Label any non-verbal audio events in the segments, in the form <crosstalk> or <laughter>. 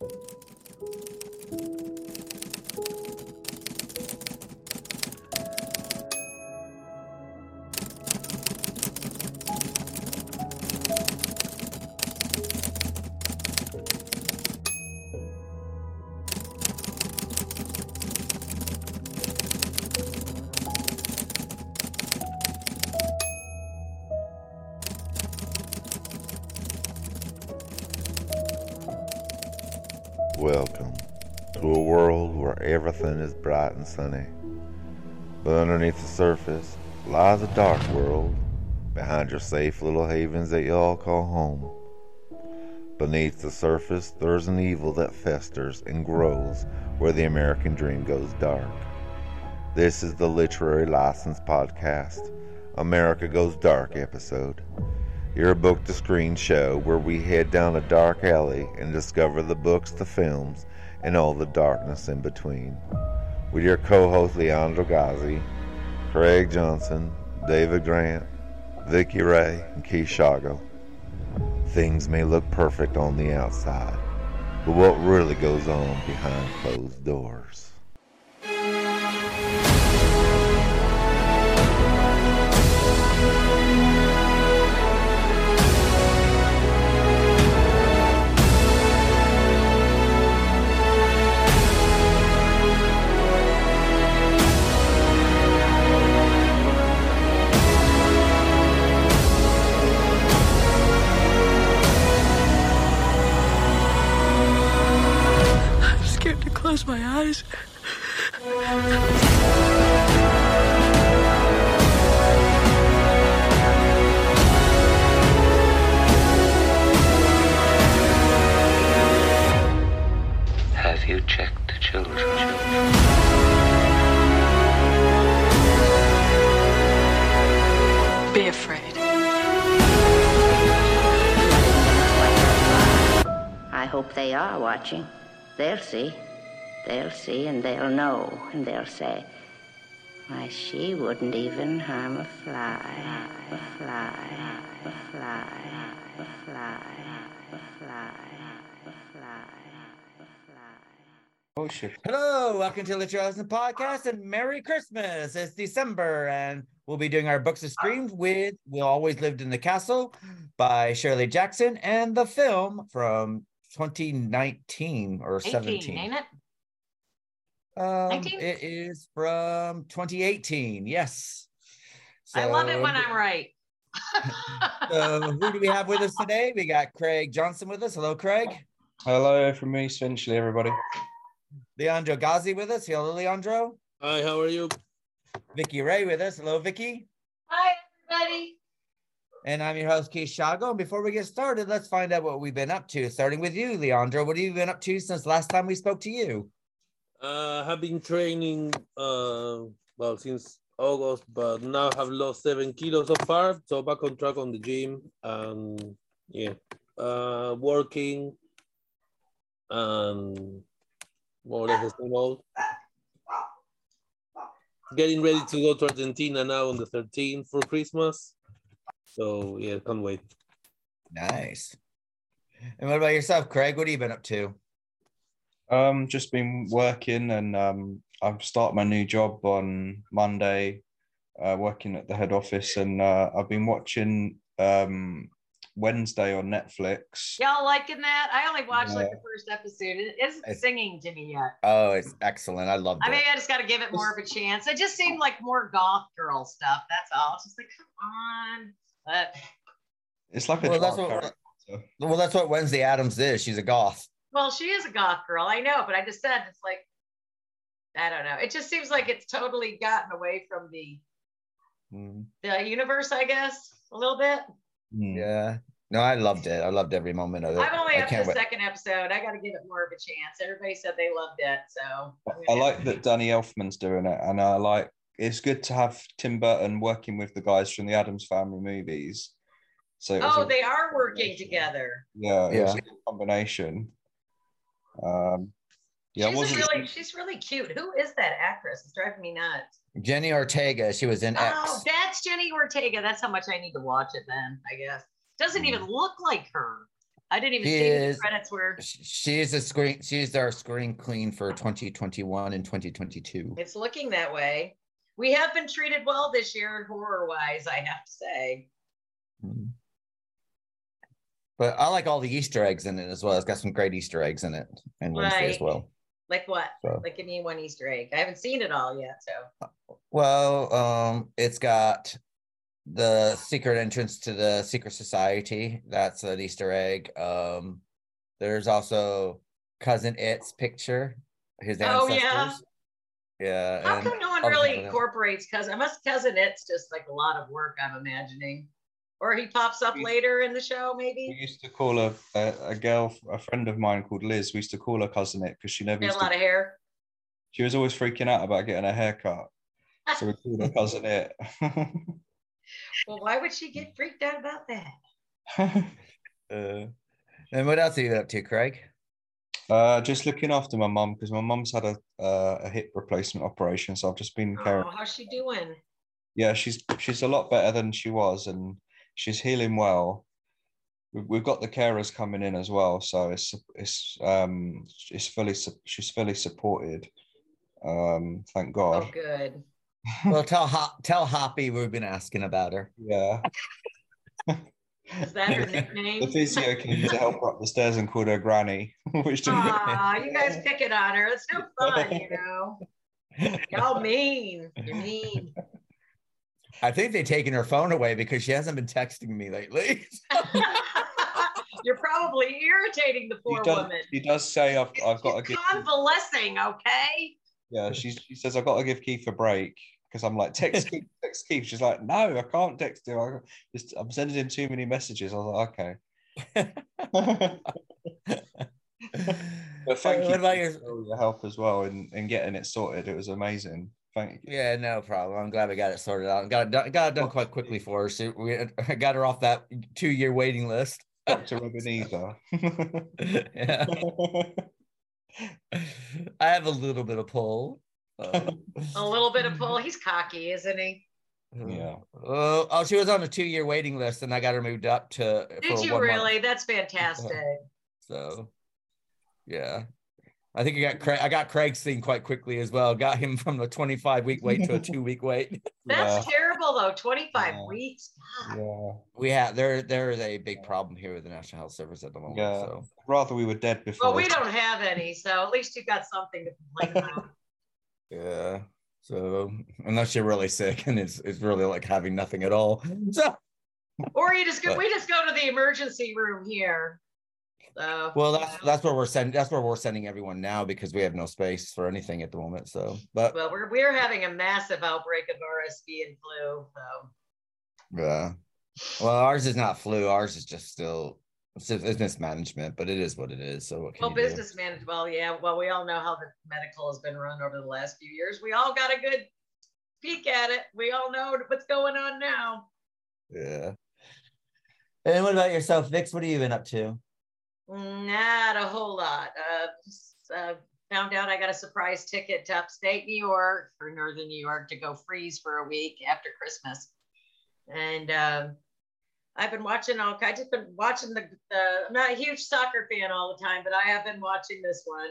Welcome everything is bright and sunny. But underneath the surface lies a dark world behind your safe little havens that you all call home. Beneath the surface, there's an evil that festers and grows where the American dream goes dark. This is the Literary License Podcast, America Goes Dark episode. Your book to screen show where we head down a dark alley and discover the books, the films, and all the darkness in between. With your co host Leandro Ghazi, Craig Johnson, David Grant, Vicky Ray, and Keith Shago. Things may look perfect on the outside, but what really goes on behind closed doors? My eyes. Have you checked the children? Be afraid. I hope they are watching. They'll see. They'll see and they'll know and they'll say, why, she wouldn't even harm a fly, a fly, a fly, a fly, a fly, a fly. Oh shit. Hello, welcome to Literary License Podcast and Merry Christmas. It's December and we'll be doing our books of streams with We Always Lived in the Castle by Shirley Jackson and the film from 2019 or 18, 17. ain't? Um, it is from 2018. Yes. I love it when I'm right. <laughs> So who do we have with us today? We got Craig Johnson with us. Hello, Craig. Hello from me, essentially everybody. Leandro Ghazi with us. Hello, Leandro. Hi, how are you? Vicky Ray with us. Hello, Vicky. Hi, everybody. And I'm your host, Keith Shago. And before we get started, let's find out what we've been up to. Starting with you, Leandro. What have you been up to since last time we spoke to you? Uh, have been training uh, well since August, but now have lost seven kilos so far. So back on track on the gym and yeah, uh, working and more or less the same old. Getting ready to go to Argentina now on the 13th for Christmas. So yeah, can't wait. Nice. And what about yourself, Craig? What have you been up to? Um, just been working and um, I've started my new job on Monday, uh, working at the head office, and uh, I've been watching um, Wednesday on Netflix. Y'all liking that? I only watched like the first episode. It isn't It's- singing to me yet. Oh, it's excellent. I love I mean, I just got to give it more of a chance. It just seemed like more goth girl stuff. That's all. It's just like, come on. But It's like a Well, that's dark what- character. well, that's what Wednesday Addams is. She's a goth. Well, she is a goth girl. I know, but I just said it's like, I don't know. It just seems like it's totally gotten away from the Mm, the universe, I guess, a little bit. mm. Yeah. No, I loved it. I loved every moment of it. I'm only I up to the wait. second episode. I got to give it more of a chance. Everybody said they loved it, so I'm I gonna- like that Danny Elfman's doing it, and I like it's good to have Tim Burton working with the guys from the Addams Family movies. So Oh, they are working together. yeah, it was Yeah. a combination. Um, yeah, she's really, she's really cute. Who is that actress? It's driving me nuts. Jenna Ortega. She was in X. Oh, that's Jenna Ortega. That's how much I need to watch it then. I guess doesn't even Mm. look like her. I didn't even She see is- the credits were. Sh- She's a screen. She's our screen queen for 2021 and 2022. It's looking that way. We have been treated well this year, horror wise, I have to say. Mhm. But I like all the Easter eggs in it as well. It's got some great Easter eggs in it, and Wednesday as well. Like what? So. Like give me one Easter egg. I haven't seen it all yet, so Well, um, it's got the secret entrance to the secret society. That's an Easter egg. Um, there's also cousin It's picture, his Oh, ancestors. yeah? Yeah. how come no one really incorporates cousin? I must cousin it's just like a lot of work, I'm imagining. Or he pops up We- later in the show, maybe. We used to call her a, a girl, a friend of mine called Liz. We used to call her cousin it because she never He had a lot to. of hair. She was always freaking out about getting a haircut, so we called her cousin it. <laughs> Well, why would she get freaked out about that? <laughs> Uh, and what else are you up to, Craig? uh, just looking after my mum because my mum's had a uh, a hip replacement operation, so I've just been caring. Oh, how's she doing? Yeah, she's she's a lot better than she was, and she's healing well. We've, we've got the carers coming in as well, so it's it's um it's fully she's fully supported. Um, thank God. Oh, good. <laughs> Well, tell Hop, tell Hoppy we've been asking about her. Yeah. <laughs> Is that her nickname? The physio came to help her up the stairs and called her Granny, <laughs> which didn't get you guys picking on her. It's no fun, you know. Y'all mean. You're mean. I think they've taken her phone away because she hasn't been texting me lately. <laughs> You're probably irritating the She poor does, woman. she does say I've, I've got to She's give convalescing, okay? yeah she, she says I've got to give Keith a break. Because I'm like text Keith <laughs> text Keith. She's like no I can't text him. I just I'm sending him too many messages. I was like okay. <laughs> But thank you about for your- all your help as well in, in getting it sorted. It was amazing thank you Yeah, no problem. I'm glad we got it sorted out. Got it done, got it done quite quickly for her. So we <laughs> got her off that two year waiting list. <laughs> Dr. Ebenezer <laughs> yeah. I have a little bit of pull. A little bit of pull. He's cocky, isn't he? yeah Oh, oh, she was on a two year waiting list, and I got her moved up to. Did you one month. really? That's fantastic. So, yeah, I think I got Craig. I got Craig's thing quite quickly as well. Got him from the 25 week wait to a <laughs> two week wait. That's terrible, though. 25 Yeah. weeks. God. yeah We have there. There is a big problem here with the National Health Service at the moment. Yeah. So rather we were dead before Well, we don't have any, so at least you got something to complain about. <laughs> yeah. So unless you're really sick and it's it's really like having nothing at all. Mm. So or you just go, But- we just go to the emergency room here. So well, that's that's where we're sending. That's where we're sending everyone now because we have no space for anything at the moment. So, but well, we're we're having a massive outbreak of RSV and flu. So Yeah. Well, ours is not flu. Ours is just still it's just- it's but it is what it is. So well, business managed. Well, yeah. Well, we all know how the medical has been run over the last few years. We all got a good peek at it. We all know what's going on now. Yeah. And what about yourself, Vix? What have you been up to? Not a whole lot. Uh, uh, found out I got a surprise ticket to upstate New York for Northern New York to go freeze for a week after Christmas. And um, I've been watching all I've just been watching the, the I'm not a huge soccer fan all the time, but I have been watching this one.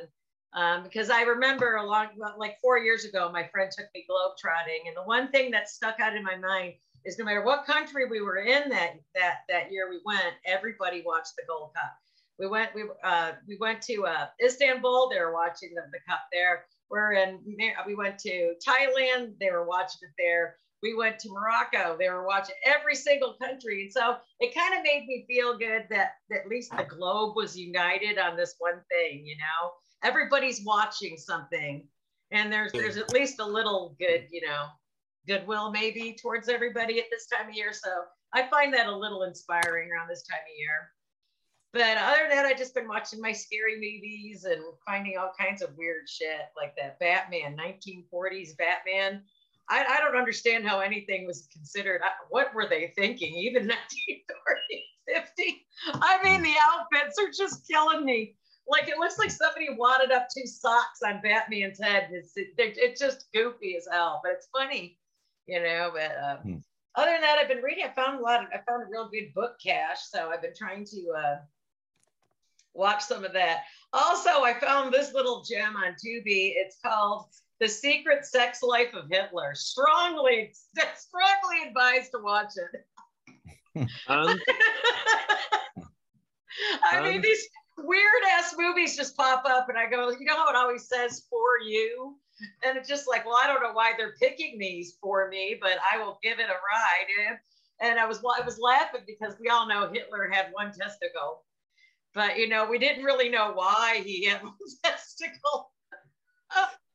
Um, because I remember a long like four years ago, my friend took me globetrotting, and the one thing that stuck out in my mind is no matter what country we were in that that that year we went, everybody watched the Gold Cup we went we uh we went to uh istanbul they were watching the, the cup there. We're in we went to thailand they were watching it there. We went to morocco they were watching every single country. And so it kind of made me feel good that, that at least the globe was united on this one thing you know? Everybody's watching something and there's there's at least a little good you know goodwill maybe towards everybody at this time of year. So i find that a little inspiring around this time of year but other than that, I've just been watching my scary movies and finding all kinds of weird shit like that Batman, 1940s Batman. I, I don't understand how anything was considered. I- What were they thinking? Even <laughs> 1940, 50. I mean, the outfits are just killing me. Like it looks like somebody wadded up two socks on Batman's head. It's it, it's just goofy as hell, but it's funny, you know. But uh, Hmm. other than that, I've been reading. I found a lot. Of, I found a real good book cache, so I've been trying to. Uh, watch some of that. Also, I found this little gem on Tubi. It's called The Secret Sex Life of Hitler. Strongly, <laughs> strongly advised to watch it. And <laughs> I mean, Um, these weird ass movies just pop up, and I go, you know how it always says for you? And it's just like, well, I don't know why they're picking these for me, but I will give it a ride. And, and I was I was laughing because we all know Hitler had one testicle, but you know, we didn't really know why he <laughs> had one testicle.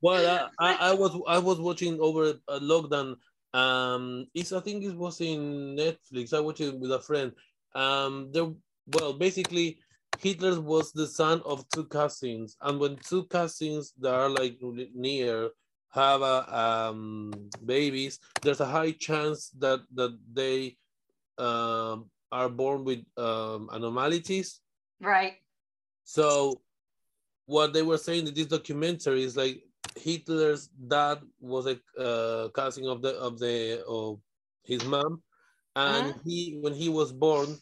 well, I, I, <laughs> I was I was watching over a lockdown. Um, it's I think it was in Netflix. I watched it with a friend. Um, there well basically Hitler was the son of two cousins, and when two cousins that are like near have a, um, babies, there's a high chance that that they um, are born with um, anomalies. Right. So what they were saying in this documentary is like Hitler's dad was a uh, cousin of the of the of his mom, and he when he was born,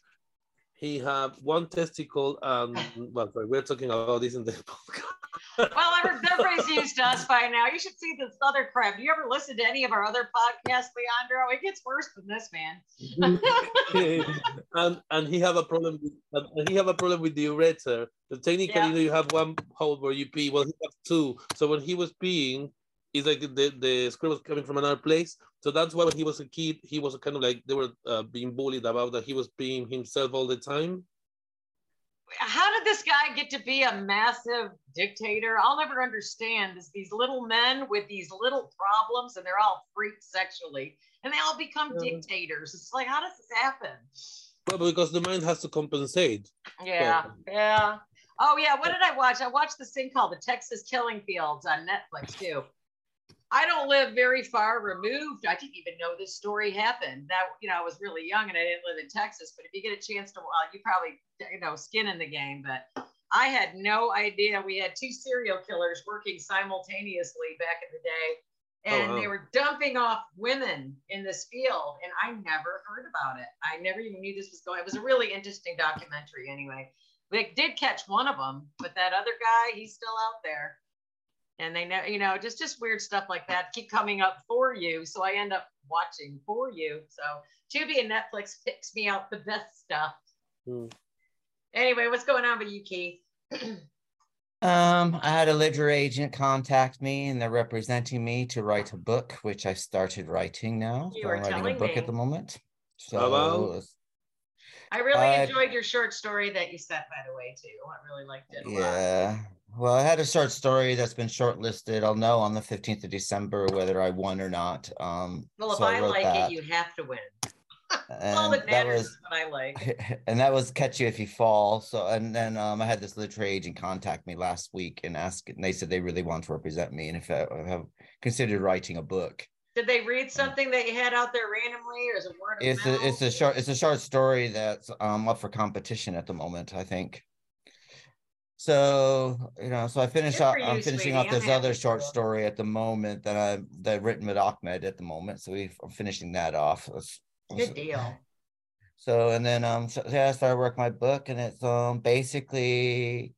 he had one testicle and well, sorry, we're talking about this in the <laughs> podcast. Well, every- everybody's used to us by now. You should see this other crap. Do you ever listen to any of our other podcasts, Leandro? It gets worse than this, man. <laughs> and and he have a problem with and he have a problem with the ureter. So technically, Yeah. you know, you have one hole where you pee. Well, he have two. So when he was peeing, it's like the the screw was coming from another place. So that's why when he was a kid, he was kind of like they were uh, being bullied about that he was peeing himself all the time. How did this guy get to be a massive dictator? I'll never understand this. These little men with these little problems, and they're all freaked sexually, and they all become Yeah. dictators. It's like, how does this happen? Well, because the mind has to compensate. Yeah, yeah. Oh yeah, what did I watch? I watched this thing called The Texas Killing Fields on Netflix too. I don't live very far removed. I didn't even know this story happened. That you know, I was really young and I didn't live in Texas. But if you get a chance to, well, you probably you know skin in the game. But I had no idea we had two serial killers working simultaneously back in the day, Oh, and wow. they were dumping off women in this field. And I never heard about it. I never even knew this was going. It was a really interesting documentary, anyway. They did catch one of them, but that other guy, he's still out there. And they know, you know, just just weird stuff like that keep coming up for you. So I end up watching for you. So Tubi and Netflix picks me out the best stuff. Hmm. Anyway, what's going on with you, Keith? <clears throat> Um, I had a literary agent contact me, and they're representing me to write a book, which I started writing now. You So I'm writing a telling book me. at the moment. So About? I really Uh, enjoyed your short story that you sent, by the way, too. I really liked it. a lot. yeah. Well, I had a short story that's been shortlisted. I'll know on the 15th of December whether I won or not. Um, Well, if so I, wrote like that, it, you have to win. <laughs> All and that that matters was is what I like. <laughs> and that was catch you if you fall. So and then um I had this literary agent contact me last week and ask and they said they really want to represent me and if I I have considered writing a book. Did they read something that you had out there randomly, or is it word It's mouth? a it's a short it's a short story that's um up for competition at the moment, I think. So you know, so I finished Good up. I'm finishing sweetie. I'm this other short story at the moment that I that I've written with Ahmed at the moment. So we I'm finishing that off. It's- Good deal. So and then um so, yeah, I started working my book and it's um basically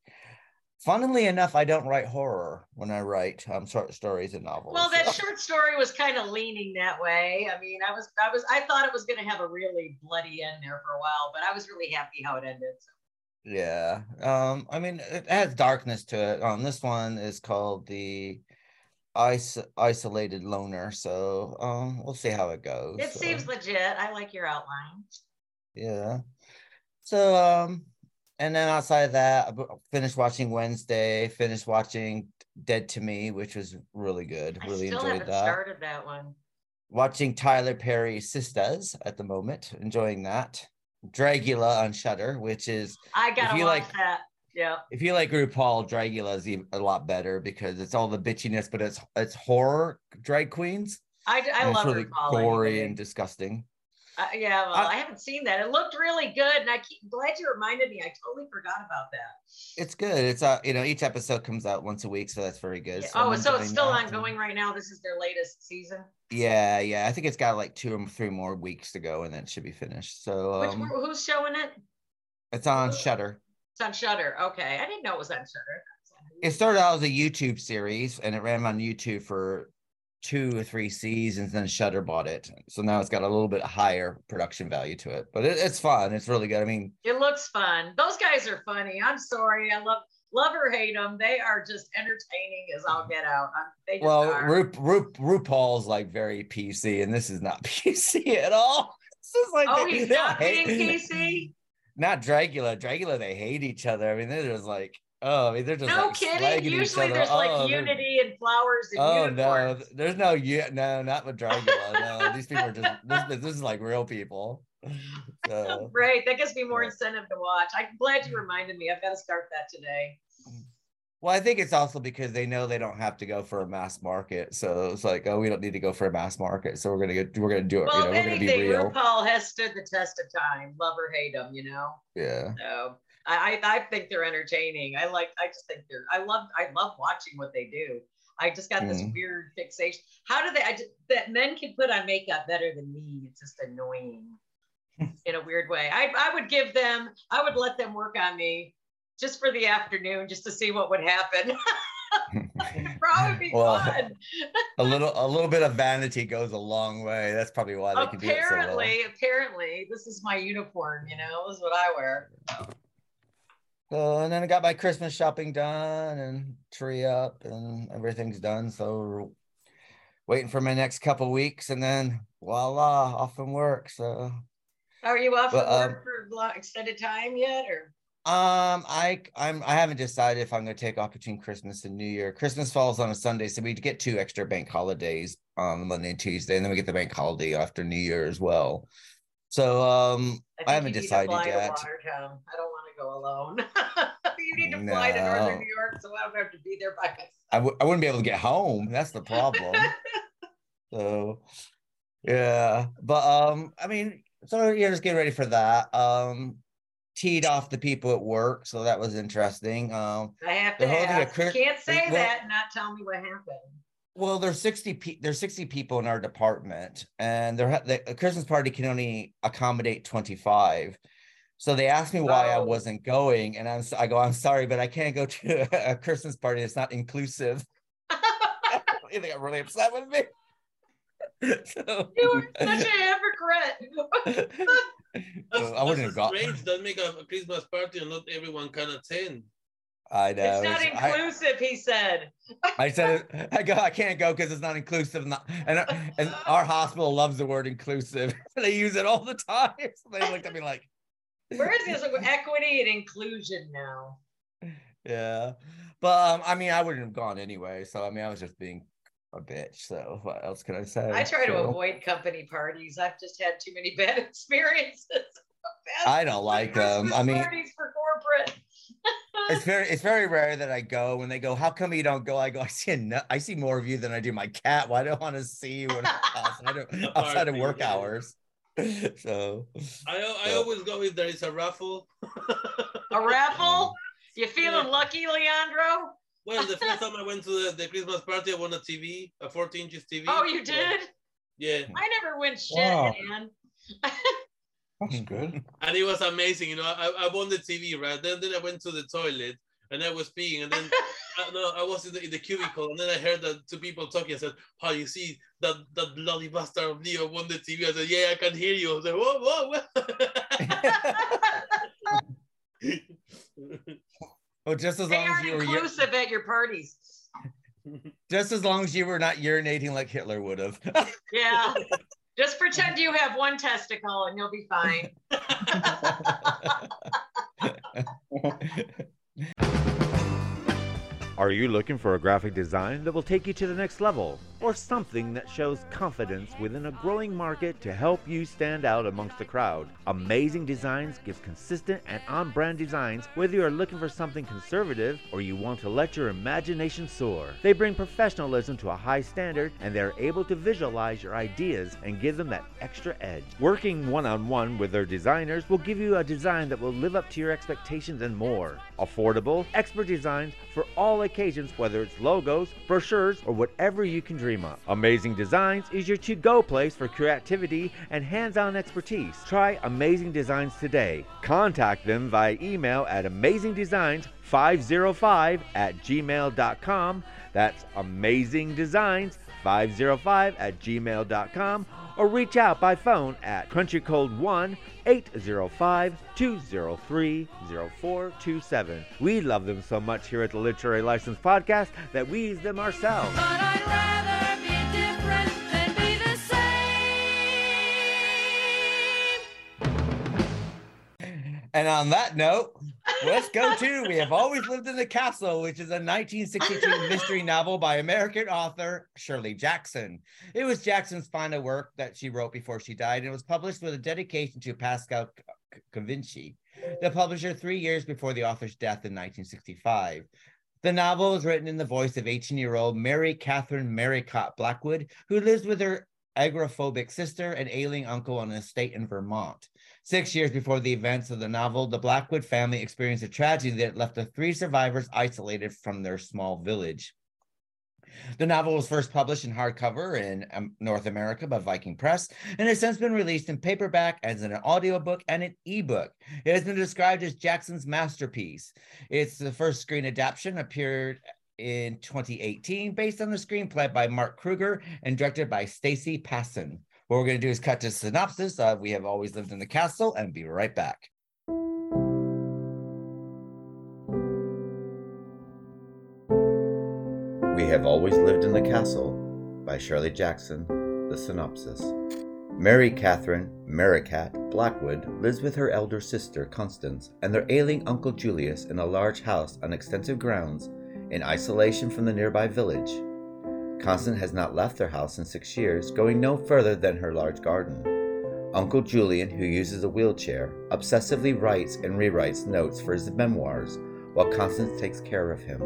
funnily enough, I don't write horror when I write um short stories and novels. Well, that short story was kind of leaning that way. I mean, I was, I was, I thought it was going to have a really bloody end there for a while, but I was really happy how it ended. So. yeah. Um I mean it has darkness to it. Um this one is called the Is- isolated loner. So um we'll see how it goes. It So, seems legit. I like your outline. yeah. So um and then outside of that, I finished watching Wednesday, finished watching Dead to Me, which was really good. I Really still enjoyed that. started that one. watching Tyler Perry Sisters at the moment, enjoying that. Dragula on Shudder, which is I gotta you watch like- that. Yeah. if you like RuPaul, Dragula is a lot better because it's all the bitchiness, but it's it's horror drag queens. I, I love really RuPaul gory anyway. and disgusting. Uh, yeah, well, I- I, haven't seen that. It looked really good, and I keep glad you reminded me. I totally forgot about that. It's good. It's uh you know each episode comes out once a week, so that's very good. Yeah. So oh, so it's still ongoing right now. This is their latest season. Yeah, yeah. I think it's got like two or three more weeks to go, and then it should be finished. So Which um, who's showing it? it's on Shudder. It's on Shudder. Okay, I didn't know it was on Shudder. It started out as a YouTube series and it ran on YouTube for two or three seasons. Then Shudder bought it, so now it's got a little bit higher production value to it. But it, it's fun. It's really good. I mean, It looks fun. Those guys are funny. I'm sorry. I love love or hate them. They are just entertaining as I'll get out. I'm, they just well, are. Ru, Ru, RuPaul's like very PC, and this is not <laughs> PC at all. This is like oh, they- he's not hate- being PC. <laughs> Not Dragula. Dragula, they hate each other. I mean, they're just like, oh, I mean, they're just No like kidding. Usually there's like Oh, they're- unity and flowers and Oh no, unicorns. there's no you no, not with Dragula. no, these people are just this, this is like real people. <laughs> So Great. That gives me more incentive to watch. I'm glad you reminded me. I've got to start that today. well, I think it's also because they know they don't have to go for a mass market. So it's like, oh, we don't need to go for a mass market. So we're gonna get we're gonna do it. Well, you know, if we're gonna be anything, real. RuPaul has stood the test of time. Love or hate them, you know. Yeah. So I, I think they're entertaining. I like. I just think they're. I love. I love watching what they do. I just got this Mhm. weird fixation. How do they? I just, that men can put on makeup better than me. It's just annoying <laughs> in a weird way. I I would give them. I would let them work on me just for the afternoon, just to see what would happen. <laughs> Probably be Well, fun. <laughs> a little a little bit of vanity goes a long way. That's probably why they can do it so well. Apparently, apparently, this is my uniform. You know, this is what I wear. So and then I got my Christmas shopping done and tree up and everything's done. So waiting for my next couple weeks and then voila, off from work. So Are you off at um, work for long, extended time yet, or? um I I'm I haven't decided if I'm gonna take off between Christmas and New Year. Christmas falls on a Sunday, so we get two extra bank holidays on Monday and Tuesday, and then we get the bank holiday after New Year as well. So um I, think haven't to decided yet. I don't want to go alone. <laughs> you need to fly to Northern New York, so I don't have to be there by myself. I w- I wouldn't be able to get home. That's the problem. <laughs> so yeah, but um, I mean, so yeah, just get ready for that. Um, teed off the people at work, so that was interesting. Um, I have to ask. Can't say well- that and not tell me what happened. well, there's sixty pe- there's sixty people in our department, and they're ha- the Christmas party can only accommodate twenty five. So they asked me why I Oh. wasn't going, and I'm s- I go, I'm sorry, but I can't go to <laughs> a Christmas party. It's not inclusive. <laughs> they got really upset with me. <laughs> so, You are such a hypocrite. so I wouldn't have got. Strange that make a, a Christmas party and not everyone can attend. I know. it's not it's- I- inclusive, he said. I said I go. I can't go because it's not inclusive. Not, and and our hospital loves the word inclusive. they use it all the time. So they looked at me like, Where is this equity and inclusion now? yeah. But um, I mean, I wouldn't have gone anyway. So I mean, I was just being a bitch. So what else can I say? I try to avoid company parties. I've just had too many bad <laughs> experiences. I don't like them. I mean, parties for corporate. <laughs> it's very it's very rare that I go when they go, how come you don't go? I go, I see no, I see more of you than I do my cat. Why do I want to see you when- <laughs> outside of, outside of work hours? <laughs> So I, I Yeah. always go if there is a raffle. A raffle? Mm-hmm. You feeling Yeah. lucky, Leandro? Well, the first <laughs> time I went to the, the Christmas party, I won a TV, a 14 inches TV. Oh, you So, did? yeah, I never went shit, Wow. man. That's good. and it was amazing. You know, I, I won the TV, right? Then, then I went to the toilet and I was peeing, and then <laughs> I, no, I was in the, in the cubicle, and then I heard that two people talking. I said, "How you see that that bloody bastard of Leo won the TV?" I said, "Yeah, I can hear you." I said, "Whoa, whoa, whoa." <laughs> well, just as they long as aren't you were ur- inclusive at your parties. <laughs> just as long as you were not urinating like Hitler would have. Yeah. Just pretend you have one testicle and you'll be fine. Yeah. Are you looking for a graphic design that will take you to the next level? Or something that shows confidence within a growing market to help you stand out amongst the crowd? Amazing Designs gives consistent and on brand designs whether you are looking for something conservative or you want to let your imagination soar. They bring professionalism to a high standard and they're able to visualize your ideas and give them that extra edge. Working one on one with their designers will give you a design that will live up to your expectations and more. Affordable, expert designs for all occasions, whether it's logos, brochures, or whatever you can dream of. Amazing Designs is your to go place for creativity and hands on expertise. Try Amazing Designs today. Contact them via email at amazingdesigns505 at gmail.com. That's amazingdesigns505 at gmail.com or reach out by phone at country code 1 805 203 0427. We love them so much here at the Literary License Podcast that we use them ourselves. And on that note, let's go to We Have Always Lived in the Castle, which is a 1962 <laughs> mystery novel by American author Shirley Jackson. It was Jackson's final work that she wrote before she died, and it was published with a dedication to Pascal Covici, the publisher three years before the author's death in 1965. The novel is written in the voice of 18 year old Mary Katherine Merricat Blackwood, who lives with her agoraphobic sister and ailing uncle on an estate in Vermont. Six years before the events of the novel, the Blackwood family experienced a tragedy that left the three survivors isolated from their small village. The novel was first published in hardcover in um, North America by Viking Press and has since been released in paperback as an audiobook and an ebook. It has been described as Jackson's masterpiece. It's the first screen adaptation, appeared in 2018 based on the screenplay by Mark Kruger and directed by Stacie Passon. What we're going to do is cut to synopsis of We Have Always Lived in the Castle and be right back. We Have Always Lived in the Castle by Shirley Jackson, the synopsis. Mary Katherine Merricat Blackwood lives with her elder sister Constance and their ailing uncle Julian in a large house on extensive grounds in isolation from the nearby village. Constance has not left their house in six years, going no further than her large garden. Uncle Julian, who uses a wheelchair, obsessively writes and rewrites notes for his memoirs, while Constance takes care of him.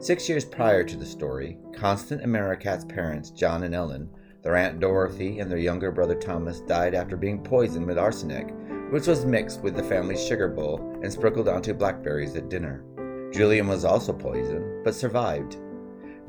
Six years prior to the story, Constance and Merricat's parents, John and Ellen, their Aunt Dorothy, and their younger brother Thomas died after being poisoned with arsenic, which was mixed with the family's sugar bowl and sprinkled onto blackberries at dinner. Julian was also poisoned, but survived.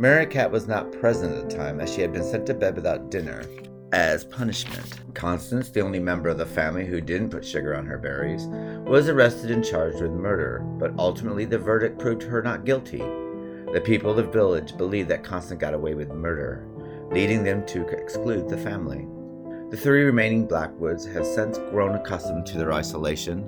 Merricat was not present at the time as she had been sent to bed without dinner. As punishment, Constance, the only member of the family who didn't put sugar on her berries, was arrested and charged with murder, but ultimately the verdict proved her not guilty. The people of the village believed that Constance got away with murder, leading them to exclude the family. The three remaining Blackwoods have since grown accustomed to their isolation,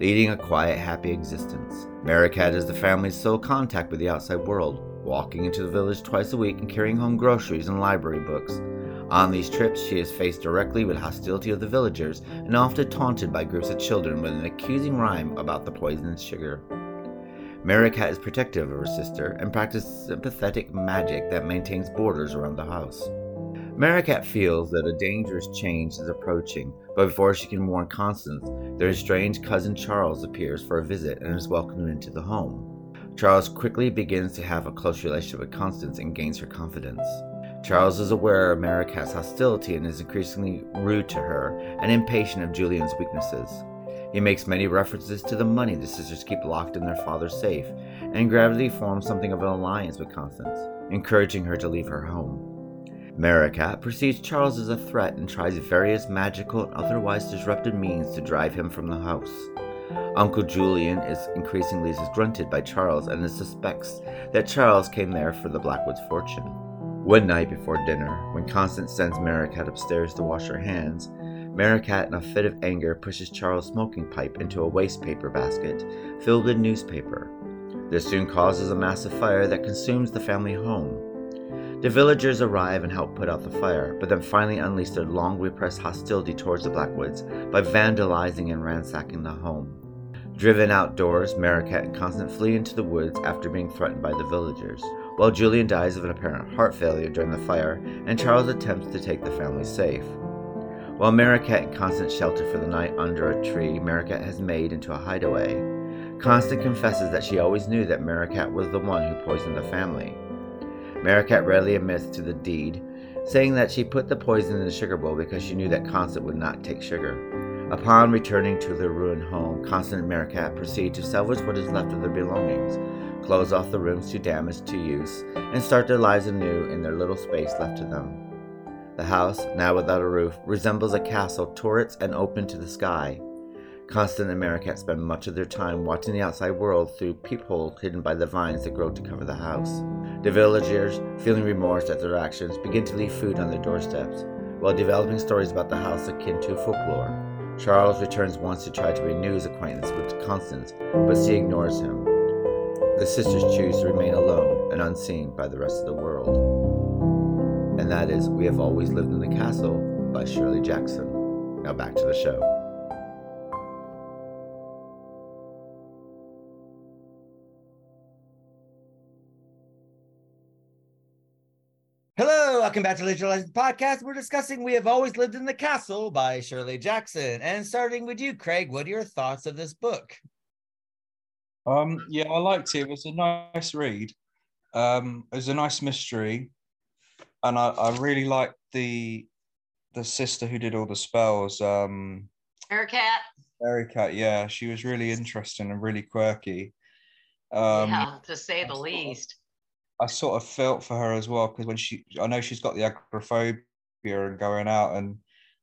leading a quiet, happy existence. Merricat is the family's sole contact with the outside world, walking into the village twice a week and carrying home groceries and library books. On these trips, she is faced directly with hostility of the villagers and often taunted by groups of children with an accusing rhyme about the poisoned sugar. Merricat is protective of her sister and practices sympathetic magic that maintains borders around the house. Merricat feels that a dangerous change is approaching, but before she can warn Constance, their estranged cousin Charles appears for a visit and is welcomed into the home. Charles quickly begins to have a close relationship with Constance and gains her confidence. Charles is aware of Merricat's hostility and is increasingly rude to her and impatient of Julian's weaknesses. He makes many references to the money the sisters keep locked in their father's safe and gradually forms something of an alliance with Constance, encouraging her to leave her home. Merricat perceives Charles as a threat and tries various magical and otherwise disruptive means to drive him from the house. Uncle Julian is increasingly disgruntled by Charles and suspects that Charles came there for the Blackwood's fortune. One night before dinner, when Constance sends Merricat upstairs to wash her hands, Merricat, in a fit of anger, pushes Charles' smoking pipe into a waste paper basket filled with newspaper. This soon causes a massive fire that consumes the family home. The villagers arrive and help put out the fire, but then finally unleash their long repressed hostility towards the Blackwoods by vandalizing and ransacking the home. Driven outdoors, Merricat and Constance flee into the woods after being threatened by the villagers, while Julian dies of an apparent heart failure during the fire and Charles attempts to take the family safe. While Merricat and Constance shelter for the night under a tree Merricat has made into a hideaway, Constance confesses that she always knew that Merricat was the one who poisoned the family. Merricat readily admits to the deed, saying that she put the poison in the sugar bowl because she knew that Constance would not take sugar. Upon returning to their ruined home, Constance and Merricat proceed to salvage what is left of their belongings, close off the rooms too damaged to use, and start their lives anew in their little space left to them. The house, now without a roof, resembles a castle, turrets and open to the sky. Constance and Merricat spend much of their time watching the outside world through peepholes hidden by the vines that grow to cover the house. The villagers, feeling remorse at their actions, begin to leave food on their doorsteps, while developing stories about the house akin to folklore. Charles returns once to try to renew his acquaintance with Constance, but she ignores him. The sisters choose to remain alone and unseen by the rest of the world. And that is We Have Always Lived in the Castle by Shirley Jackson. Now back to the show. Welcome back to Literature Legends Podcast. We're discussing We Have Always Lived in the Castle by Shirley Jackson. And starting with you, Craig, what are your thoughts of this book? Um, yeah, I liked it. It was a nice read. Um, it was a nice mystery, and I, I really liked the the sister who did all the spells. Um, Ericat. Ericat, yeah, she was really interesting and really quirky. Um, yeah, to say the least. I sort of felt for her as well because when she, I know she's got the agoraphobia and going out, and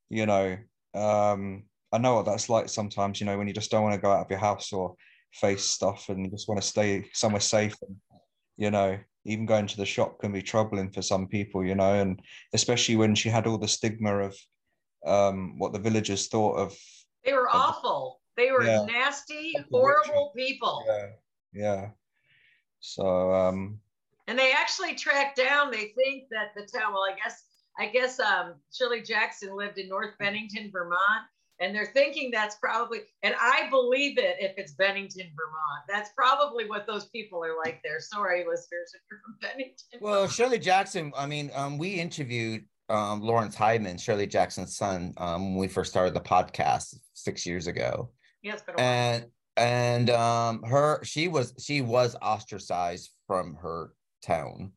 you know, um, I know what that's like sometimes. You know, when you just don't want to go out of your house or face stuff, and you just want to stay somewhere safe. And you know, even going to the shop can be troubling for some people. You know, and especially when she had all the stigma of um, what the villagers thought of. They were of awful. They were Yeah. nasty, horrible people. Yeah, yeah. So um, And they actually tracked down, they think that the town, well, I guess, I guess um, Shirley Jackson lived in North Bennington, Vermont. And they're thinking that's probably, and I believe it if it's Bennington, Vermont. That's probably what those people are like there. Sorry, listeners, if you're from Bennington. Well, Shirley Jackson, I mean, um, we interviewed um, Laurence Hyman, Shirley Jackson's son, um, when we first started the podcast six years ago. yeah, it's been a while. and and um her she was she was ostracized from her town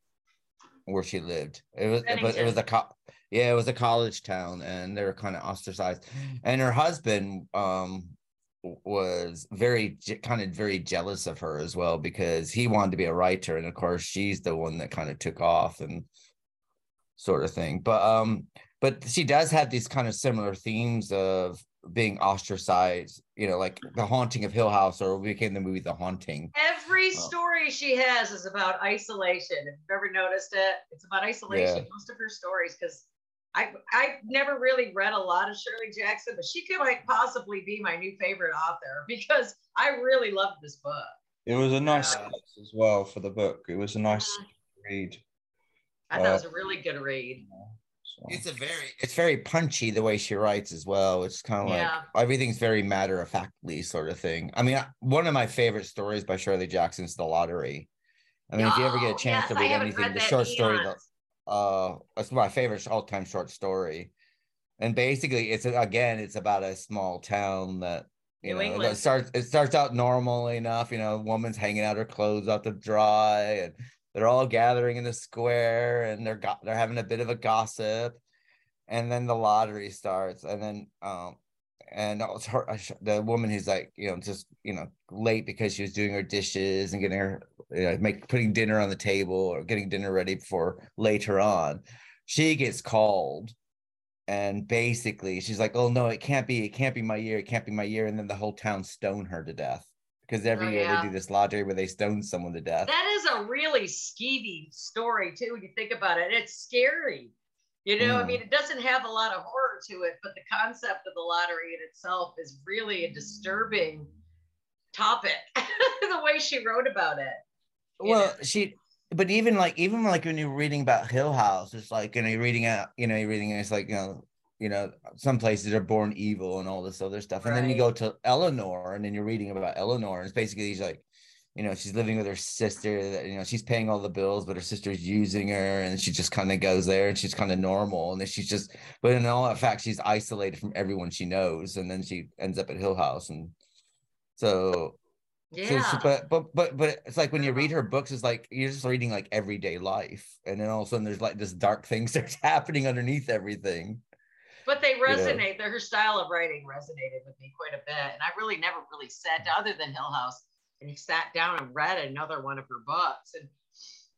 where she lived. It was but it was a co- yeah it was a college town and they were kind of ostracized. And her husband um was very kind of very jealous of her as well because he wanted to be a writer and of course she's the one that kind of took off and sort of thing. But um but she does have these kind of similar themes of being ostracized, you know, like the haunting of Hill House or became the movie The Haunting. Every Oh. story she has is about isolation. If you've ever noticed it, it's about isolation. Yeah. Most of her stories, because I I never really read a lot of Shirley Jackson, but she could like possibly be my new favorite author <laughs> because I really loved this book. it was a nice Yeah. sketch as well for the book. It was a nice read. I thought it Uh, was a really good read. So. It's a very it's very punchy the way she writes as well. It's kind of like everything's very matter of factly sort of thing. I mean, I- one of my favorite stories by Shirley Jackson is The Lottery. I mean, if you ever get a Oh, chance yes, to read anything, read the that short story, the, uh, it's my favorite all-time short story. And basically, it's again, it's about a small town that you New know England. it starts. It starts out normal enough, you know, woman's hanging out her clothes out to dry, and they're all gathering in the square, and they're got they're having a bit of a gossip, and then the lottery starts, and then um, and her the woman who's like you know just you know late because she was doing her dishes and getting her you know, make putting dinner on the table or getting dinner ready for later on. She gets called and basically she's like oh no it can't be it can't be my year it can't be my year. And then the whole town stone her to death because every Oh, year yeah. they do this lottery where they stone someone to death That is a really skeevy story too when you think about it. It's scary. You know, I Mm. mean, it doesn't have a lot of horror to it, but the concept of the lottery in itself is really a disturbing topic. <laughs> the way she wrote about it. well know. she but even like even like when you're reading about hill house it's like you know you're reading out you know you're reading it's like you know you know some places are born evil and all this other stuff and then you go to eleanor and then you're reading about eleanor and it's basically he's like you know she's living with her sister that you know she's paying all the bills but her sister's using her and she just kind of goes there and she's kind of normal and then she's just but in all that fact she's isolated from everyone she knows and then she ends up at hill house and so so, Yeah. so- but but but but it's like when you read uh-huh. her books, it's like you're just reading like everyday life, and then all of a sudden there's like this dark thing <laughs> starts happening underneath everything. But they resonate. Her style of writing resonated with me quite a bit. And I really never really sat down, other than Hill House, and sat down and read another one of her books. And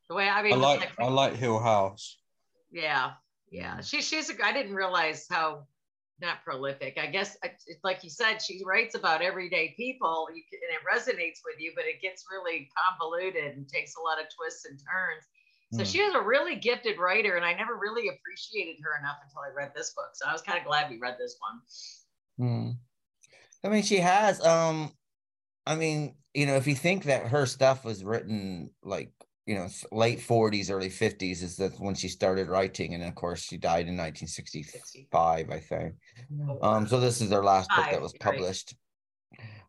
the way I mean, I was like I like Hill House. yeah, yeah. She she's a, I didn't realize how not prolific. I guess it's like you said, she writes about everyday people, you can, and it resonates with you, but it gets really convoluted and takes a lot of twists and turns. So Hmm. she was a really gifted writer, and I never really appreciated her enough until I read this book. So I was kind of glad we read this one. Hmm. I mean, she has. Um, I mean, you know, if you think that her stuff was written like you know late forties, early fifties, is that when she started writing, and of course she died in nineteen sixty five, I think. Um, so this is her last book that was published.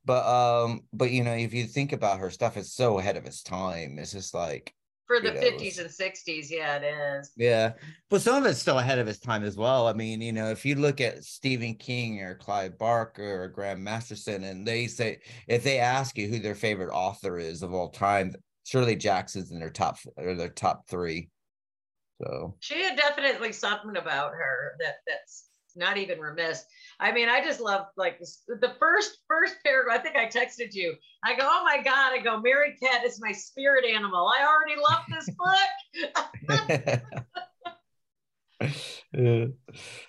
But um, but you know, if you think about her stuff, it's so ahead of its time. It's just like For the you know, 50s and 60s, yeah, it is. yeah, but some of it's still ahead of its time as well. I mean, you know, if you look at Stephen King or Clive Barker or Graham Masterton, and they say if they ask you who their favorite author is of all time, Shirley Jackson's in their top or their top three. So She had definitely something about her that that's not even remiss. I mean, I just love like the first first paragraph. I think I texted you. I go, oh my god! I go, Merricat is my spirit animal. I already love this book. <laughs>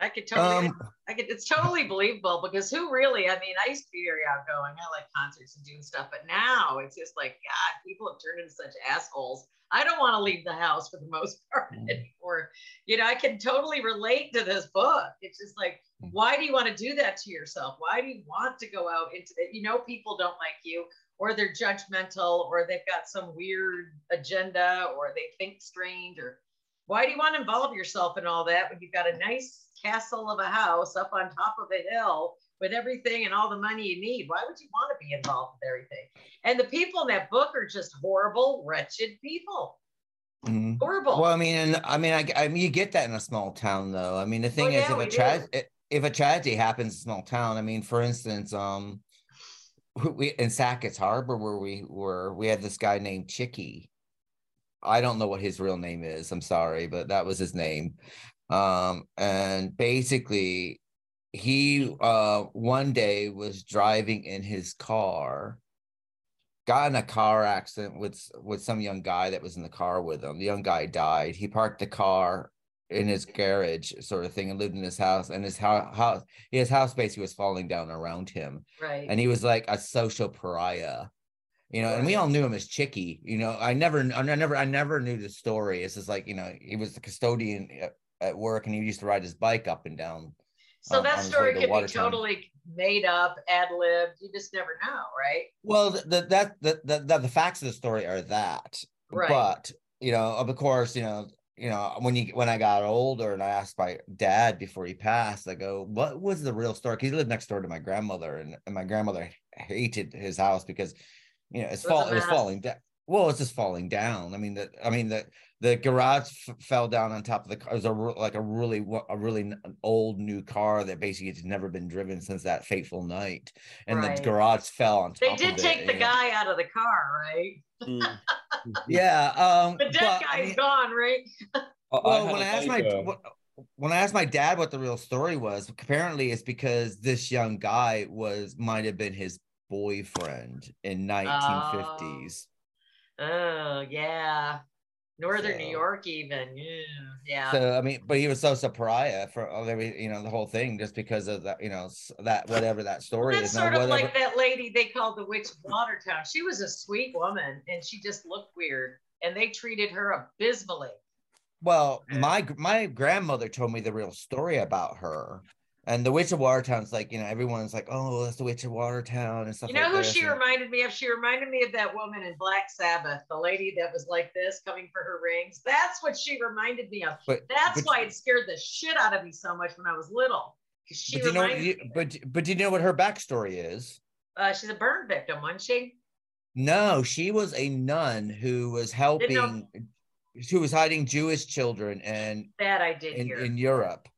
I could totally, Um, I could, it's totally believable because who really, I mean, I used to be very outgoing. I like concerts and doing stuff, but now it's just like, God, people have turned into such assholes. I don't want to leave the house for the most <laughs> part Mm. anymore. You know, I can totally relate to this book. It's just like, Mm. why do you want to do that to yourself? Why do you want to go out into it? You know, people don't like you, or they're judgmental, or they've got some weird agenda, or they think strange, or why do you want to involve yourself in all that when you've got a nice castle of a house up on top of a hill with everything and all the money you need? Why would you want to be involved with everything? And the people in that book are just horrible, wretched people. mhm. Horrible. Well, I mean, and I mean, I, I mean, you get that in a small town, though. I mean, the thing is, yeah, if a tragedy, if a tragedy happens in a small town, I mean, for instance, um, we in Sackets Harbor, where we were, we had this guy named Chicky. I don't know what his real name is. I'm sorry, but that was his name. Um, and basically, he uh one day was driving in his car got in a car accident with with some young guy that was in the car with him. The young guy died. He parked the car in his garage, sort of thing, and lived in his house. And his house, house his house basically was falling down around him, right. and he was like a social pariah. You know, and we all knew him as Chicky. You know, I never, I never, I never knew the story. It's just like you know, he was the custodian at, at work, and he used to ride his bike up and down. so um, that story to could be totally made up, ad libbed. You just never know, right? Well, the, that the, the the the facts of the story are that, Right. but you know, of course, you know, you know, when you when I got older and I asked my dad before he passed, I go, "What was the real story?" 'Cause he lived next door to my grandmother, and, and my grandmother hated his house because, you know, it's It was a fall it was falling down. Well, it's just falling down. I mean, the I mean the the garage f- fell down on top of the car. It was a re- like a really a really n- old new car that basically has never been driven since that fateful night, and Right. the garage fell on top. They of did it, take the you know. guy out of the car, right? Mm. <laughs> Yeah. Um, The dead but, I mean, gone, right? well, had when a I asked my neighbor- when I asked my dad what the real story was, apparently it's because this young guy was might have been his boyfriend in 1950s. Oh, yeah. Northern New York, even. Yeah. yeah. So I mean, but he was so surprised for oh, all every you know the whole thing just because of that you know that whatever that story That's is. Sort of whatever- like that lady they called the Witch of Watertown. She was a sweet woman and she just looked weird. And they treated her abysmally. Well, mm. my my grandmother told me the real story about her. And the Witch of Watertown's like, you know, everyone's like, oh, that's the Witch of Watertown and stuff You know like who this. she reminded me of? She reminded me of that woman in Black Sabbath, the lady that was like this coming for her rings. That's what she reminded me of. But- That's but- why it scared the shit out of me so much when I was little. She but you know, you, but but do you know what her backstory is? Uh, she's a burn victim, wasn't she? No, she was a nun who was helping, who was hiding Jewish children and That I did in, in Europe.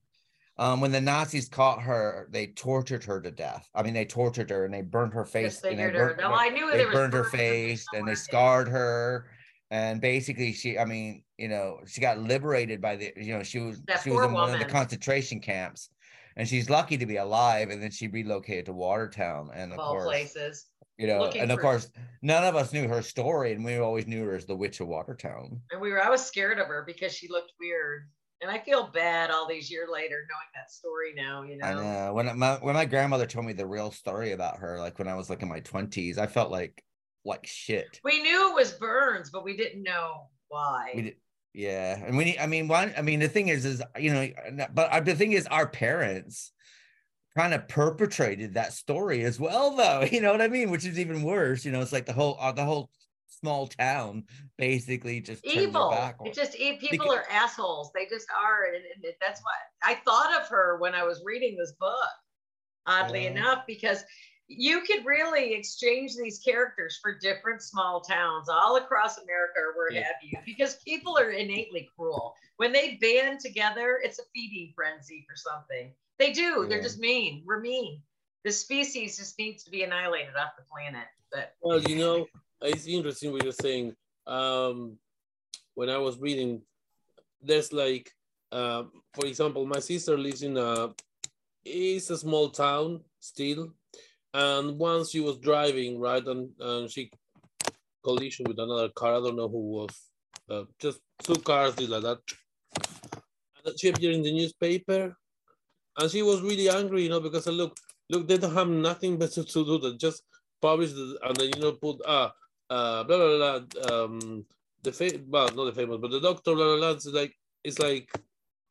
Um, when the Nazis caught her, they tortured her to death. I mean, they tortured her and they burned her face. and they her. burnt- No, I knew they there was burned her burns in there face and they scarred her. And basically, she, I mean, you know, she got liberated by the, you know, she was That she was in one of the concentration camps, and she's lucky to be alive. And then she relocated to Watertown, and of all course, places. You know, Looking and of course, none of us knew her story, and we always knew her as the Witch of Watertown. And we were, I was scared of her because she looked weird. And I feel bad all these years later knowing that story now, you know. I know when my when my grandmother told me the real story about her, like when I was like in my twenties, I felt like like shit. We knew it was Burns, but we didn't know why. We did, yeah, and we. I mean, one. I mean, the thing is, is you know, but uh, the thing is, our parents kind of perpetrated that story as well, though. <laughs> You know what I mean? Which is even worse. You know, it's like the whole uh, the whole small town basically just evil. back on It just e- people Because- are assholes. They just are, and, and that's why I thought of her when I was reading this book. Oddly Yeah. enough, because you could really exchange these characters for different small towns all across America or where Yeah. have you, because people are innately cruel. When they band together, it's a feeding frenzy for something. They do. They're just mean. We're mean. The species just needs to be annihilated off the planet. But Well, you know, it's interesting what you're saying. Um, when I was reading, there's like, uh, for example, my sister lives in a, it's a small town still, and once she was driving, right, and, and she collision with another car. I don't know who was. Uh, just two cars did like that. And she appeared in the newspaper, and she was really angry, you know, because uh, look, look, they don't have nothing better to do than just publish the, and then you know put uh uh blah blah blah um the fa- well not the famous but the doctor blah blah blah it's like it's like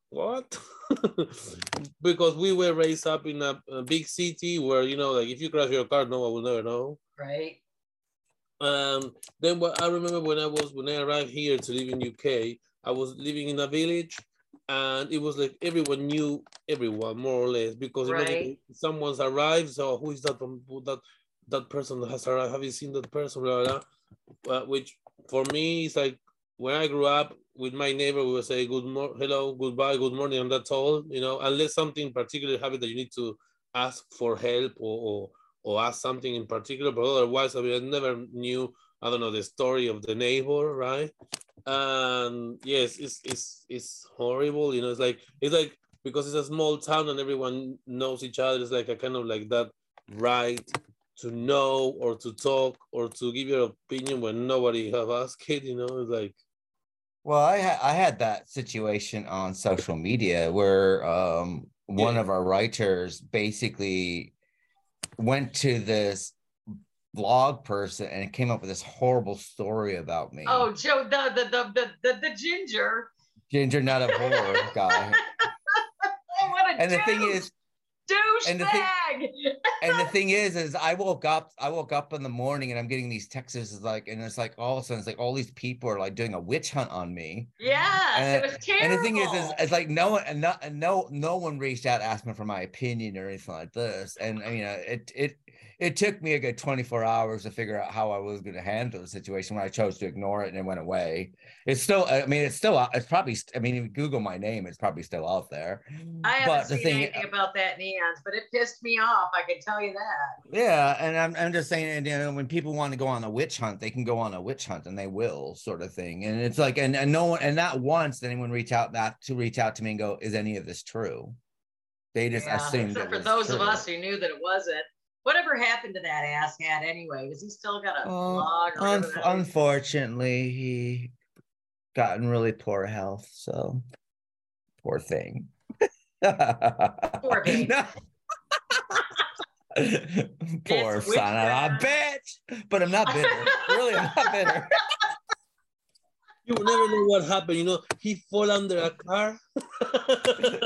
what <laughs> because we were raised up in a, a big city where you know like if you crash your car no one will never know right. um then what i remember when i was when i arrived here to live in uk i was living in a village and it was like everyone knew everyone more or less because Right. someone's arrived so who is that who that that person has arrived have you seen that person blah, blah, blah. Uh, which for me is like when i grew up with my neighbor we would say good morning hello goodbye good morning and that's all you know unless something particular happened that you need to ask for help or, or or ask something in particular but otherwise i mean i never knew i don't know the story of the neighbor right and yes it's it's it's horrible you know it's like it's like because it's a small town and everyone knows each other it's like a kind of like that right to know or to talk or to give your opinion when nobody have asked it you know it's like Well, I ha- I had that situation on social media where um one Yeah. of our writers basically went to this blog person and came up with this horrible story about me. Oh, Joe, the the the the the, the ginger. Ginger Nuts of Horror guy. <laughs> Oh, what a And the thing douche- is, and the thing- douchebag. And the thing is, is I woke up, I woke up in the morning and I'm getting these texts is like, and it's like all of a sudden it's like all these people are like doing a witch hunt on me. Yeah. And- it was terrible. And the thing is, is it's like no one, and no, no, no one reached out asking for my opinion or anything like this. And you know, it, it, it took me a good 24 hours to figure out how I was going to handle the situation when I chose to ignore it and it went away. It's still, I mean, it's still, it's probably, I mean, if you Google my name, it's probably still out there. Mm. I haven't but the seen thing- anything about that neons, but it pissed me off. I can tell you that. Yeah, and I'm I'm just saying, and, you know, when people want to go on a witch hunt, they can go on a witch hunt, and they will, sort of thing. And it's like, and, and no one, and not once did anyone reach out that to reach out to me and go, "Is any of this true?" They just Yeah, assumed except it for was those of us who knew that it wasn't. Whatever happened to that ass hat anyway? Does he still got a Uh, blog? Or un- whatever that is? unfortunately, he got in really poor health, so poor thing. Poor <laughs> baby. <laughs> poor It's son of a bitch. But I'm not bitter. really, I'm not bitter. <laughs> you will never know what happened you know he fall under a car <laughs>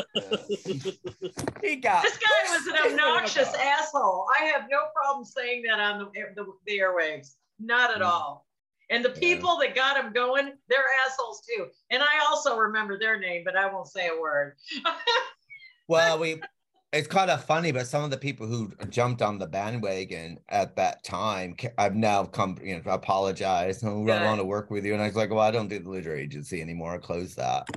He got This guy was an obnoxious asshole. I have no problem saying that on the, the, the airwaves. Not at Mm. all. And the Yeah. people that got him going, they're assholes too. And I also remember their name, but I won't say a word. <laughs> Well, we it's kind of funny, but some of the people who jumped on the bandwagon at that time, I've now come, you know, apologize. Oh, I Good. want to work with you, and I was like, well, I don't do the literary agency anymore. I closed that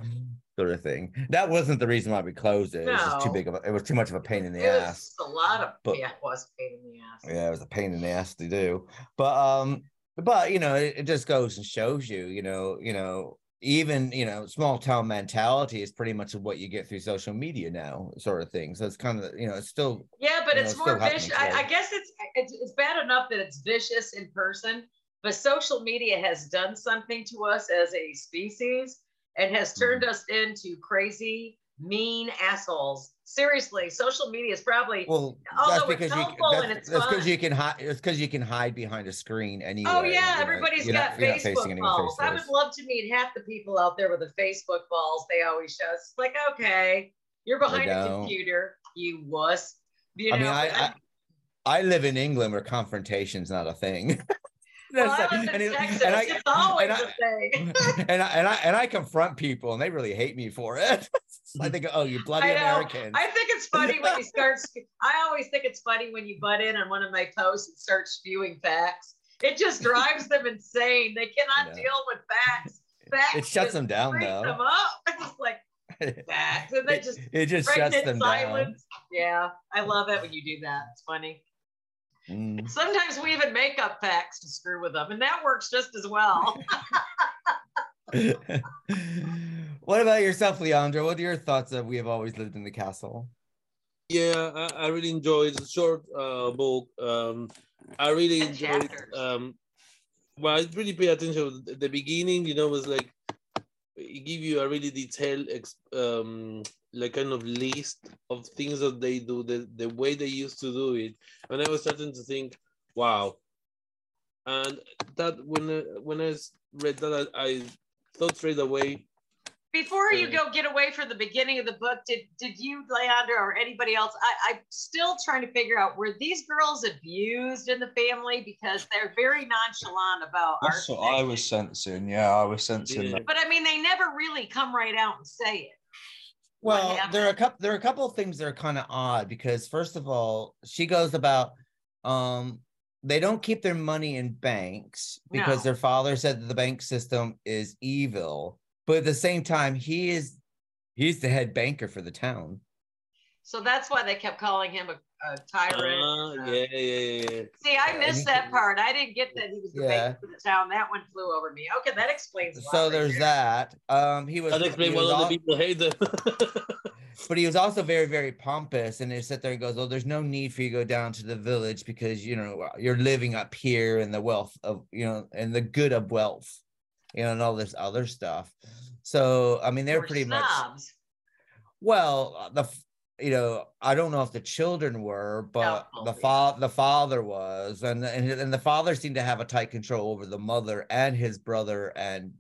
sort of thing. That wasn't the reason why we closed it. It was just too big of a, it was too much of a pain in the it ass. was a lot of But- yeah, it was a pain in the ass. Yeah, it was a pain in the ass to do. But um, but you know, it, it just goes and shows you, you know, you know, even you know small town mentality is pretty much what you get through social media now sort of thing so it's kind of you know it's still Yeah, but know, it's it's more vicious. I. I guess it's, it's it's bad enough that it's vicious in person, but social media has done something to us as a species and has turned Mm-hmm. us into crazy, mean assholes. Seriously, social media is probably well Although that's it's because you helpful that's, and it's that's because fun. you can hide it's because you can hide behind a screen anyway Oh yeah, you know, everybody's you're got not- Facebook balls. I would love to meet half the people out there with the Facebook balls they always show. It's like, okay, you're behind a computer, you wuss. You I mean, know, I, I I live in England where confrontation's not a thing. <laughs> well, like- and it- and I- it's always and I- thing. <laughs> and I and I and I confront people and they really hate me for it. <laughs> I think, oh, you bloody I know. Americans. I think it's funny when you <laughs> start. I always think it's funny when you butt in on one of my posts and start spewing facts. It just drives them insane. They cannot know. deal with facts. Facts It shuts them down, though. Them up. It's just like facts, and they it, just it just shuts them down. Yeah, I love it when you do that. It's funny. Mm. Sometimes we even make up facts to screw with them, and that works just as well. <laughs> <laughs> what about yourself, Leandro? What are your thoughts of We Have Always Lived in the Castle? Yeah, I, I really enjoyed the short uh, book. Um, I really And enjoyed. Um, well, I really pay attention. to The beginning, you know, was like it give you a really detailed, um, like kind of list of things that they do, the the way they used to do it, and I was starting to think, wow. And that when when I, when I read that, I, I thought straight away, Before you go get away from the beginning of the book, did did you, Leandro, or anybody else? I, I'm still trying to figure out were these girls abused in the family because they're very nonchalant about That's what arsenic. I was sensing. Yeah, I was sensing Yeah. that. But I mean, they never really come right out and say it. Well, there are a couple. There are a couple of things that are kind of odd because first of all, she goes about, um, they don't keep their money in banks because No. their father said that the bank system is evil, but at the same time, he is, he's the head banker for the town. So that's why they kept calling him a, a tyrant. ah, uh, yeah, yeah, yeah, yeah. See, I Yeah, missed that part. I didn't get that he was the Yeah. banker for the town. That one flew over me. Okay, that explains. a So there's there. that. Um, he was, That he explains why was all the people hate them. <laughs> but he was also very, very pompous, and he sat there and goes, "Oh, there's no need for you to go down to the village because you know you're living up here in the wealth of you know and the good of wealth, you know, and all this other stuff." So I mean, they're pretty much well, uh, the you know, I don't know if the children were, but Doubtful, the yeah. fa- the father was, and and and the father seemed to have a tight control over the mother and his brother and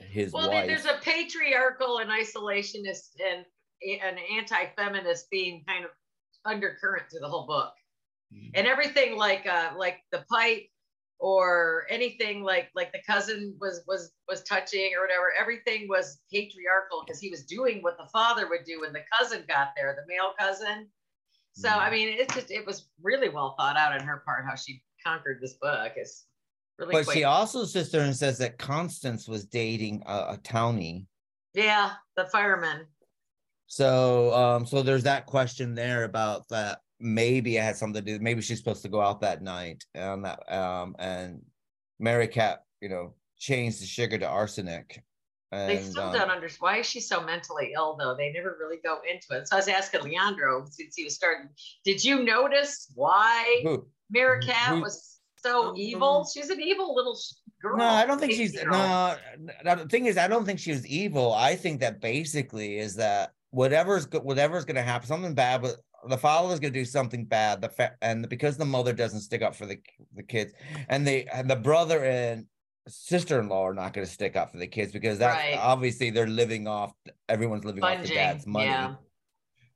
his Well, wife. there's a patriarchal and isolationist and an anti-feminist theme kind of undercurrent to the whole book, Mm-hmm. and everything like uh like the pipe or anything like like the cousin was was was touching or whatever everything was patriarchal because he was doing what the father would do when the cousin got there the male cousin so Mm-hmm. i mean it just it was really well thought out on her part how she conquered this book is really but quick. she also sits there and says that Constance was dating a, a townie. yeah the fireman So um, so there's that question there about that. Maybe it had something to do. Maybe she's supposed to go out that night, and that um, and Merricat, you know, changed the sugar to arsenic. And, they still um, don't understand why is she so mentally ill though they never really go into it so i was asking leandro since he was starting did you notice why who- Merricat who- was so evil she's an evil little girl No, I don't think she's 18-year-old. no. no, The thing is, I don't think she was evil. I think that basically is that whatever's go- whatever's going to happen, something bad. The father's going to do something bad. The fa- and because the mother doesn't stick up for the the kids, and they and the brother and sister-in-law are not going to stick up for the kids because that's Right. obviously they're living off. Everyone's living off the dad's money. yeah.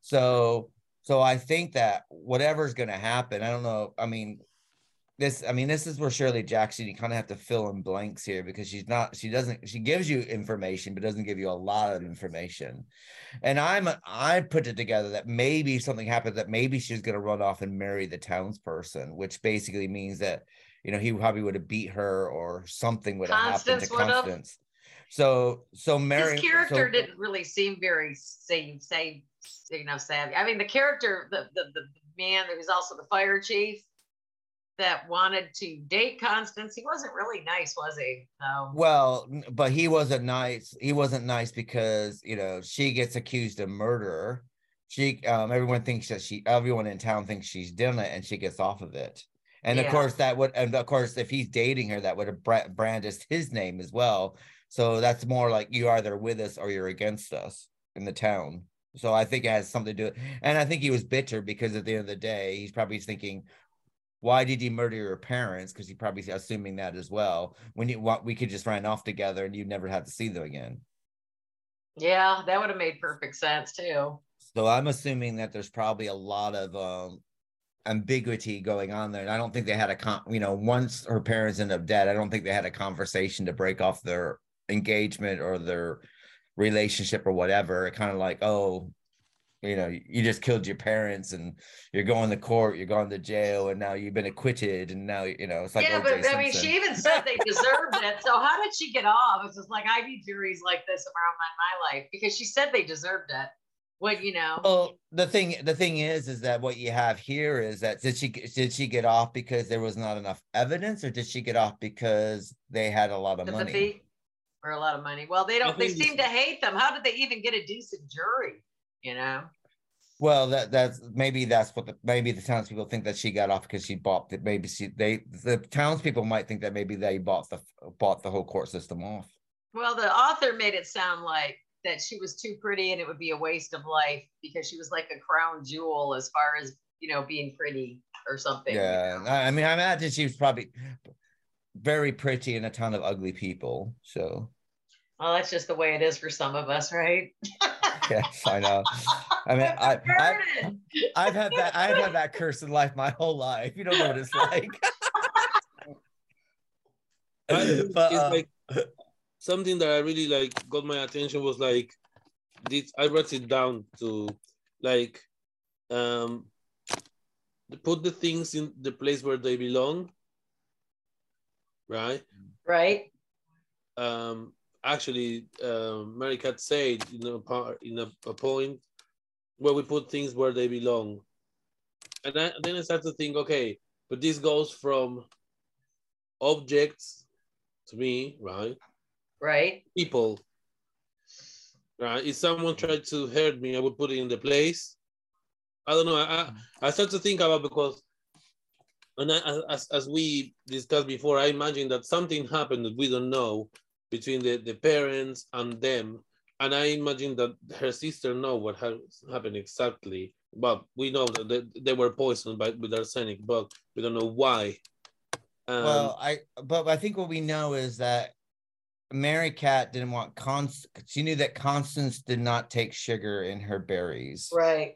So so I think that whatever's going to happen, I don't know. I mean, this I mean, this is where Shirley Jackson you kind of have to fill in blanks here because she's not she doesn't she gives you information but doesn't give you a lot of information. And I'm I put it together that maybe something happened that maybe she's going to run off and marry the townsperson, which basically means that you know he probably would have beat her or something would have happened to Constance. So so Mary his character so- didn't really seem very say say you know savvy i mean the character the the, the man that was also the fire chief that wanted to date Constance. He wasn't really nice, was he? Well, but he wasn't nice. He wasn't nice because you know she gets accused of murder. She, um, everyone thinks that she, everyone in town thinks she's done it, and she gets off of it. And of course, that would, and of course, if he's dating her, that would have bra- brandished his name as well. So that's more like you either with us or you're against us in the town. So I think it has something to do. And I think he was bitter because at the end of the day, he's probably thinking, why did you murder your parents? Because he probably assuming that as well. When you want, we could just run off together and you never have to see them again. Yeah, that would have made perfect sense too. So I'm assuming that there's probably a lot of um ambiguity going on there. And I don't think they had a con you know, once her parents end up dead, I don't think they had a conversation to break off their engagement or their relationship or whatever. It kind of like, oh, you know, you just killed your parents and you're going to court, you're going to jail, and now you've been acquitted, and now you know it's like yeah, O.J. but I mean, she even said they deserved it. So how did she get off? It's just like I need juries like this around my, my life because she said they deserved it. What you know? Well, the thing the thing is, is that what you have here is that did she did she get off because there was not enough evidence, or did she get off because they had a lot of money? sympathy or a lot of money. Well, they don't. They seem to hate them. How did they even get a decent jury? You know? Well, that that's maybe that's what the maybe the townspeople think that she got off because she bought that maybe she they the townspeople might think that maybe they bought the bought the whole court system off. Well, the author made it sound like that she was too pretty and it would be a waste of life because she was like a crown jewel as far as you know being pretty or something. you Yeah, know? I I mean, I imagine she was probably very pretty and a ton of ugly people. So Well, that's just the way it is for some of us, right? <laughs> yes, I know. I mean, I, I, I've had that I've had that curse in life my whole life. You don't know what it's like. <laughs> I But, it's uh, like something that I really like got my attention was like this I wrote it down to like um put the things in the place where they belong right right? um actually um Merricat said in a part in a, a point where we put things where they belong and I, then I start to think okay but this goes from objects to me right Right? people. Right? If someone tried to hurt me, I would put it in the place. I don't know. I I, I start to think about because, and I, as as we discussed before, I imagine that something happened that we don't know between the, the parents and them, and I imagine that her sister know what has happened exactly. But we know that they, they were poisoned by with arsenic, but we don't know why. Um, well, I but I think what we know is that Merricat didn't want Const. She knew that Constance did not take sugar in her berries. Right.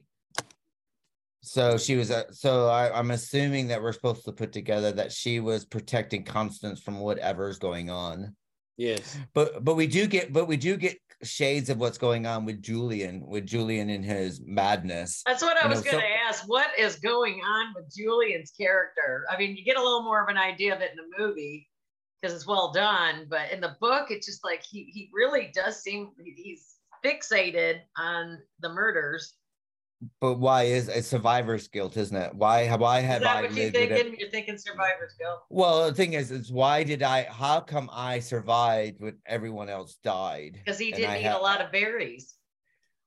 So she was. Uh, so I, I'm assuming that we're supposed to put together that she was protecting Constance from whatever's going on. Yes. But but we do get but we do get shades of what's going on with Julian with Julian and his madness. That's what I You was know, going so- to ask. What is going on with Julian's character? I mean, you get a little more of an idea of it in the movie because it's well done, but in the book, it's just like he he really does seem he's fixated on the murders. But why is it survivor's guilt, isn't it? Why why Is have that I what you're lived it? thinking? You're thinking survivor's guilt. Well, the thing is, is why did I? How come I survived when everyone else died? Because he didn't eat ha- a lot of berries.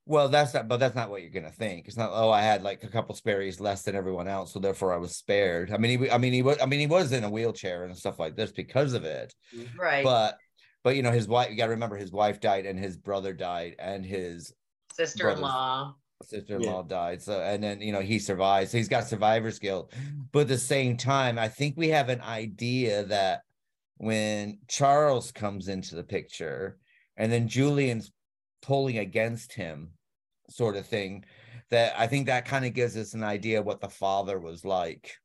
Well, that's not, but that's not what you're gonna think. It's not. Oh, I had like a couple sperries less than everyone else, so therefore I was spared. I mean, he, I mean, he was, I mean, he was in a wheelchair and stuff like this because of it. Right. But, but you know, his wife. You got to remember, his wife died, and his brother died, and his Sister-in-law. Sister-in-law died. So, and then you know he survives So he's got survivor's guilt. But at the same time, I think we have an idea that when Charles comes into the picture, and then Julian's pulling against him, sort of thing, that I think that kind of gives us an idea what the father was like.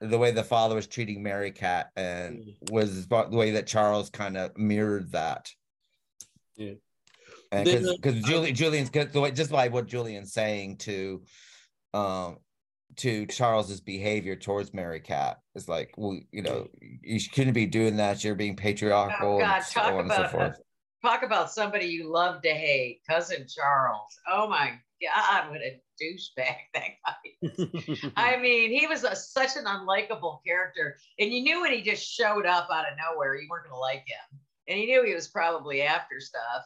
The way the father was treating Merricat and mm. was the way that Charles kind of mirrored that. Yeah. Because uh, Julian Julian's cause the way just by what Julian's saying to um to Charles's behavior towards Merricat is like, well, you know, you couldn't be doing that. You're being patriarchal Oh, God, and so talk and so about forth. talk about somebody you love to hate, cousin Charles. Oh my God, what a douchebag <laughs> that guy is. I <laughs> mean, he was a, such an unlikable character, and you knew when he just showed up out of nowhere, you weren't going to like him, and you knew he was probably after stuff,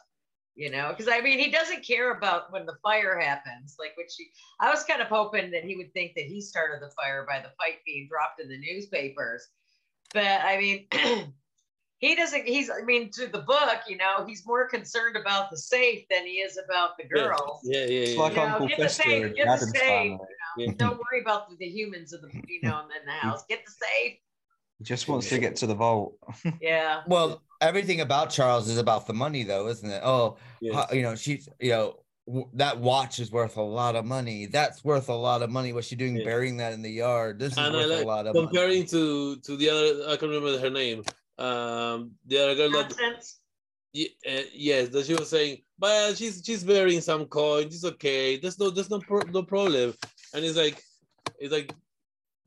you know, because I mean, he doesn't care about when the fire happens, like when she. I was kind of hoping that he would think that he started the fire by the fight being dropped in the newspapers, but I mean. <clears throat> he doesn't he's i mean to the book you know he's more concerned about the safe than he is about the girls Yeah, yeah, yeah. It's like You know, Uncle get the safe, get the safe. You know, don't worry about the, the humans of the you know in the <laughs> house get the safe He just wants to get to the vault. <laughs> yeah Well, everything about Charles is about the money, though, isn't it? Oh, Yes. how- you know, she's, you know, w- that watch is worth a lot of money. That's worth a lot of money. What's she doing Yeah. burying that in the yard? This is and worth like a lot of comparing money. to to the other. I can't remember her name. Um, the other girl that nonsense Ye- uh, yes, that she was saying, but she's she's burying some coins. It's okay. There's no there's no pro- no problem. And it's like it's like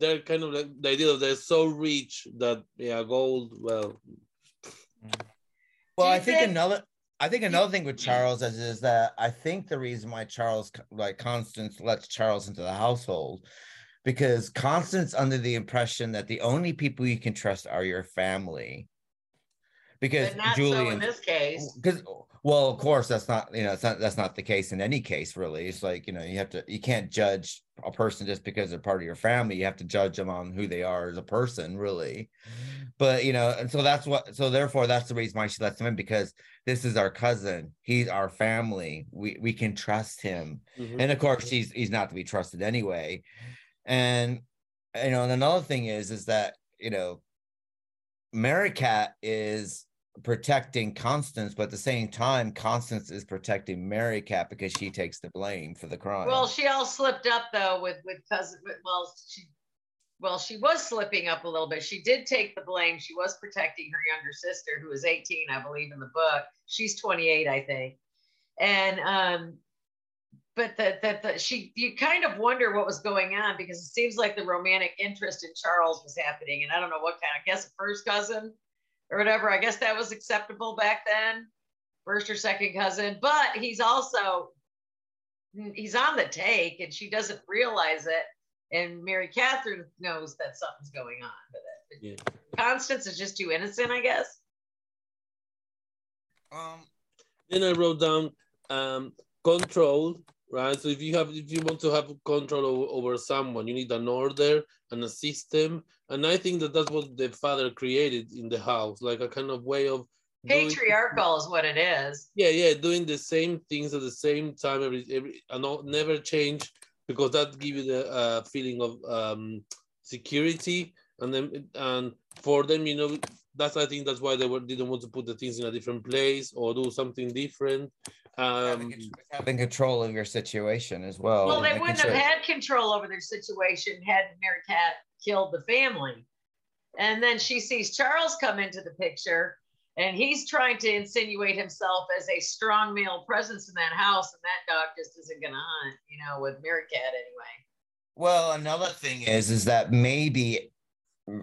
they're kind of like the idea of they're so rich that yeah, gold. Well, Well, I think think- another. I think another thing with Charles is, is that I think the reason why Charles, like Constance, lets Charles into the household, because Constance under the impression that the only people you can trust are your family. Because but not so in Julian, this case because well of course that's not you know it's not that's not the case in any case really. It's like you know you have to you can't judge a person just because they're part of your family. You have to judge them on who they are as a person really. But you know and so that's what so therefore that's the reason why she lets him in because this is our cousin. He's our family. We we can trust him. Mhm. and of course he's he's not to be trusted anyway. And you know and another thing is is that you know merricat is protecting constance but at the same time constance is protecting merricat because she takes the blame for the crime. well she all slipped up though with with cousin well she well she was slipping up a little bit. She did take the blame. She was protecting her younger sister who was 18 i believe in the book. She's 28 i think. And um but that that the, she you kind of wonder what was going on because it seems like the romantic interest in charles was happening. And i don't know what kind i guess a first cousin or whatever i guess that was acceptable back then first or second cousin but he's also he's on the take and she doesn't realize it and mary katherine knows that something's going on with it Yeah. constance is just too innocent i guess um Then I wrote down um, control. Right. So if you have if you want to have control over, someone, you need an order and a system. And I think that that's what the father created in the house, like a kind of way of doing- patriarchal is what it is yeah yeah doing the same things at the same time every every and not, never change because that gives you the uh, feeling of um security and then and for them you know that's i think that's why they were didn't want to put the things in a different place or do something different. Having, um con- having control of your situation as well well they wouldn't sure- have had control over their situation had merricat killed the family. And then she sees charles come into the picture and he's trying to insinuate himself as a strong male presence in that house and that dog just isn't gonna hunt you know with merricat anyway. Well, another thing is, is that maybe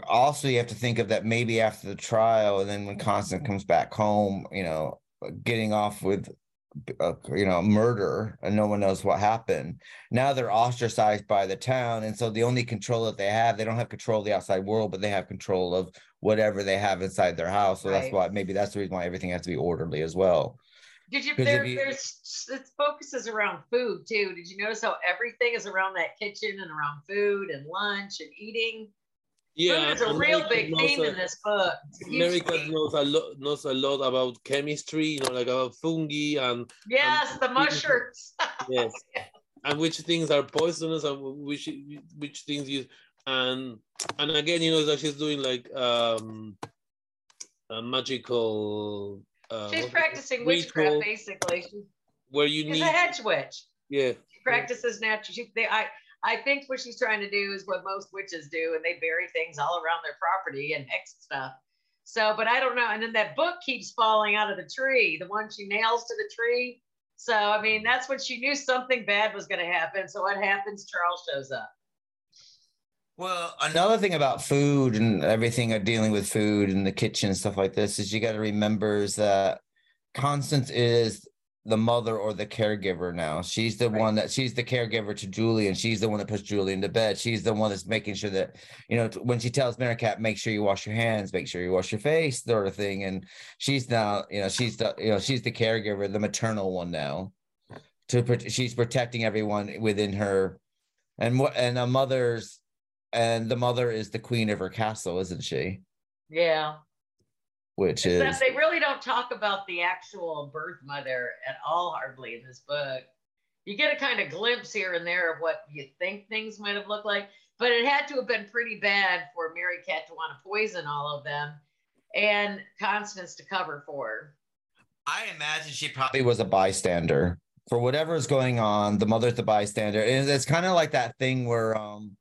also you have to think of that maybe after the trial, and then when Constance comes back home, you know, getting off with, uh, you know, murder, and no one knows what happened. Now they're ostracized by the town, and so the only control that they have, they don't have control of the outside world, but they have control of whatever they have inside their house. So that's why maybe that's the reason why everything has to be orderly as well. Did you there you- there's it focuses around food too. Did you notice how everything is around that kitchen and around food and lunch and eating? Yeah food is a and real big theme a- in this book. Merricat knows a lot knows a lot about chemistry you know like about fungi and Yes, the mushrooms. <laughs> yes and which things are poisonous and which which things you and and again you know that she's doing like um a magical uh She's practicing witchcraft basically. Where you she's need a hedge witch. yeah She practices natural. She, they, I, I think what she's trying to do is what most witches do, and they bury things all around their property and hex stuff. So, but I don't know. And then that book keeps falling out of the tree, the one she nails to the tree. So, I mean, that's when she knew something bad was going to happen. So, what happens? Charles shows up. Well, another thing about food and everything uh, dealing with food in the kitchen and stuff like this is you got to remember is that Constance is the mother or the caregiver now. She's the Right. one that she's the caregiver to Julie, and she's the one that puts Julie into bed. She's the one that's making sure that you know when she tells Merricat, make sure you wash your hands, make sure you wash your face, sort of thing. And she's now, you know, she's the you know she's the caregiver, the maternal one now. To she's protecting everyone within her, and what and a mother's, and the mother is the queen of her castle, isn't she? Yeah. Which is Except they really don't talk about the actual birth mother at all, hardly in this book. You get a kind of glimpse here and there of what you think things might have looked like, but it had to have been pretty bad for Mary Cat to want to poison all of them and Constance to cover for her. I imagine she probably was a bystander for whatever is going on. The mother's the bystander, and it's kind of like that thing where um,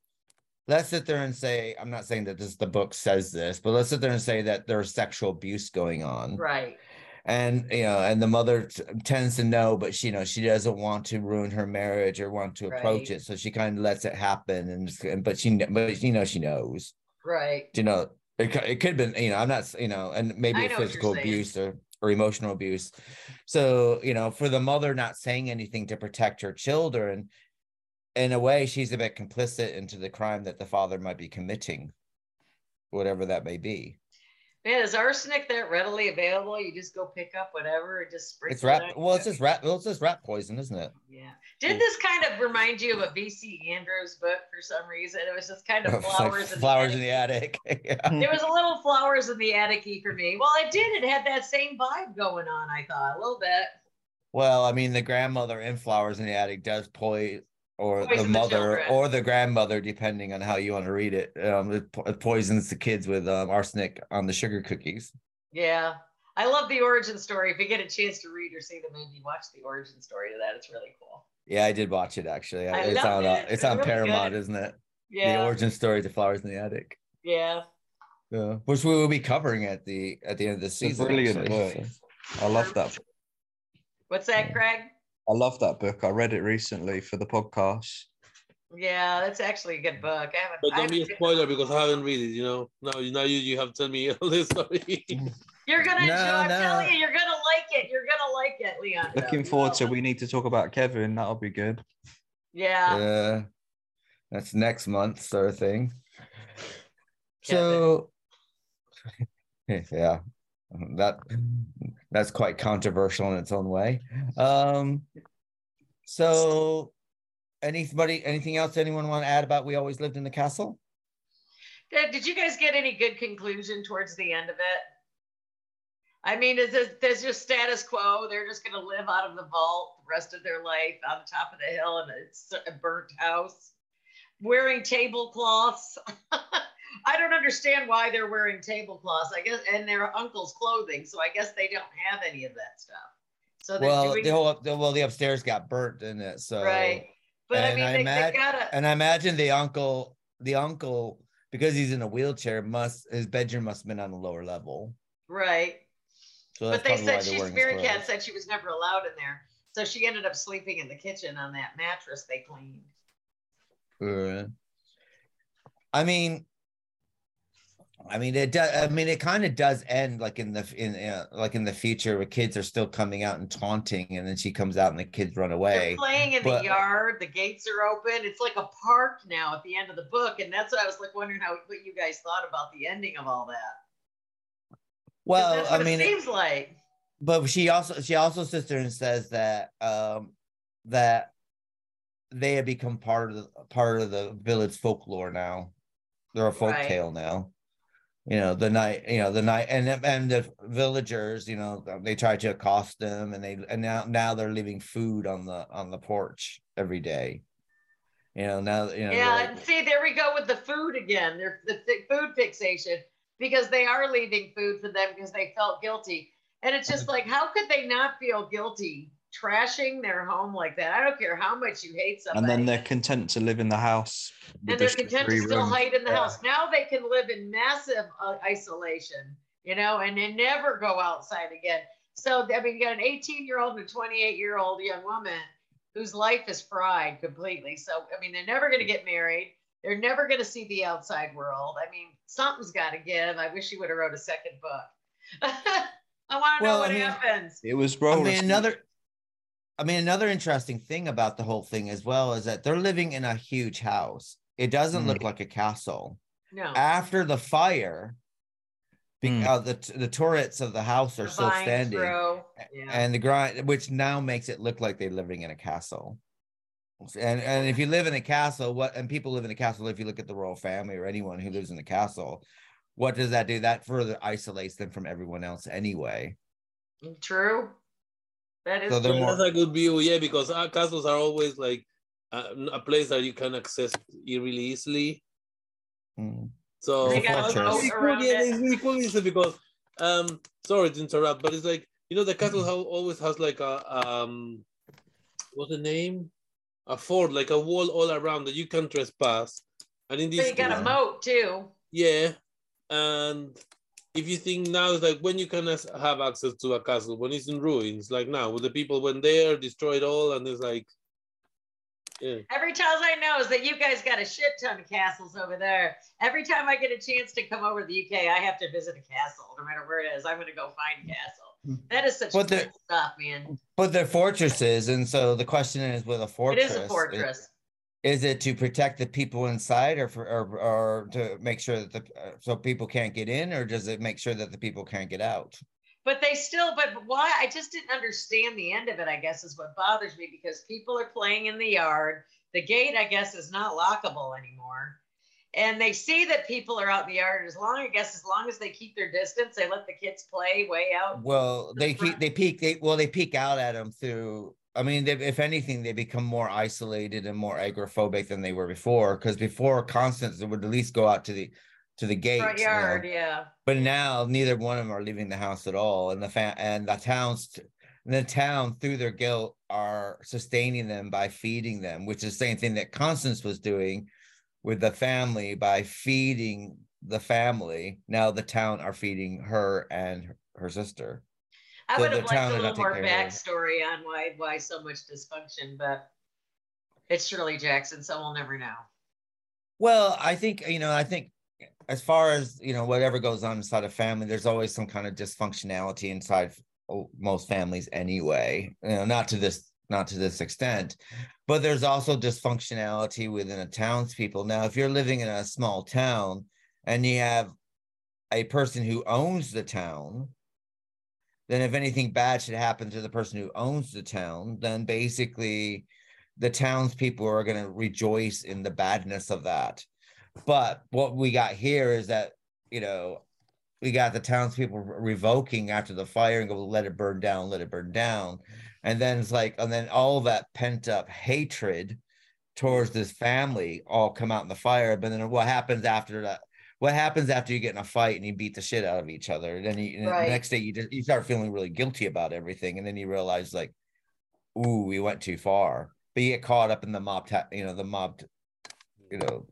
let's sit there and say, I'm not saying that this the book says this, but let's sit there and say that there's sexual abuse going on, Right. and you know, and the mother t- tends to know, but she you know she doesn't want to ruin her marriage or want to approach Right. it, so she kind of lets it happen, and and but she but you know she knows, Right. you know. It, it could have been, you know, I'm not, you know, and maybe I a know physical abuse or, or emotional abuse. So, you know, for the mother not saying anything to protect her children, in a way, she's a bit complicit into the crime that the father might be committing, whatever that may be. Man, is arsenic that readily available? You just go pick up whatever and just sprinkle It's rat. it Well, it's just rat. Well, it's just rat poison, isn't it? Yeah. Did this kind of remind you of a V.C. Andrews book for some reason? It was just kind of <laughs> It's like flowers, in, flowers the in the attic. attic. <laughs> yeah. <laughs> There was a little flowers in the attic for me. Well, it did. It had that same vibe going on. I thought a little bit. Well, I mean, the grandmother in flowers in the attic does poison, or the Poison the mother, children. or the grandmother, depending on how you want to read it. Um, it, po- it poisons the kids with um, arsenic on the sugar cookies. Yeah. I love the origin story. If you get a chance to read or see the movie, watch the origin story to that. It's really cool. Yeah, I did watch it actually. I it's loved on. it. Uh, It's it's on really Paramount, good. isn't it? Yeah. The origin story to Flowers in the Attic. Yeah. Yeah, which we will be covering at the at the end of the season. brilliant actually. I love that. What's that, Craig? I love that book. I read it recently for the podcast. Yeah, that's actually a good book. I haven't. But I don't be a spoiler because I haven't read it. You know, now now you you have to tell me <laughs> all this story. You're gonna No, enjoy. I'm no. telling you, you're gonna like it. You're gonna like it, Leon. Looking forward to we need to talk about Kevin. That'll be good. Yeah. Yeah, that's next month sort of thing. So, <laughs> yeah, that that's quite controversial in its own way. Um, so anybody, anything else anyone want to add about we always lived in the castle? Did, did you guys get any good conclusion towards the end of it? I mean, is this there's just status quo? They're just gonna live out of the vault the rest of their life on the top of the hill in a burnt house, wearing tablecloths. <laughs> I don't understand why they're wearing tablecloths. I guess, and their uncle's clothing. So I guess they don't have any of that stuff. So they're Well, doing the whole the, well the upstairs got burnt in it, so right. But I and mean, I they, imag- they gotta. and I imagine the uncle, the uncle, because he's in a wheelchair, must his bedroom must have been on the lower level. Right. So but they said wearing Merricat said she was never allowed in there. So she ended up sleeping in the kitchen on that mattress they cleaned. Uh, I mean, I mean it does. I mean it kind of does end like in the in uh, like in the future where kids are still coming out and taunting, and then she comes out and the kids run away. They're playing in but- the yard. The gates are open. It's like a park now at the end of the book, and that's what I was like wondering how what you guys thought about the ending of all that. Well, I mean, it it- seems like. but she also she also sits there and says that um that they have become part of the part of the village folklore now. They're a folk Right. tale now. You know, the night, you know, the night and and the villagers, you know, they try to accost them and they and now now they're leaving food on the on the porch every day. You know, now you know Yeah, they're- see, there we go with the food again. They're the food fixation because they are leaving food for them because they felt guilty. And it's just mm-hmm. like, how could they not feel guilty trashing their home like that? I don't care how much you hate somebody. And then they're content to live in the house. and they're content to still rooms. hide in the Yeah. house. Now they can live in massive uh, isolation, you know, and they never go outside again. So I mean, you got an 18 year old and a 28 year old young woman whose life is fried completely. So I mean, they're never going to get married. They're never going to see the outside world. I mean, something's got to give. I wish you would have wrote a second book. <laughs> I want to Well, know what I mean- happens. It was I mean, another. I mean, another interesting thing about the whole thing as well is that they're living in a huge house. It doesn't Mm. look like a castle. No. After the fire, be- Mm. uh, the the turrets of the house are The still standing. Yeah. and the grind, which now makes it look like they're living in a castle. And and if you live in a castle, what and people live in a castle, if you look at the royal family or anyone who lives in a castle, what does that do? That further isolates them from everyone else anyway. True. That is So they're true. more- That's a good view, yeah, because our castles are always like uh, a place that you can access really easily. Mm. So They got a it's moat really cool, around yeah, it. it's really cool Lisa, because um sorry to interrupt, but it's like you know the castle Mm-hmm. always has like a um what's the name? A fort, like a wall all around that you can trespass. And in So this you got a moat too. yeah, and if you think now it's like when you can have access to a castle when it's in ruins, like now, with the people went there, destroyed all, and it's like, yeah, Every time I know is that you guys got a shit ton of castles over there. Every time I get a chance to come over to the UK, I have to visit a castle, no matter where it is. I'm gonna go find a castle. Hmm. That is such But cool the- stuff, man. But they're fortresses, and so the question is, with a fortress, is a fortress. Is it to protect the people inside, or for, or, or to make sure that the uh, so people can't get in, or does it make sure that the people can't get out? But they still, but why? I just didn't understand the end of it, I guess, is what bothers me because people are playing in the yard. The gate, I guess, is not lockable anymore. And they see that people are out in the yard. As long, I guess, as long as they keep their distance, they let the kids play way out. Well, they keep they peek they well they peek out at them through. I mean, they, if anything, they become more isolated and more agoraphobic than they were before. Because before, Constance would at least go out to the to the gate. Front you know. yard, yeah. but now neither one of them are leaving the house at all and the fa- and the towns the town through their guilt are sustaining them by feeding them which is the same thing that constance was doing with the family by feeding the family now the town are feeding her and her sister I would have liked a little more backstory on why why so much dysfunction, but it's Shirley Jackson, so we'll never know. Well, I think you know, I think as far as you know, whatever goes on inside a family, there's always some kind of dysfunctionality inside most families anyway. You know, not to this not to this extent, but there's also dysfunctionality within a townspeople. Now, if you're living in a small town and you have a person who owns the town, then if anything bad should happen to the person who owns the town, then basically the townspeople are going to rejoice in the badness of that. But what we got here is that, you know, we got the townspeople revoking after the fire and go, let it burn down, let it burn down. And then it's like, and then all that pent up hatred towards this family all come out in the fire. But then what happens after that? What happens after you get in a fight and you beat the shit out of each other? And then you, Right. the next day you just you start feeling really guilty about everything, and then you realize like, ooh, we went too far. But you get caught up in the mob, ta- you know, the mob, you know,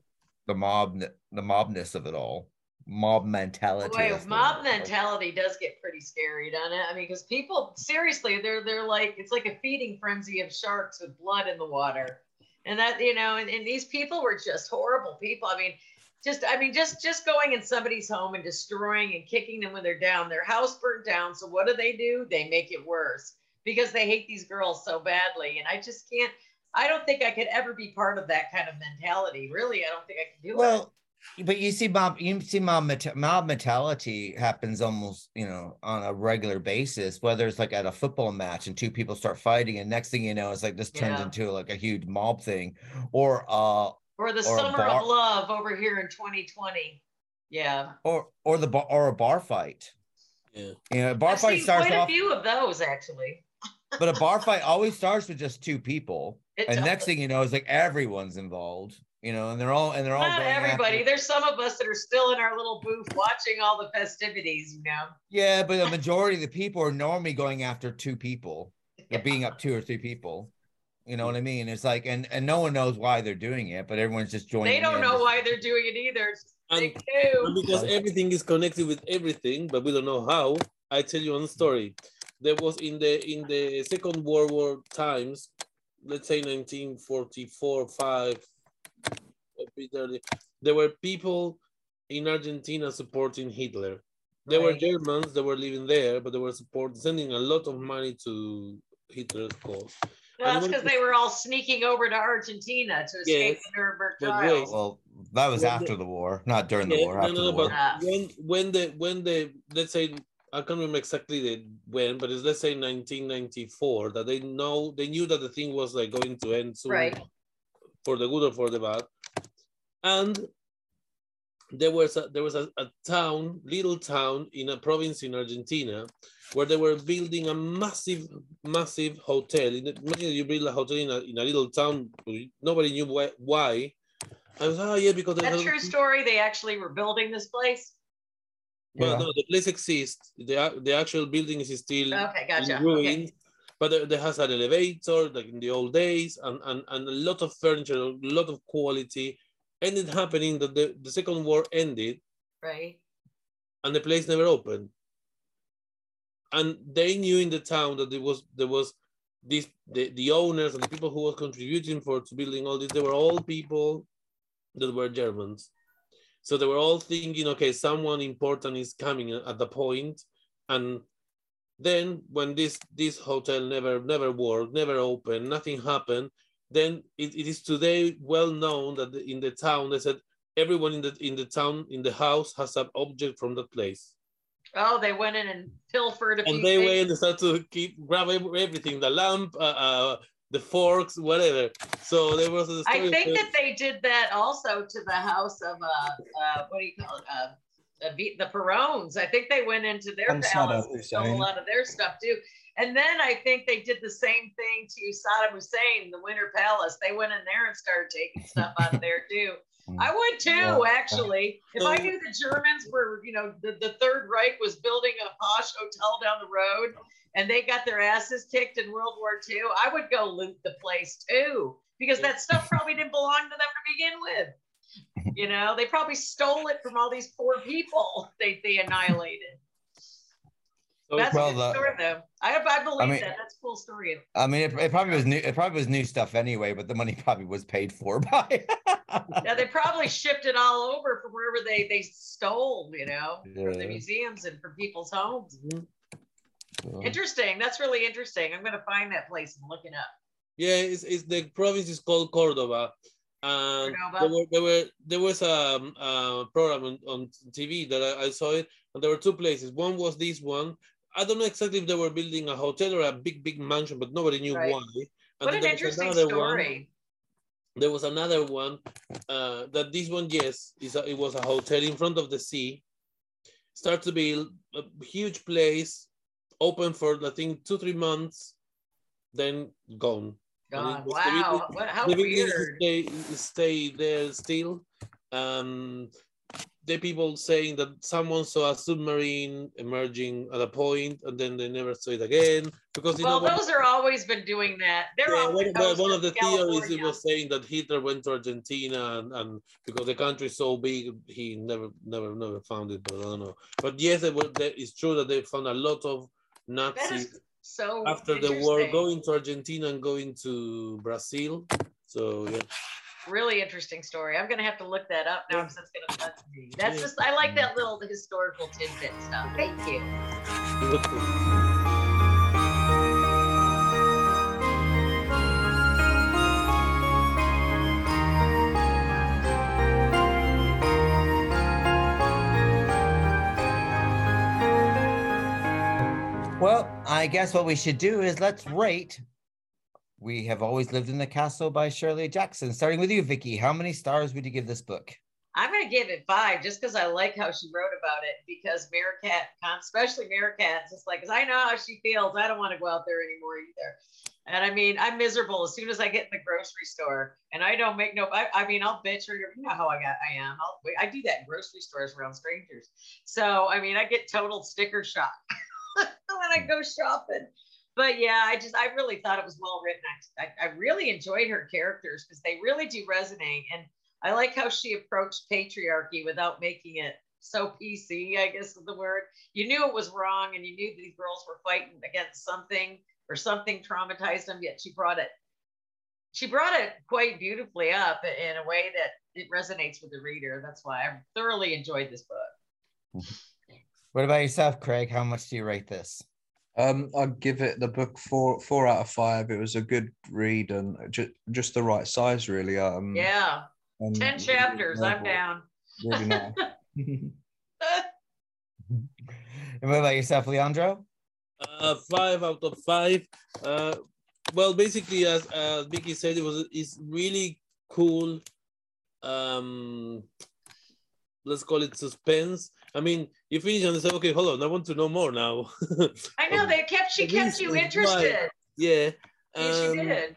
the mob, the mobness of it all, mob oh, mentality. Boy, mob mentality does get pretty scary, doesn't it? I mean, because people seriously, they're they're like it's like a feeding frenzy of sharks with blood in the water, and that you know, and, and these people were just horrible people. I mean, just I mean, just just going in somebody's home and destroying and kicking them when they're down. Their house burnt down. So what do they do? They make it worse because they hate these girls so badly. And I just can't. I don't think I could ever be part of that kind of mentality. Really, I don't think I can do it. Well, but you see, mob, you see, mob, mob mentality happens almost, you know, on a regular basis. Whether it's like at a football match and two people start fighting, and next thing you know, it's like this turns Yeah. into like a huge mob thing, or uh, or the or summer bar- of love over here in 2020. Yeah. or or the bar or a bar fight. yeah. You know, a bar I've fight seen starts quite off, a few of those actually. <laughs> but a bar fight always starts with just two people, It and does. next thing you know, it's like everyone's involved. You know, and they're all and they're all Not going after- everybody. There's some of us that are still in our little booth watching all the festivities, you know. Yeah, but the majority of the people are normally going after two people. They're <laughs> being up two or three people. You know what I mean? It's like, and and no one knows why they're doing it, but everyone's just joining. They don't in. know why they're doing it either. And- And because everything is connected with everything, but we don't know how. I tell you one story. There was in the in the Second World War times, let's say 1944, five, a bit early, there were people in Argentina supporting Hitler. They were Germans. that were living there, but they were support sending a lot of money to Hitler's cause. Well, that's because they were all sneaking over to Argentina to escape Yes, the Nuremberg trials. wait. Well, that was Well, after the war, not during the Yeah, war. no, After no, the no, war. but when when the when the let's say I can't remember exactly the when, but it's let's say 1994 that they know they knew that the thing was like going to end soon Right. for the good or for the bad, and there was a, there was a, a town, little town in a province in Argentina, where they were building a massive, massive hotel. In the- Imagine you build a hotel in a, in a little town, nobody knew why. why. I was, oh yeah, because they That had- true story. They actually were building this place. Well, Yeah. no, the place exists. The, the actual building is still Okay, in gotcha. ruins, Okay. but there, there has an elevator like in the old days, and, and, and a lot of furniture, a lot of quality. Ended happening that the, the Second War ended, Right. and the place never opened. And they knew in the town that there was there was this the, the owners and the people who were contributing for to building all this. They were all people that were Germans. So they were all thinking, okay, someone important is coming at the point, and then when this this hotel never never worked, never opened, nothing happened. Then it, it is today well known that the- in the town they said everyone in the in the town in the house has an object from that place, Oh, they went in and pilfered a few and they things. went and started to keep grab everything, the lamp, uh, uh, the forks, whatever. So there was a story. I think of- that they did that also to the house of uh, uh what do you call it? Uh, uh, the the Perones. I think they went into their And Saddam palace and stole a lot of their stuff too. And then I think they did the same thing to Saddam Hussein, the Winter Palace. They went in there and started taking stuff out of there too. Mm. I would too, Yeah. actually. If I knew the Germans were, you know, the, the Third Reich was building a posh hotel down the road and they got their asses kicked in World War II, I would go loot the place too. Because that stuff probably didn't belong to them to begin with. You know, they probably stole it from all these poor people <laughs> they, they annihilated. So That's Well, a good story, though. I, I believe mean- that. That's a cool story. I mean, it, it probably was new. It probably was new stuff anyway, but the money <laughs> probably was paid for <laughs> by. Yeah, they probably shipped it all over from wherever they, they stole, you know, from the museums and from people's homes. Mhm. So- Interesting. That's really interesting. I'm gonna find that place and look it up. Yeah, it's, it's the province is called Cordoba. And Cordoba. there were there were there was a, um, a program on, on TV that I, I saw it, and there were two places. One was this one. I don't know exactly if they were building a hotel or a big big mansion, but nobody knew Right. why. And What an there was interesting another one- story. there was another one uh, that this one, yes, is a, it was a hotel in front of the sea. Start to build a huge place, open for I think two three months, then gone. And it God, was wow. the- What, how the weird. Stay, stay there still. Um, the people saying that someone saw a submarine emerging at a point, and then they never saw it again because Well, know. those are always been doing that. They're yeah, one, of the, one of the theories it was saying that Hitler went to Argentina and, and because the country is so big, he never, never, never found it. But I don't know. But yes, it was, it's true that they found a lot of Nazis so after the war going to Argentina and going to Brazil. So yeah, Really interesting story. I'm gonna have to look that up now because that's gonna. That's just I like that little historical tidbit stuff. Thank you. Well, I guess what we should do is let's rate. We have always lived in the castle by Shirley Jackson. Starting with you, Vicky. How many stars would you give this book? I'm gonna give it five just because I like how she wrote about it. Because Merricat, especially Merricat, just like, cause I know how she feels. I don't want to go out there anymore either. And I mean, I'm miserable as soon as I get in the grocery store, and I don't make no. I, I mean, I'll bitch or you know how I got. I am. I'll, I do that in grocery stores around strangers. So I mean, I get total sticker shock <laughs> when I hmm. go shopping. But yeah, I just I really thought it was well written. I, I, I really enjoyed her characters because they really do resonate. And I like how she approached patriarchy without making it so PC, I guess is the word. You knew it was wrong and you knew these girls were fighting against something or something traumatized them, yet she brought it she brought it quite beautifully up in a way that it resonates with the reader. That's why I thoroughly enjoyed this book. <laughs> What about yourself, Craig? How much do you rate this? Um, I'd give it the book four four out of five. It was a good read and just just the right size, really. Um, Yeah. and 10 really chapters. I'm novel, down. Really nice. <laughs> <laughs> And what about yourself, Leandro? Uh, five out of five. Uh, well, basically, as uh, Vicky said, it was it's really cool. Um, let's call it suspense. I mean, you finish and say, okay, hold on, I want to know more now. <laughs> I know they kept she kept you interested. yeah. Yeah, she um, did.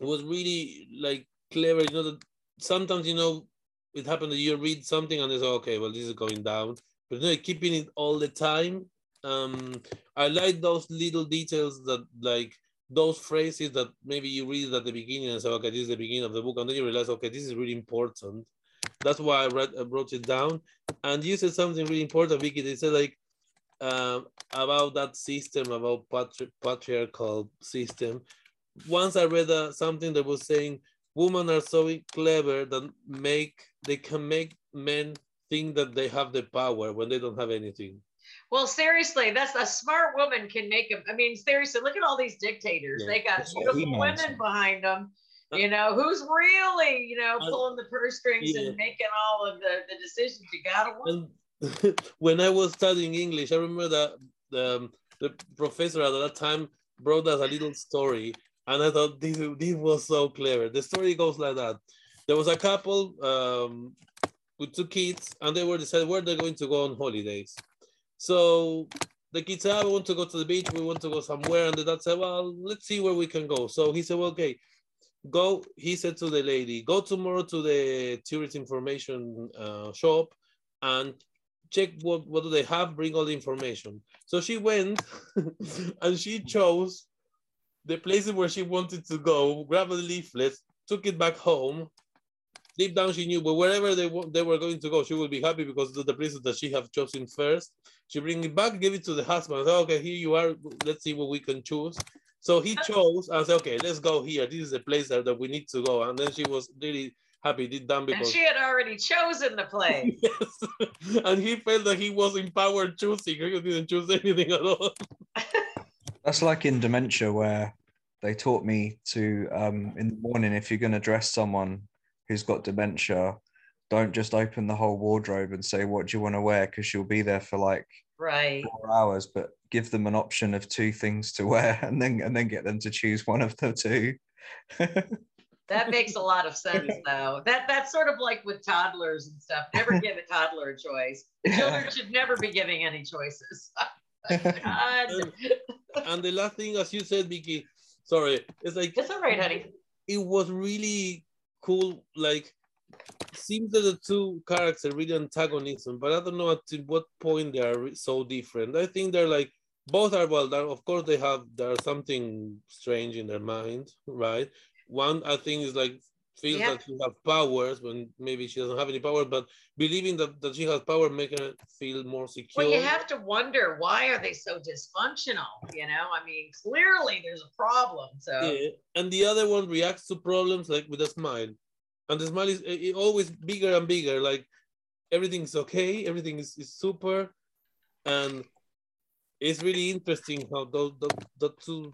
it was really like clever. You know that sometimes you know it happened that you read something and it's okay, well this is going down, but you know keeping it all the time. Um, I like those little details that like those phrases that maybe you read at the beginning and say, okay, this is the beginning of the book, and then you realize, okay, this is really important. That's why I read, I wrote it down. And you said something really important, Vicky. They said like um, about that system, about patri- patriarchal system. Once I read uh, something that was saying women are so clever that make they can make men think that they have the power when they don't have anything. Well, seriously, that's a smart woman can make them. I mean, seriously, look at all these dictators. Yeah, they got beautiful women behind them. You know, who's really, you know, Uh, pulling the purse strings yeah. and making all of the, the decisions? You gotta want. And <laughs> when I was studying English, I remember that the, um, the professor at that time brought us a little story, and I thought this, this was so clever. The story goes like that: there was a couple um, with two kids, and they were deciding where they're going to go on holidays. So the kids said, "I want to go to the beach. We want to go somewhere," and the dad said, "Well, let's see where we can go." So he said, well, "Okay." Go, he said to the lady, go tomorrow to the tourist information uh, shop and check what, what do they have, bring all the information. So she went <laughs> and she chose the places where she wanted to go, grabbed the leaflets, took it back home. Deep down, she knew, but wherever they, they were going to go, she would be happy because the places that she have chosen first. She bring it back, give it to the husband. Say, okay, here you are. Let's see what we can choose. So he chose and said, okay, let's go here. This is the place that, that we need to go. And then she was really happy, did done And because she had already chosen the place. <laughs> yes. and he felt that he was empowered choosing. He didn't choose anything at all. <laughs> That's like in dementia where they taught me to um in the morning if you're going to dress someone who's got dementia, don't just open the whole wardrobe and say what do you want to wear because she'll be there for like right. four hours, but give them an option of two things to wear <laughs> and then and then get them to choose one of the two. <laughs> That makes a lot of sense, <laughs> though. That that's sort of like with toddlers and stuff. Never give a toddler a choice. Children should never be giving any choices. Oh God. and the last thing, as you said, Vicky, sorry, it's like It's all right, honey. it was really cool. Like, seems that the two characters are really antagonism, but I don't know at what point they are so different. I think they're like both are well. Of course, they have there's something strange in their mind, right? One, I think, is like feels Yeah. that she has powers when maybe she doesn't have any power, but believing that, that she has power making her feel more secure. Well, you have to wonder why are they so dysfunctional? You know, I mean, clearly there's a problem. So Yeah, and the other one reacts to problems like with a smile, and the smile is it always bigger and bigger. Like everything's okay, everything is, is super, and it's really interesting how those the, the two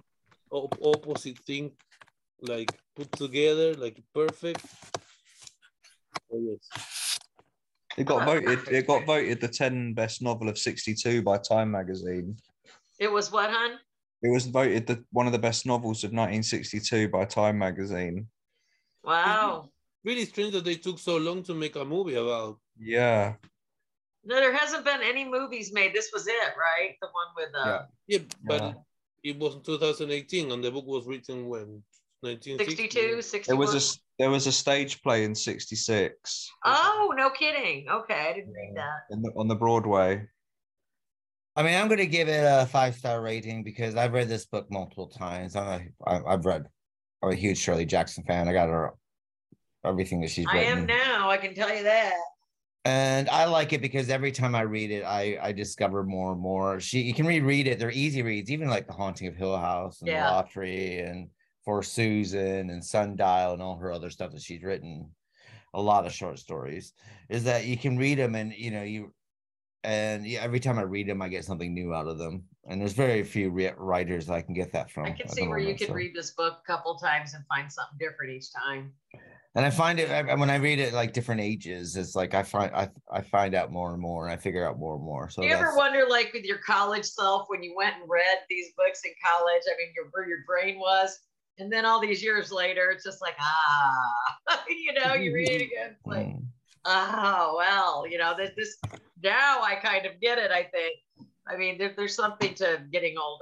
op- opposite things like put together like perfect. Oh yes, It got ah. voted. It got voted the ten best novel of '62 by Time magazine. it was what, hon? It was voted the one of the best novels of 1962 by Time magazine. Wow. really strange that they took so long to make a movie about. Yeah, No, there hasn't been any movies made. This was it, right? The one with uh, Yeah, but Yeah. it was in 2018, and the book was written when 1960. 62, 61. there was a s- there was a stage play in '66 Oh, no kidding. Okay, I didn't read that. in the, on the Broadway. I mean, I'm going to give it a five star rating because I've read this book multiple times. I'm a, I- I've read. I'm a huge Shirley Jackson fan. I got her everything that she's I written. am now. I can tell you that. And I like it because every time I read it, I I discover more and more. She you can reread it; they're easy reads, even like the Haunting of Hill House and Yeah. Lottery and For Susan and Sundial and all her other stuff that she's written. A lot of short stories is that you can read them and you know you and yeah, every time I read them, I get something new out of them. And there's very few re- writers I can get that from. I can see where you moment, could so. read this book a couple times and find something different each time. And I find it I- when I read it like different ages, it's like I find I I find out more and more, and I figure out more and more. So Do you ever wonder, like, with your college self, when you went and read these books in college? I mean, your where your brain was, and then all these years later, it's just like, ah, <laughs> you know, you read it <laughs> again, it's like, Mm. oh well, you know, this this now I kind of get it. I think. I mean, there, there's something to getting old,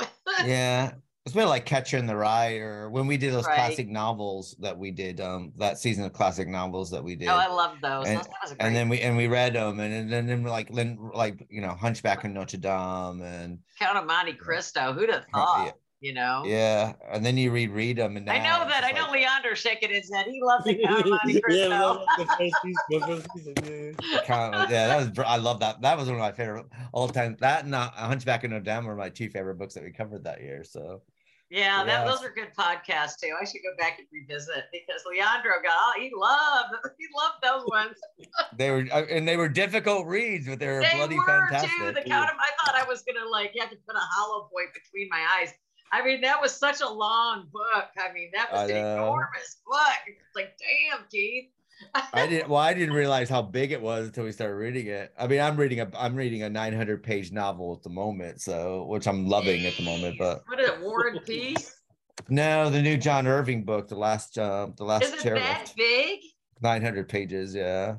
I guess. yeah it's been like catcher in the rye or when we did those Right. classic novels that we did um that season of classic novels that we did Oh, I love those. and, Those- that was great. and then we and we read them and, and then, then like then like you know hunchback in notre dame and Count of Monte Cristo. Who'd have thought? yeah. You know. yeah and then you reread them and I know that. I just know like- Leandro shaking his head. He loves the Count of <laughs> Monte yeah, Cristo. that was the <laughs> first season, the first season, yeah. Count- yeah, that was I love that. That was one of my favorite all time. That and uh, Hunchback in Notre Dame were my two favorite books that we covered that year. So Yeah, that, Yeah. those are good podcasts too. I should go back and revisit because Leandro got all he loved. <laughs> He loved those ones. <laughs> they were uh, and they were difficult reads, but they were they bloody were fantastic. too. The count of I thought I was gonna like have to put a hollow point between my eyes. I mean, that was such a long book. I mean, that was I an know. enormous book. It's like, damn, Keith. I didn't. Well, I didn't realize how big it was until we started reading it. I mean, I'm reading a I'm reading a 900 page novel at the moment, so which I'm loving at the moment. But What is it, War and Peace? no, the new John Irving book, the last uh, the last Is it chairlift, that big? 900 pages. Yeah,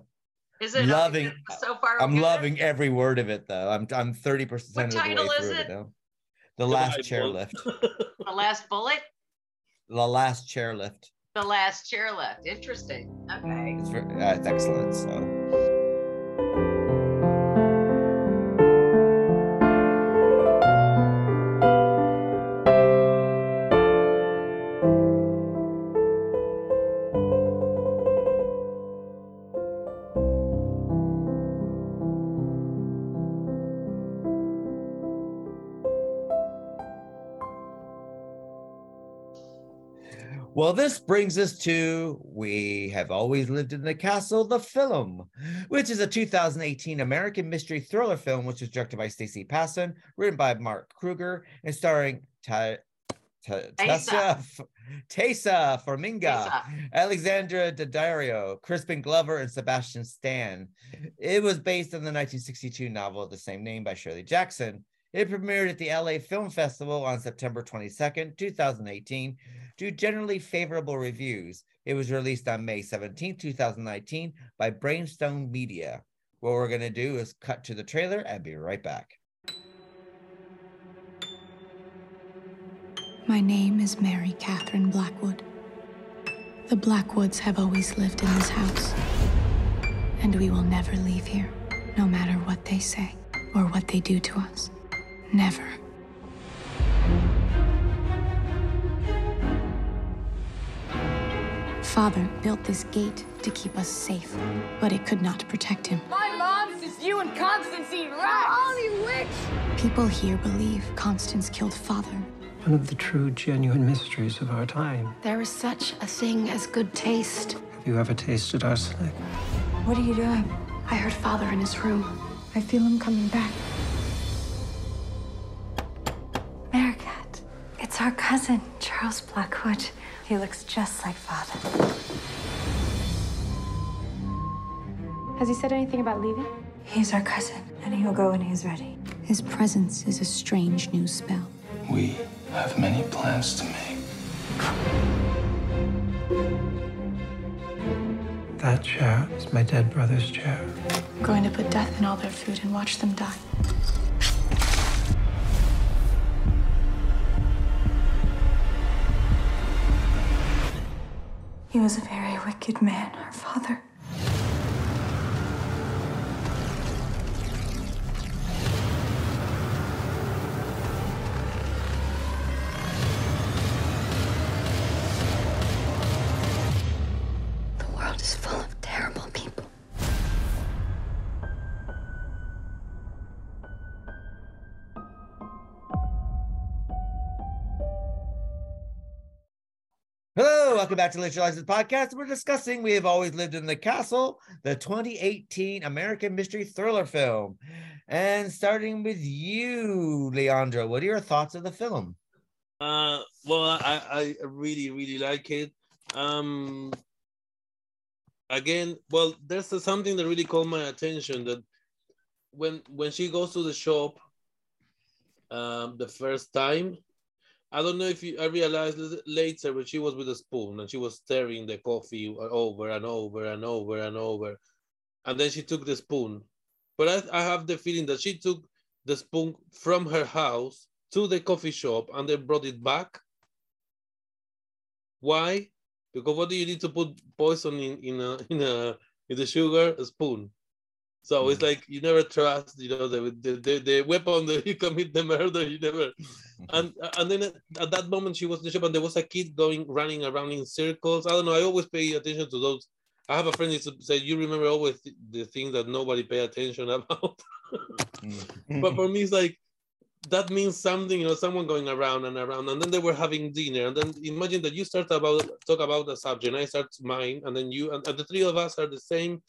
Is it Loving- is it so far? I'm good? loving every word of it though. I'm I'm 30 percent of the way title is through it? it now. The last Bible. chairlift. The last bullet. The last chairlift. The last chairlift. Interesting. Okay. It's, uh, it's excellent. So. Well, this brings us to We Have Always Lived in the Castle, the film, which is a 2018 American mystery thriller film, which was directed by Stacie Passon, written by Mark Kruger, and starring Ta- Ta- Tessa, Tessa Farmiga, Tessa. Alexandra Daddario, Crispin Glover, and Sebastian Stan. It was based on the 1962 novel of the same name by Shirley Jackson. It premiered at the LA Film Festival on September 22nd, 2018, to generally favorable reviews. It was released on May 17, 2019 by Brainstorm Media. What we're going to do is cut to the trailer and be right back. My name is Mary Katherine Blackwood. The Blackwoods have always lived in this house. And we will never leave here, no matter what they say or what they do to us. Never. Father built this gate to keep us safe, but it could not protect him. My mom says you and Constance eat rats. Holy witch! People here believe Constance killed father. One of the true, genuine mysteries of our time. There is such a thing as good taste. Have you ever tasted arsenic? What are you doing? I heard father in his room. I feel him coming back. Merricat. It's our cousin, Charles Blackwood. He looks just like father. Has he said anything about leaving? He's our cousin, and he'll go when he's ready. His presence is a strange new spell. We have many plans to make. That chair is my dead brother's chair. I'm going to put death in all their food and watch them die. He was a very wicked man, our father. Welcome back to License Podcast. We're discussing We Have Always Lived in the Castle, the 2018 American mystery thriller film. And starting with you, Leandro, what are your thoughts of the film? Uh, well, I, I really, really like it. Um, again, well, there's something that really caught my attention that when when she goes to the shop um, the first time, I don't know if you I realized later when she was with a spoon and she was stirring the coffee uh, over and over and over and over, and then she took the spoon. But I, I have the feeling that she took the spoon from her house to the coffee shop and then brought it back. Why? Because what do you need to put poison in in a in a in the sugar? A spoon. So it's mm. like you never trust, you know, the the, the, the weapon that <laughs> you commit the murder, you never. <laughs> And uh, and then at that moment she was in the shop and there was a kid going running around in circles. I don't know. I always pay attention to those. I have a friend who said you remember always the things that nobody pay attention <laughs> about. Mm. but for me, it's like that means something, you know, someone going around and around, and then they were having dinner, and then imagine that you start about talk about the subject, and I start mine, and then you and, and the three of us are the same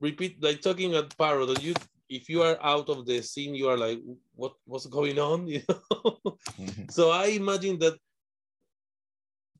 repeat like talking at parrot you if you are out of the scene you are like what what's going on <laughs> you know mm-hmm. so i imagine that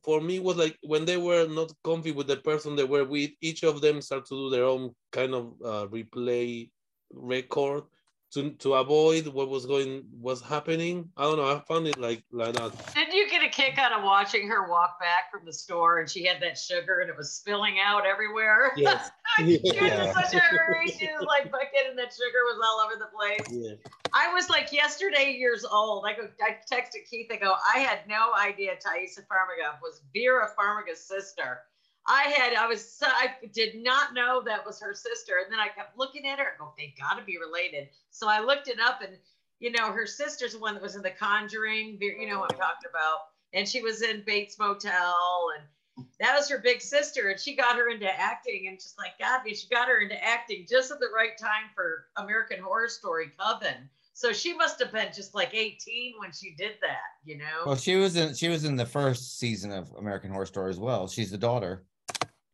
for me was like when they were not comfy with the person they were with each of them start to do their own kind of uh, replay record to to avoid what was going was happening. I don't know. I found it like like that. Did you get a kick out of watching her walk back from the store and she had that sugar and it was spilling out everywhere? Yes. <laughs> she was <laughs> in such a hurry. She was like bucket and that sugar was all over the place. Yeah. I was like yesterday years old. I go. I texted Keith. I go. I had no idea Taissa Farmiga was Vera Farmiga's sister. I had, I was, I did not know that was her sister. And then I kept looking at her and go, they got to be related. So I looked it up and, you know, her sister's the one that was in The Conjuring, you know what I'm talking about. And she was in Bates Motel and that was her big sister. And she got her into acting and just like, God, she got her into acting just at the right time for American Horror Story Coven. So she must have been just like 18 when she did that, you know? Well, she was in, she was in the first season of American Horror Story as well. She's the daughter.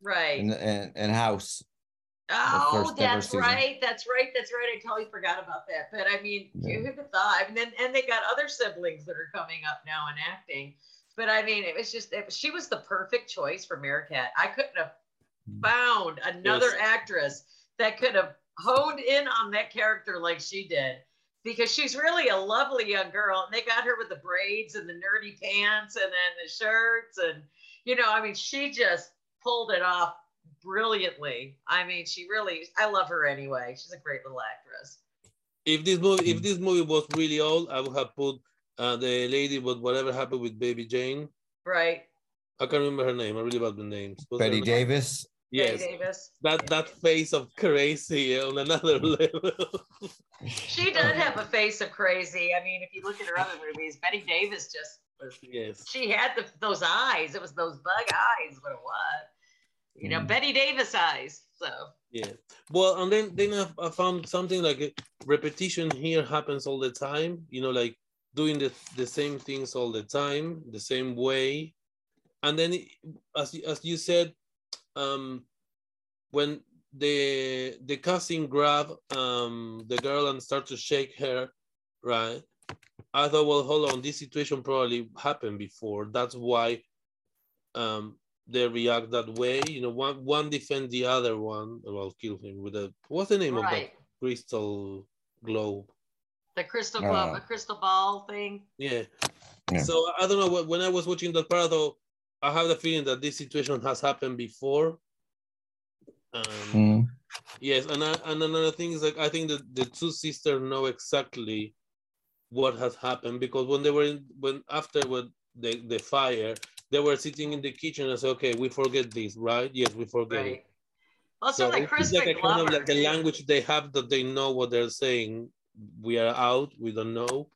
Right. And and, House. Oh, that's right. That's right. That's right. I totally forgot about that. But I mean, yeah. who could thought? I mean, then, and they got other siblings that are coming up now in acting. But I mean, it was just it, she was the perfect choice for Merricat. I couldn't have mm. found another yes. actress that could have honed in on that character like she did because she's really a lovely young girl and they got her with the braids and the nerdy pants and then the shirts and you know i mean she just pulled it off brilliantly. I mean, she really, I love her anyway. She's a great little actress. If this movie, if this movie was really old, I would have put uh, the lady with whatever happened with Baby Jane. Right. I can't remember her name. I really bad the names. What's Bette Davis. Yes. Bette Davis. That that face of crazy on another <laughs> level. she does have a face of crazy. I mean, if you look at her other movies, Betty Davis just was. Yes. She had the, those eyes. It was those bug eyes. What it was you know, mm. Bette Davis eyes. So yeah. Well, and then then I, I found something like repetition here happens all the time. You know, like doing the the same things all the time, the same way, and then as as you said, um, when the the cousin grab um the girl and start to shake her, right? I thought, well, hold on, this situation probably happened before. That's why um they react that way. You know, one one defend the other one. Well, kill him with a what's the name right. of that crystal globe? The crystal globe, uh, a crystal ball thing. Yeah. yeah. So I don't know. When I was watching that part, though, I have the feeling that this situation has happened before. Um, mm. Yes, and I, and another thing is like I think that the two sisters know exactly what has happened because when they were in, when after what the the fire, they were sitting in the kitchen and said, okay, we forget this, right? Yes, we forget right. it. Also, so like Chris like kind of like the language they have that they know what they're saying. We are out. We don't know.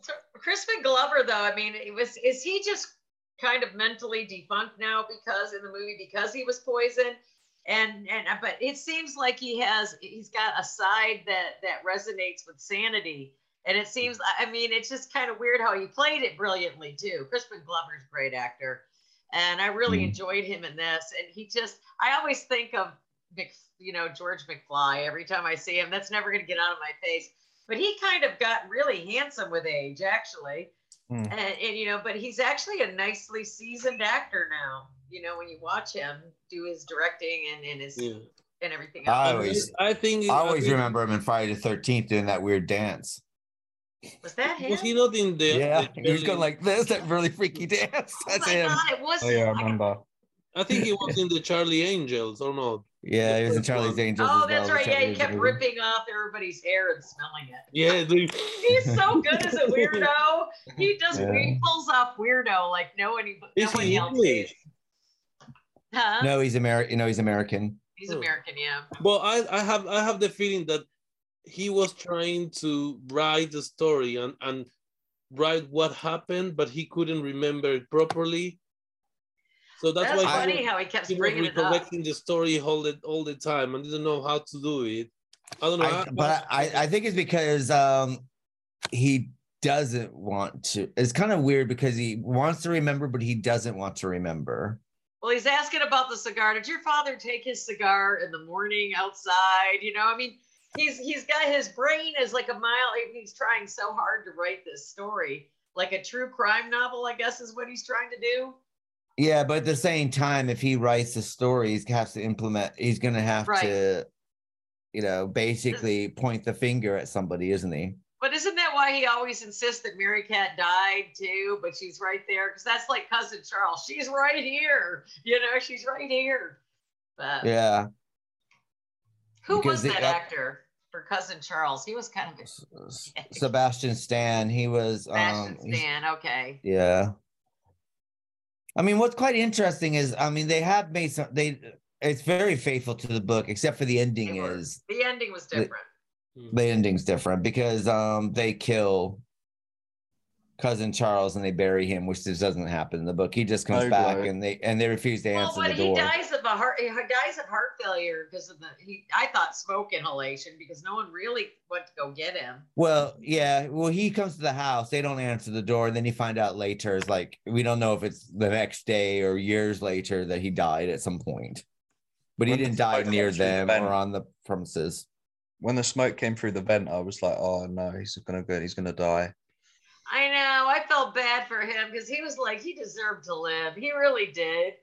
So Crispin Glover, though, I mean, it was is he just kind of mentally defunct now because in the movie because he was poisoned? And and but it seems like he has he's got a side that that resonates with sanity and it seems, I mean, it's just kind of weird how he played it brilliantly too. Crispin Glover's a great actor. and I really Mm. enjoyed him in this. And he just, I always think of, Mc, you know, George McFly every time I see him. That's never going to get out of my face. But he kind of got really handsome with age, actually. Hmm. And, and you know, but he's actually a nicely seasoned actor now. You know, when you watch him do his directing and, and his Yeah. and everything I else. always, I think I always think- remember him in Friday the Thirteenth doing that weird dance. Was that him? <laughs> Was he not in the? Yeah, he was going like this, that really freaky <laughs> oh dance. oh That's my him. god, it was Oh yeah, I remember. I think he was <laughs> in the Charlie Angels or not. Yeah, he was in first Charlie's. Angels. Oh, as that's well, right. which Yeah, he kept enjoyed. ripping off everybody's hair and smelling it. Yeah, dude. He's so good as a weirdo. He does Yeah. he pulls off weirdo like no one Is nobody he else English? Huh? No, he's American. You know, he's American. He's American, yeah. Well, I, I have I have the feeling that he was trying to write the story and, and write what happened, but he couldn't remember it properly. So that's, That's why he funny was- how he kept he was bringing it up. recollecting the story all the all the time and didn't know how to do it. I don't know. I, but I, I think it's because um, he doesn't want to. It's kind of weird because he wants to remember, but he doesn't want to remember. Well, he's asking about the cigar. Did your father take his cigar in the morning outside? You know, I mean, he's he's got his brain is like a mile. He's trying so hard to write this story, like a true crime novel. I guess is what he's trying to do. Yeah, but at the same time, if he writes the story, he has to implement. He's going to have Right. to, you know, basically point the finger at somebody, isn't he? But isn't that why he always insists that Merricat died too? But she's right there because that's like cousin Charles. She's right here. You know, she's right here. But Yeah. who because was that uh, actor for cousin Charles? He was kind of a Sebastian Stan. He was. Um, Sebastian he's- Stan. Okay. Yeah. I mean, what's quite interesting is, I mean, they have made some. They it's very faithful to the book, except for the ending is The ending was The- different. the ending's different because um they kill cousin Charles and they bury him, which just doesn't happen in the book. He just comes Oh, back right. and they and they refuse to Well, answer when the he dies of a heart, he dies of heart failure because of the he. I thought smoke inhalation because no one really went to go get him. Well, yeah. Well, he comes to the house. They don't answer the door. And then you find out later, it's like, we don't know if it's the next day or years later that he died at some point. But he When the didn't die near came through the them vent. or on the premises. When the smoke came through the vent, I was like, "Oh no, he's gonna go. He's gonna die." I know. I felt bad for him because he was like he deserved to live. He really did.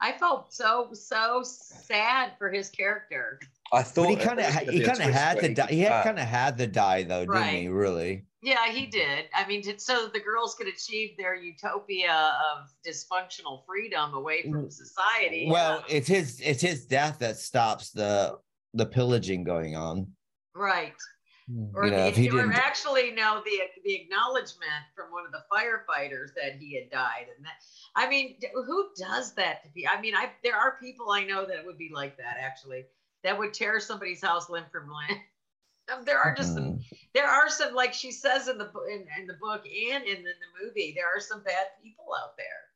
I felt so so sad for his character. I thought But he kind of he kind of had to die. He had kind of had to die though, didn't he? Really? Yeah, he did. I mean, to, so the girls could achieve their utopia of dysfunctional freedom away from mm. society. Well, it's his it's his death that stops the the pillaging going on. right. Or, You know, the, if he or didn't- actually, no, the the acknowledgement from one of the firefighters that he had died, and that I mean, who does that to be? I mean, I there are people I know that would be like that actually, that would tear somebody's house limb from limb. Um, <laughs> there are just some, there are some like she says in the in, in the book and in the, the movie, there are some bad people out there,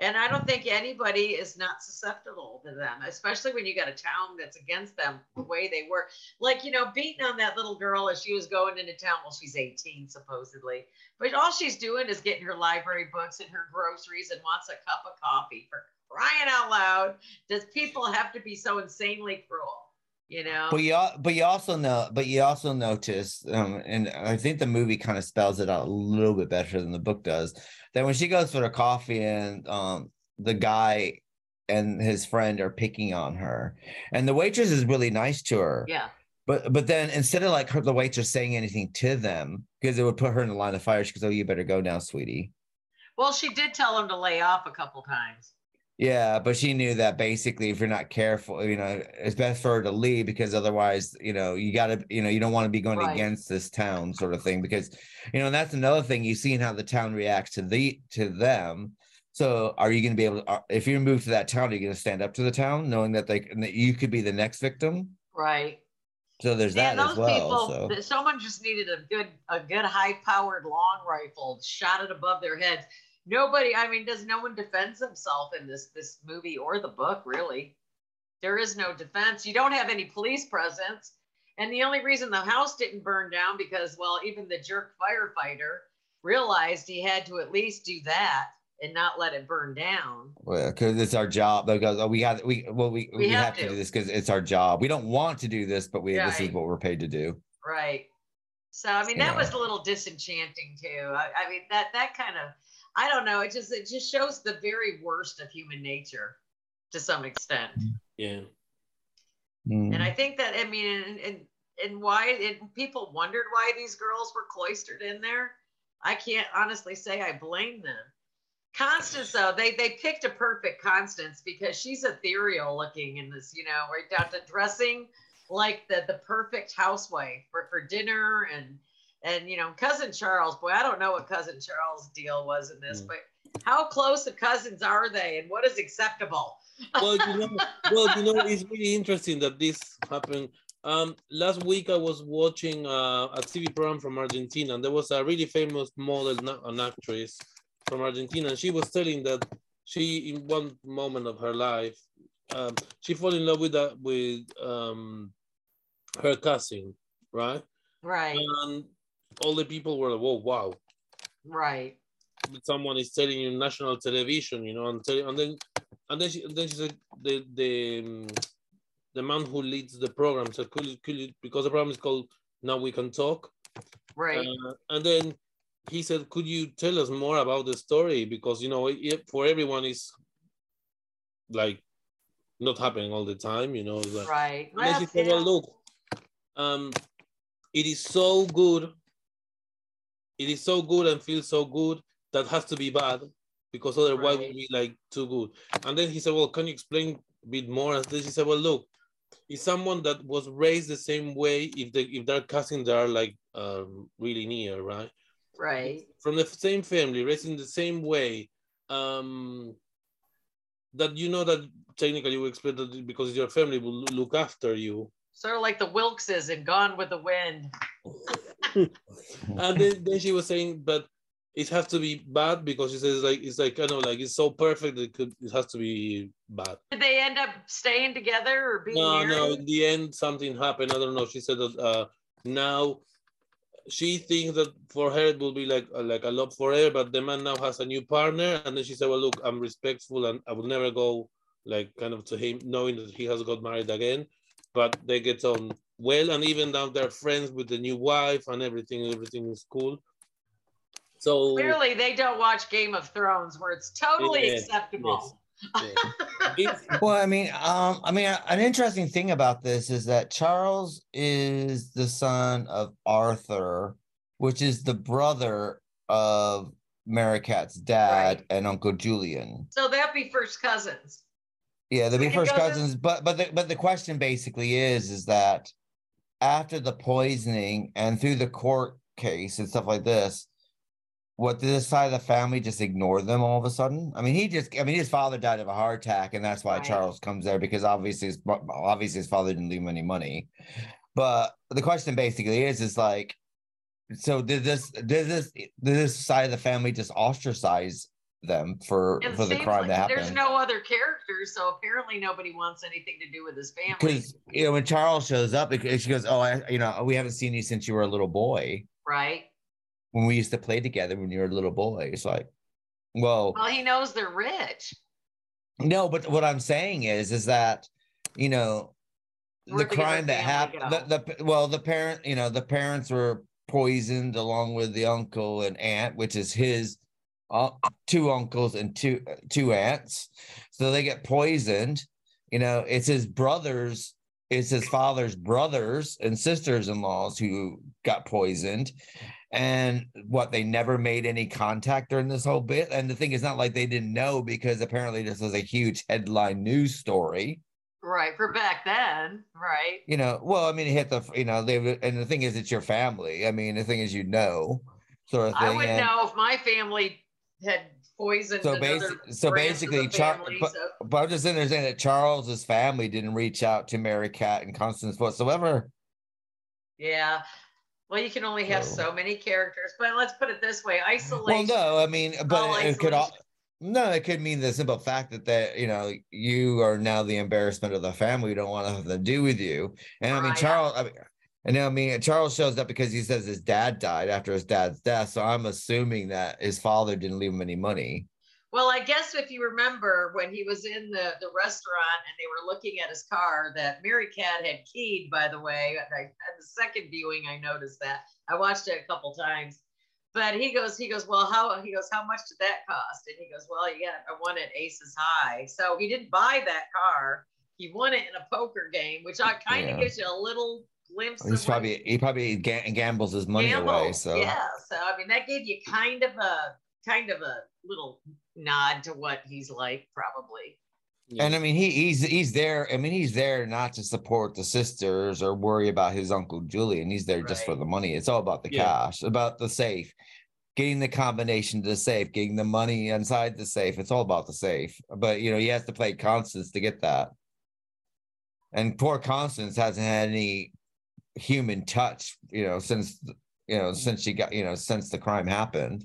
and I don't think anybody is not susceptible to them, especially when you got a town that's against them the way they were. Like you know, beating on that little girl as she was going into town. Well, she's 18 supposedly, but all she's doing is getting her library books and her groceries and wants a cup of coffee. For crying out loud, does people have to be so insanely cruel? You know. But you but you also know but you also notice um, and I think the movie kind of spells it out a little bit better than the book does that when she goes for the coffee and um the guy and his friend are picking on her and the waitress is really nice to her Yeah. but but then instead of like her the waitress saying anything to them because it would put her in the line of fire she goes oh you better go now sweetie Well, she did tell him to lay off a couple times. Yeah, but she knew that basically if you're not careful, you know, it's best for her to leave because otherwise, you know, you gotta, you know, you don't want to be going Right. against this town sort of thing because, you know, and that's another thing you've seen how the town reacts to the to them. So are you going to be able to, if you move to that town, are you going to stand up to the town knowing that they that you could be the next victim? Right. So there's Yeah, that as those well. people. so Someone just needed a good, a good high-powered long rifle, shot it above their heads. Nobody. I mean, does no one defends himself in this this movie or the book? Really, there is no defense. You don't have any police presence, and the only reason the house didn't burn down because, well, even the jerk firefighter realized he had to at least do that and not let it burn down. Well, because it's our job. Because oh, we got we well we we, We have, have to. do this because it's our job. We don't want to do this, but we this is what we're paid to do. Right. So I mean that Yeah. was a little disenchanting too. I, I mean that that kind of I don't know. It just it just shows the very worst of human nature to some extent. Yeah. Mm. And I think that I mean and and, and why and people wondered why these girls were cloistered in there. I can't honestly say I blame them. Constance though, they they picked a perfect Constance because she's ethereal looking in this, you know, right down to dressing like the the perfect housewife for, for dinner and and you know cousin Charles. Boy, I don't know what cousin Charles' deal was in this, but how close of cousins are they, and what is acceptable? well, you know, <laughs> well, you know, it's really interesting that this happened. Um, last week I was watching uh, a TV program from Argentina, and there was a really famous model, an actress from Argentina, and she was telling that she, in one moment of her life, um, she fell in love with a, with um, her cousin, right? Right, all the people were like, "Whoa, wow!" right, someone is telling you national television, you know, and, tell, and then and then she, and then she said the the um, the man who leads the program said, "Could you, could you, because the program is called Now We Can Talk," right. uh, and then he said, "Could you tell us more about the story? Because you know, it, for everyone, is like not happening all the time, you know." like- Right. and then she said, "Well, look, um, it is so good. It is so good and feels so good that has to be bad because otherwise it would be like too good." And then he said, "Well, can you explain a bit more?" And then she said, "Well, look, it's someone that was raised the same way if they if their cousins are like um, really near, right? Right. From the same family, raised in the same way." Um, that you know that technically you expect that because your family will look after you Sort of like the Wilkses in Gone with the Wind. <laughs> and then, then she was saying, but it has to be bad because she says like it's like kind of like it's so perfect it could it has to be bad. Did they end up staying together or being No, married? no. In the end, something happened. I don't know. She said that uh, now she thinks that for her it will be like uh, like a love forever, but the man now has a new partner, and then she said, "Well, look, I'm respectful, and I will never go like kind of to him, knowing that he has got married again." But they get on well, and even now they're friends with the new wife, and everything everything is cool. So Clearly, they don't watch Game of Thrones, where it's totally Yeah, acceptable. <laughs> well, I mean, um, I mean, an interesting thing about this is that Charles is the son of Arthur, which is the brother of Merricat's dad and Uncle Julian. So that'd be first cousins. Yeah, they'd be first cousins? cousins, but but the, but the question basically is is that after the poisoning and through the court case and stuff like this, what did this side of the family just ignore them all of a sudden? I mean, he just I mean his father died of a heart attack, and that's why Right. Charles comes there because obviously his obviously his father didn't leave him any money. But the question basically is is like, so did this did this did this side of the family just ostracize them for for the crime like that happened. there's no other characters, so apparently nobody wants anything to do with his family. because you know when Charles shows up, she goes, "Oh, I, you know, we haven't seen you since you were a little boy. Right. When we used to play together when you were a little boy." It's like, well, Well, he knows they're rich. no, but what I'm saying is, is that you know, the crime that happened, the, the well, the parent, you know, the parents were poisoned along with the uncle and aunt, which is his uh, two uncles and two two aunts. So they get poisoned. You know, it's his brothers, it's his father's brothers and sisters-in-laws who got poisoned. And what they never made any contact during this whole bit. And the thing is not like they didn't know because apparently this was a huge headline news story Right. For back then. Right. you know well i mean it hit the you know they and the thing is it's your family i mean the thing is you know sort of thing I would and know if my family had poisoned so basically so basically Char- family, but, so- but i'm just saying saying that charles's family didn't reach out to merricat and constance whatsoever yeah. Well, you can only have So- so many characters, but let's put it this way: isolation. well no i mean but it, it could all no it could mean the simple fact that that you know you are now the embarrassment of the family we don't want to have to do with you and i mean charles I mean, and now, I mean, Charles shows up because he says his dad died after his dad's death. So I'm assuming that his father didn't leave him any money. Well, I guess if you remember when he was in the, the restaurant and they were looking at his car, that Merricat had keyed, by the way. And I, at the second viewing, I noticed that. I watched it a couple times. But he goes, he goes, well, how he goes, how much did that cost? And he goes, well, you got I won at Aces High. So he didn't buy that car. He won it in a poker game, which I kind of Yeah. gives you a little glimpse He's of what probably he probably ga- gambles his money away. So yeah, so I mean that gave you kind of a kind of a little nod to what he's like, probably. And I mean, he he's he's there. I mean, he's there not to support the sisters or worry about his uncle Julian. He's there just for the money. It's all about the Yeah. cash, about the safe, getting the combination to the safe, getting the money inside the safe. It's all about the safe. But you know, he has to play Constance to get that. And poor Constance hasn't had any human touch, you know, since you know since she got you know since the crime happened.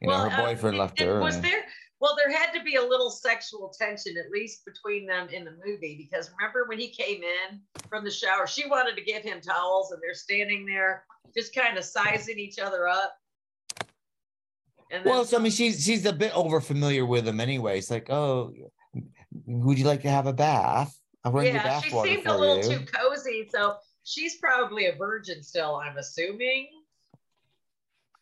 You know, her uh, boyfriend left and her. Was and- there? Well, there had to be a little sexual tension, at least between them in the movie, because remember when he came in from the shower, she wanted to give him towels, and they're standing there just kind of sizing each other up. Then Well, so I mean, she's she's a bit over familiar with him anyway. It's like, oh, would you like to have a bath? I'll you yeah, bath she seemed a little you. too cozy, so she's probably a virgin still. I'm assuming.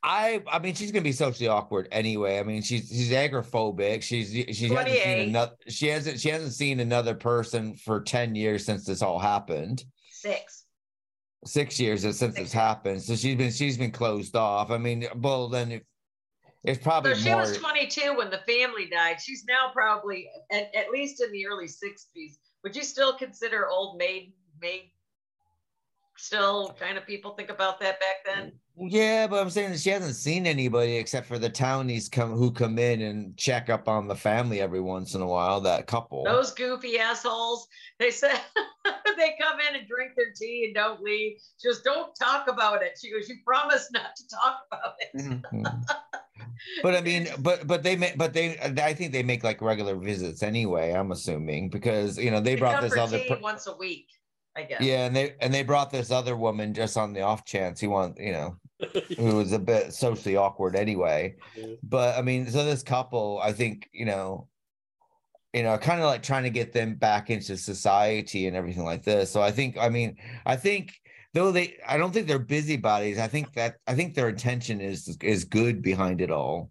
I I mean, she's gonna be socially awkward anyway. I mean, she's she's agoraphobic. She's she hasn't seen another she hasn't she hasn't seen another person for ten years since this all happened. Six. Six years since this happened. So she's been she's been closed off. I mean, well then it, it's probably So she more. was 22 when the family died. She's now probably at, at least in the early 60s. Would you still consider old maid maid still kind of people think about that back then? Yeah, but I'm saying that she hasn't seen anybody except for the townies come who come in and check up on the family every once in a while. That couple. Those goofy assholes. They said <laughs> they come in and drink their tea and don't leave. Just don't talk about it. She goes, You promise not to talk about it. Mhm. <laughs> but I mean, but but they make, but they, I think they make like regular visits anyway. I'm assuming because you know they brought this other. per- once a week, I guess. yeah, and they and they brought this other woman just on the off chance he want you know <laughs> who was a bit socially awkward anyway. But I mean, so this couple, I think you know, you know, kind of like trying to get them back into society and everything like this. So I think, I mean, I think though they, I don't think they're busybodies. I think that I think their intention is is good behind it all.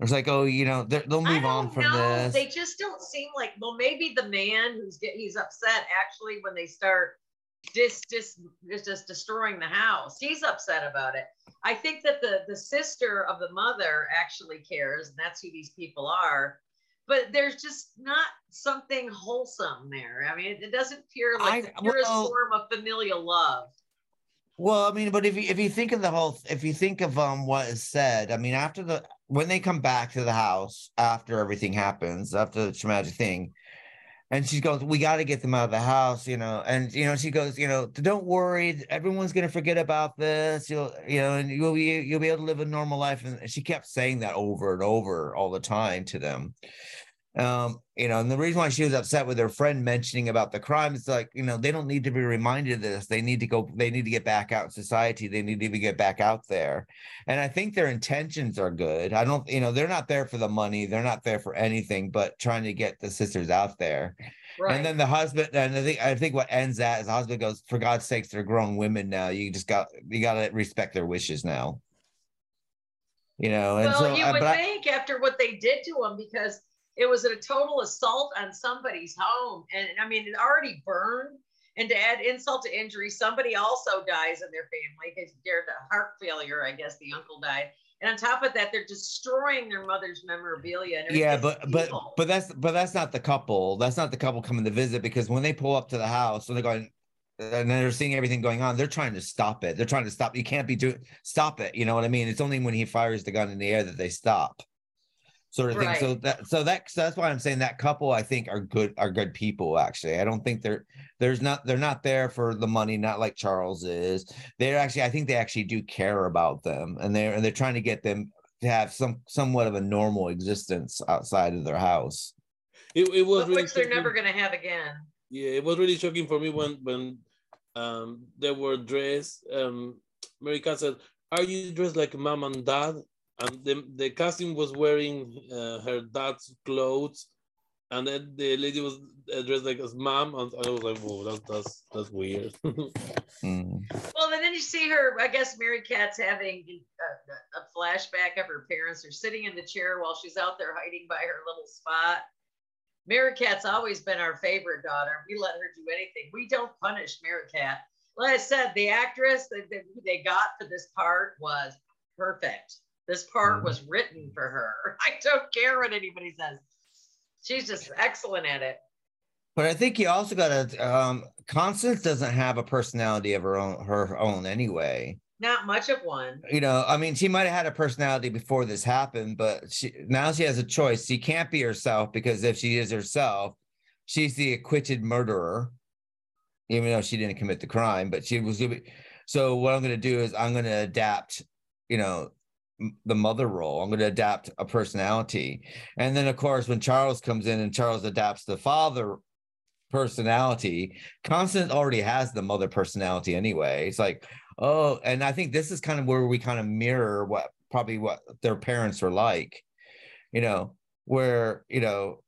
It's like, oh, you know, they'll move on from no, this. they just don't seem like. Well, maybe the man who's get he's upset actually when they start dis dis just, just destroying the house. He's upset about it. I think that the the sister of the mother actually cares, and that's who these people are. But there's just not something wholesome there. I mean, it, it doesn't appear like I- the purest well- form of familial love. Well, I mean, but if you if you think of the whole, if you think of um what is said, I mean, after the when they come back to the house after everything happens, after the traumatic thing, and she goes, "We got to get them out of the house," you know, and you know, she goes, "You know, don't worry, everyone's gonna forget about this. You'll, you know, and you'll be you'll be able to live a normal life." And she kept saying that over and over all the time to them. Um, you know, and the reason why she was upset with her friend mentioning about the crime is like, you know, they don't need to be reminded of this. They need to go, they need to get back out in society. They need to be- get back out there. And I think their intentions are good. I don't, you know, they're not there for the money, they're not there for anything but trying to get the sisters out there. Right. And then the husband, and I think I think what ends that is the husband goes, For God's sakes, they're grown women now. You just got you gotta respect their wishes now. You know, and well, so you uh, would I- think after what they did to him, because it was a total assault on somebody's home, and I mean, it already burned. And to add insult to injury, somebody also dies in their family because they're the heart failure. I guess the uncle died, and on top of that, they're destroying their mother's memorabilia. And yeah but but evil. but that's but that's not the couple that's not the couple coming to visit because when they pull up to the house and they're going and they're seeing everything going on they're trying to stop it they're trying to stop you can't be doing stop it you know what i mean it's only when he fires the gun in the air that they stop sort of thing so that so that so that's why i'm saying that couple i think are good are good people actually i don't think they're there's not they're not there for the money not like charles is they're actually i think they actually do care about them and they're and they're trying to get them to have some somewhat of a normal existence outside of their house It, it was really which they're shocking- never going to have again. Yeah, it was really shocking for me when when um they were dressed. Um, Merricat said, "Are you dressed like mom and dad?" And the the cousin was wearing uh, her dad's clothes, and then the lady was dressed like his mom, and I was like, "Whoa, that's that's that's weird." <laughs> Mm. Well, and then you see her. I guess Merricat's having a, a flashback of her parents. They're sitting in the chair while she's out there hiding by her little spot. Merricat's always been our favorite daughter. We let her do anything. We don't punish Mary Cat. Like I said, the actress that that they got for this part was perfect. This part was written for her. <laughs> I don't care what anybody says. She's just excellent at it. But I think you also got to. Um, Constance doesn't have a personality of her own, her own anyway. Not much of one. You know, I mean, she might have had a personality before this happened, but she now she has a choice. She can't be herself because if she is herself, she's the acquitted murderer, even though she didn't commit the crime. But she was. So what I'm going to do is I'm going to adapt. You know, the mother role. I'm going to adapt a personality, and then of course when Charles comes in and Charles adapts the father personality. Constance already has the mother personality anyway. It's like, oh, and I think this is kind of where we kind of mirror what probably what their parents are like, you know, where you know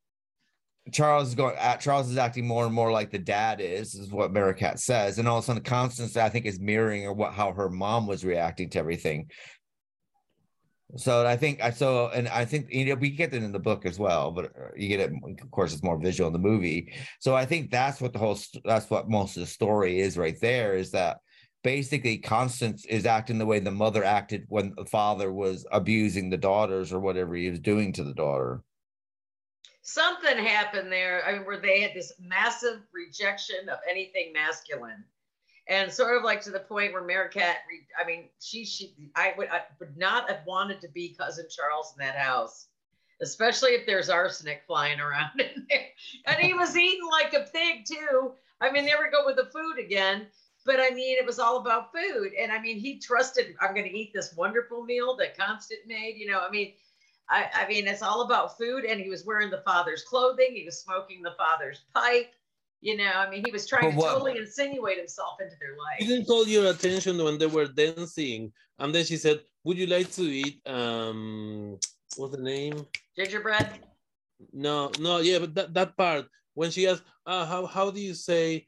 Charles is going at Charles is acting more and more like the dad is, is what Merricat says. And all of a sudden Constance, I think, is mirroring or what how her mom was reacting to everything. So I think I so and I think you know we get it in the book as well, but uh, you get it. Of course, it's more visual in the movie. So I think that's what the whole that's what most of the story is right there. Is that basically Constance is acting the way the mother acted when the father was abusing the daughters or whatever he was doing to the daughter. Something happened there. I mean, where they had this massive rejection of anything masculine. And sort of like to the point where Merricat, re- I mean, she, she, I would, I would not have wanted to be cousin Charles in that house, especially if there's arsenic flying around in there. And he was eating like a pig too. I mean, there we go with the food again. But I mean, it was all about food. And I mean, he trusted, I'm going to eat this wonderful meal that Constance made. You know, I mean, I, I mean, it's all about food. And he was wearing the father's clothing. He was smoking the father's pipe. You know, I mean, he was trying to totally insinuate himself into their life. He didn't call your attention when they were dancing, and then she said, "Would you like to eat um, what's the name?" Gingerbread. No, no, yeah, but that, that part when she asked, uh, "How how do you say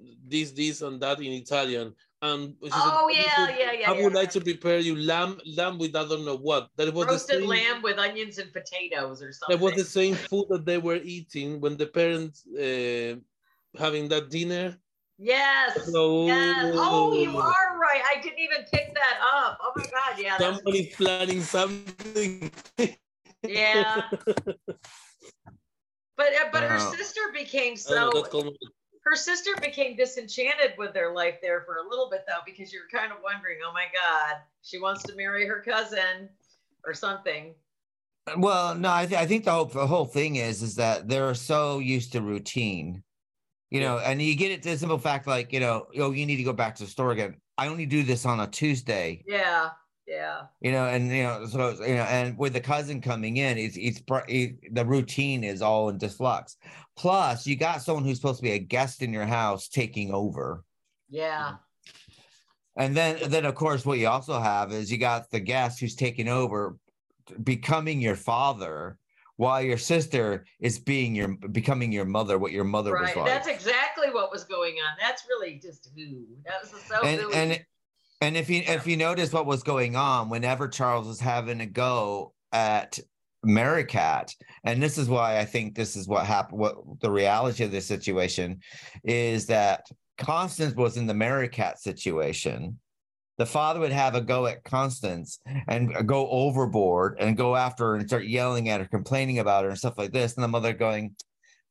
this, this, and that in Italian?" And she Oh, said, yeah, yeah, yeah, I would yeah. like to prepare you lamb, lamb with I don't know what. That was the same, lamb with onions and potatoes or something. That was the same food that they were eating when the parents uh, having that dinner. Yes. So- yes. Oh, you are right. I didn't even pick that up. Oh my God. Yeah. That's, Somebody's planning something. yeah. <laughs> But uh, but her sister became I know, so. that's Her sister became disenchanted with their life there for a little bit though, because you're kind of wondering, oh my God, she wants to marry her cousin or something. Well, no, I, th- I think the whole the whole thing is is that they're so used to routine, you know, and you get it to the simple fact like you know, oh, you need to go back to the store again. I only do this on a Tuesday, Yeah. Yeah. you know, and you know, so you know, and with the cousin coming in, it's it's it, the routine is all in disflux. Plus, you got someone who's supposed to be a guest in your house taking over. Yeah. And then, then of course, what you also have is you got the guest who's taking over, becoming your father, while your sister is being your becoming your mother. What your mother Right. was like. That's exactly what was going on. That's really just who. That was so and and and if you if you notice what was going on whenever Charles was having a go at Merricat, and this is why I think this is what happened. What the reality of this situation is that Constance was in the Merricat situation. The father would have a go at Constance and go overboard and go after her and start yelling at her, complaining about her and stuff like this. And the mother going,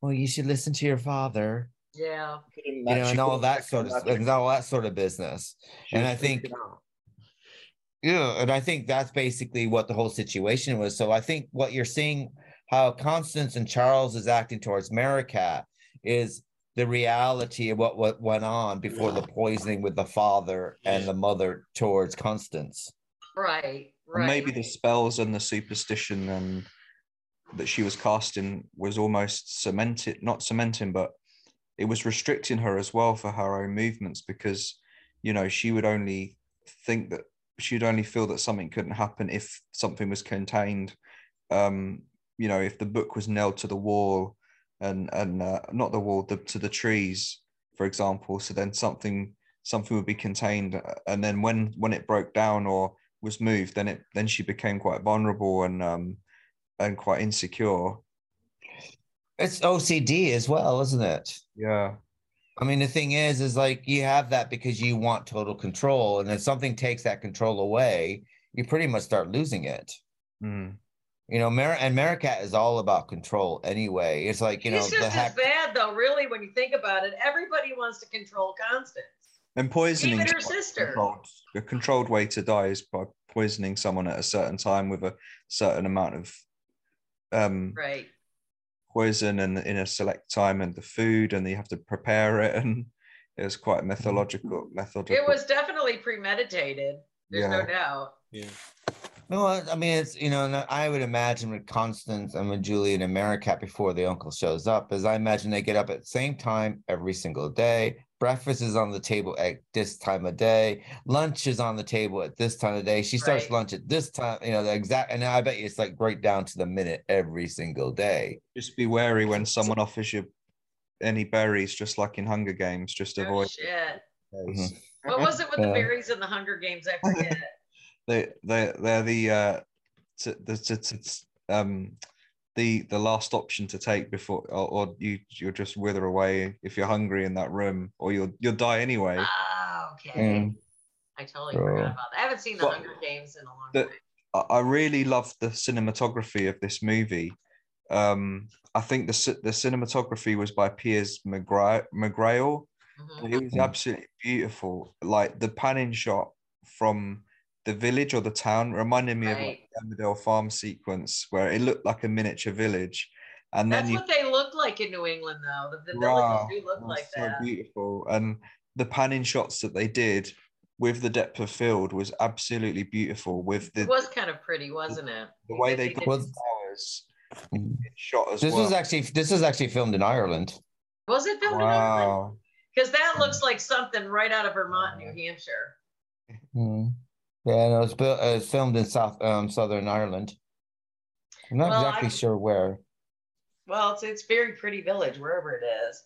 "Well, you should listen to your father." yeah. you know, and all that sort of and all that sort of business. And I think, yeah, and I think that's basically what the whole situation was. So I think what you're seeing, how Constance and Charles is acting towards Merricat, is the reality of what what went on before the poisoning with the father and the mother towards Constance. Right. Right. maybe the spells and the superstition and that she was casting was almost cemented, not cementing, but it was restricting her as well for her own movements because, you know, she would only think that she'd only feel that something couldn't happen if something was contained. Um, you know, if the book was nailed to the wall, and and uh, not the wall, the, to the trees, for example. So then something something would be contained, uh, and then when when it broke down or was moved, then it then she became quite vulnerable and um and quite insecure. It's OCD as well, isn't it? Yeah. I mean, the thing is, is like you have that because you want total control, and if something takes that control away, you pretty much start losing it. Mm. You know, Mer- and Merricat is all about control anyway. It's like you know it's the just heck. as bad though, really, when you think about it. Everybody wants to control Constance. And poisoning Even her sister. Controlled. A controlled way to die is by poisoning someone at a certain time with a certain amount of um, Right. poison and in a select time and the food, and you have to prepare it. And it was quite methodical. Methodical. It was definitely premeditated. There's no doubt. Yeah. No, I I mean it's you know, I would imagine with Constance and with Julian and Merricat before the uncle shows up, as I imagine they get up at the same time every single day. Breakfast is on the table at this time of day. Lunch is on the table at this time of day. She starts Right. lunch at this time, you know, the exact, and I bet you it's like right down to the minute every single day. Just be wary when someone offers you any berries, just like in Hunger Games. Just Oh, avoid. shit. those. Mm-hmm. What was it with the berries in the Hunger Games? I forget. They they they're the uh t- the t- t- t- um the the last option to take before or, or you you'll just wither away if you're hungry in that room or you'll you'll die anyway Ah, okay. Mm. I totally Oh. forgot about that. I haven't seen the But- Hunger Games in a long the, time. I I really love the cinematography of this movie. Um, I think the the cinematography was by Piers McGrail. McGrail. Mm-hmm. It was absolutely beautiful. Like the panning shot from the village or the town reminded me of like the Emmerdale Farm sequence where it looked like a miniature village. And then That's you what they look like in New England, though. The, the Wow, villages do look like so that. beautiful. And the panning shots that they did with the depth of field was absolutely beautiful. With the It was kind of pretty, wasn't it? the way they They got did- the towers shot as This well. was actually this is actually filmed in Ireland. Was it filmed in Ireland? wow. Because that looks like something right out of Vermont, New Hampshire. Hmm. Yeah, no, it's built. Uh, it's filmed in South um Southern Ireland. I'm not Well, exactly I- sure where. Well, it's it's very pretty village wherever it is,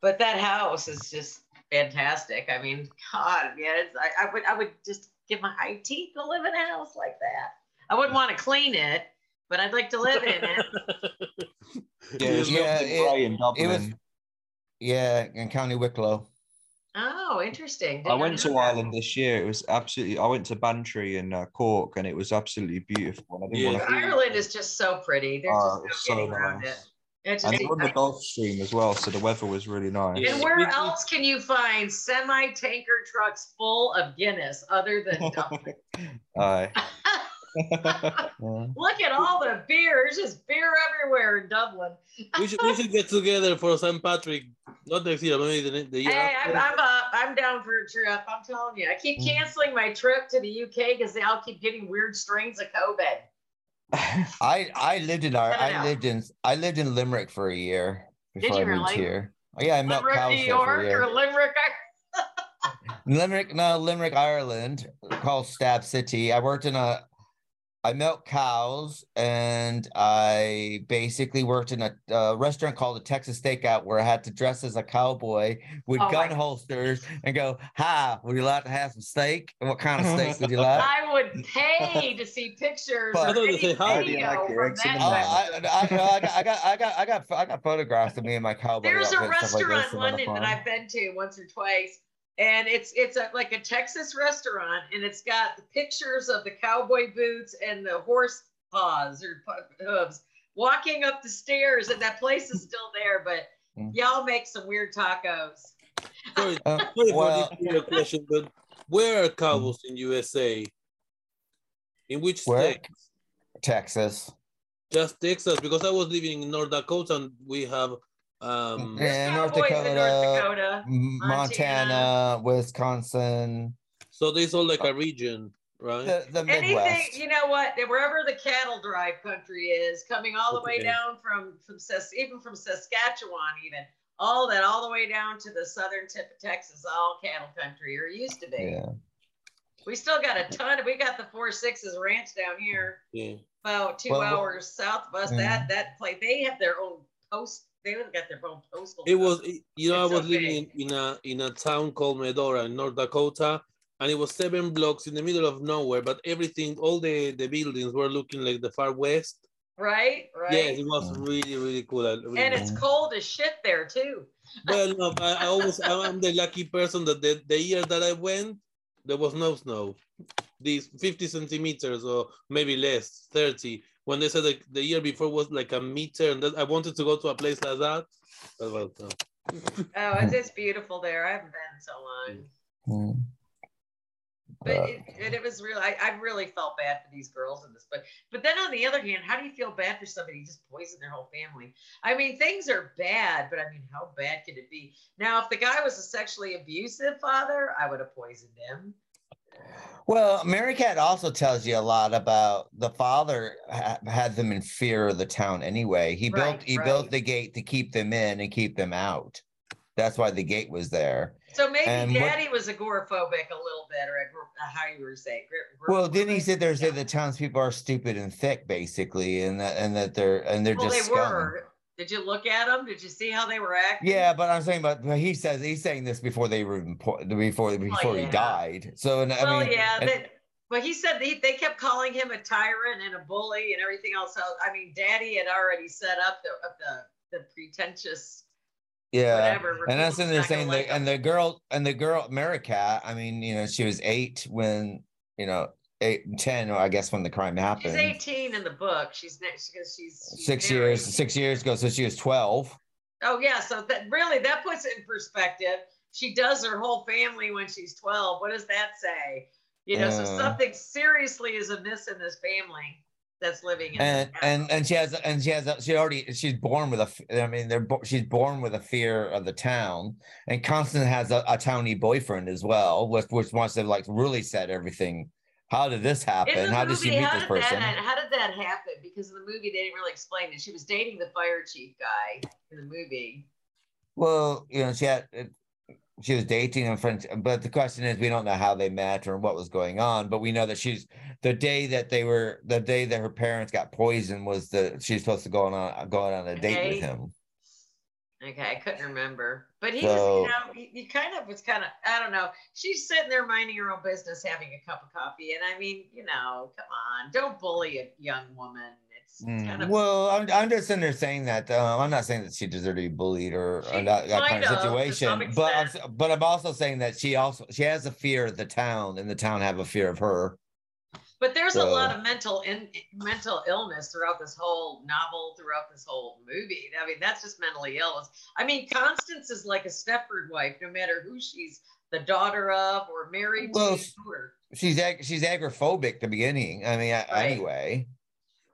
but that house is just fantastic. I mean, God, yeah, it's, I, I would I would just give my high teeth to live in a house like that. I wouldn't want to clean it, but I'd like to live in it. <laughs> Yeah, it Yeah, it- it was- Yeah, in County Wicklow. Oh, interesting. I Didn't went know to that. Ireland this year. It was absolutely. I went to Bantry in uh, Cork, and it was absolutely beautiful. I didn't Yeah. want to. Ireland is just so pretty. There's Oh, just it's no so around nice. it. It's And just, it was on the Gulf Stream as well, so the weather was really nice. And where else can you find semi tanker trucks full of Guinness other than <laughs> Dublin? <laughs> <laughs> Aye. Look at all the beer. There's just beer everywhere in Dublin. we should we should get together for St. Patrick. Not next year, maybe the, the year Hey, I'm. I'm up. I'm down for a trip. I'm telling you. I keep mm. canceling my trip to the UK because they all keep getting weird strains of COVID. <laughs> I I lived in our Cut it I lived in I lived in Limerick for a year before you I moved really? here. Oh, yeah, I met Limerick, cows New there for a York, year. or Limerick. <laughs> Limerick, no, Limerick, Ireland, called Stab City. I worked in a, I milked cows, and I basically worked in a, a restaurant called the Texas Stakeout, where I had to dress as a cowboy with Oh gun holsters and go, "Hi, would you like to have some steak? And what kind of steak would you like?" <laughs> I would pay <laughs> to see pictures But- or I thought you any said, "How do you video like your from eggs in that oh, the time. I, I, I, got, I got, I got, I got, I got photographs of me and my cowboy. There's a outfit like restaurant in on London that. I've been to once or twice, and it's it's a, like a Texas restaurant, and it's got the pictures of the cowboy boots and the horse paws or hooves walking up the stairs, and that place is still there. But Mm. y'all make some weird tacos. Sorry, Uh, sorry well- for this question, but where are cowboys in USA? In which Where? state? Texas. Just Texas, because I was living in North Dakota and we have um Yeah, North Dakota, North Dakota, M- Montana, Wisconsin, so there's all like a region, right? the, the Anything, Midwest. you know what? Wherever the cattle drive country is, coming all the way down from from even from Saskatchewan, even all that, all the way down to the southern tip of Texas, all cattle country or used to be. Yeah. We still got a ton. We got the four sixes ranch down here, Yeah. about two Well, well- hours south of us. Yeah. That that place, they have their own post. They have got their own postal. It was, code. you know, It's I was so living in, in a in a town called Medora in North Dakota, and it was seven blocks in the middle of nowhere. But everything, all the the buildings were looking like the far west. right, right. Yes, it was mm. really really cool. Really and it's liked it. cold as shit there too. well, no, I, <laughs> I always I'm the lucky person that the, the year that I went, there was no snow. These 50 centimeters or maybe less, 30. When they said like the year before was like a meter, and that I wanted to go to a place like that. But, well, no. Oh, it's, just beautiful there. I haven't been so long. Hmm. But uh, it, and it was real. I, I really felt bad for these girls in this, but but then on the other hand, how do you feel bad for somebody who just poisoned their whole family? I mean, things are bad, but I mean, how bad could it be? Now, if the guy was a sexually abusive father, I would have poisoned him. Well, Merricat also tells you a lot about the father ha- had them in fear of the town anyway. He built he right. built the gate to keep them in and keep them out. That's why the gate was there. So maybe And what- Daddy was agoraphobic a little bit, or agor- uh, how you were saying. agor- Well, didn't he sit there and say the townspeople are stupid and thick, basically, and that and that they're and they're Well, just they scum. were. Did you look at them? Did you see how they were acting? Yeah, but I'm saying, but he says he's saying this before they were before before he yeah. died. So and, I mean, yeah, and- that, but he said they, they kept calling him a tyrant and a bully and everything else. So, I mean, Daddy had already set up the the, the pretentious. Yeah, whatever, and that's there not saying that, and the girl and the girl Merricat. I mean, you know, she was eight when you know eight ten, or I guess when the crime happened. She's 18 in the book. She's next because she's, she's Six married. years, six years ago, so she was twelve. Oh yeah, so that really that puts it in perspective. She does her whole family when she's 12. What does that say? You know, so Uh. something seriously is amiss in this family that's living in and and and she has and she has a, she already she's born with a i mean they're she's born with a fear of the town and constance has a, a towny boyfriend as well which which wants to like really set everything how did this happen In how did she meet this person That, how did that happen? Because in the movie, they didn't really explain it. She was dating the fire chief guy in the movie. well you know she had she was dating a friend but the question is we don't know how they met or what was going on but we know that she's the day that they were the day that her parents got poisoned was the she's supposed to go on going on a date with him Okay, I couldn't remember, but he So- was, you know, he, he kind of was kind of, I don't know. She's sitting there minding her own business, having a cup of coffee, and I mean, you know, come on, don't bully a young woman. It's kind of Mm. Well, I'm, I'm just in there saying that um, I'm not saying that she deserved to be bullied or, or She that, that kind might of have, to some situation, but I'm, but I'm also saying that she also she has a fear of the town, and the town have a fear of her. But there's a lot of mental in, mental illness throughout this whole novel, throughout this whole movie. I mean, that's just mentally illness. I mean, Constance is like a Stepford wife, no matter who she's the daughter of or married Well, to. Or, She's ag- she's agoraphobic at the beginning. I mean, Right. anyway,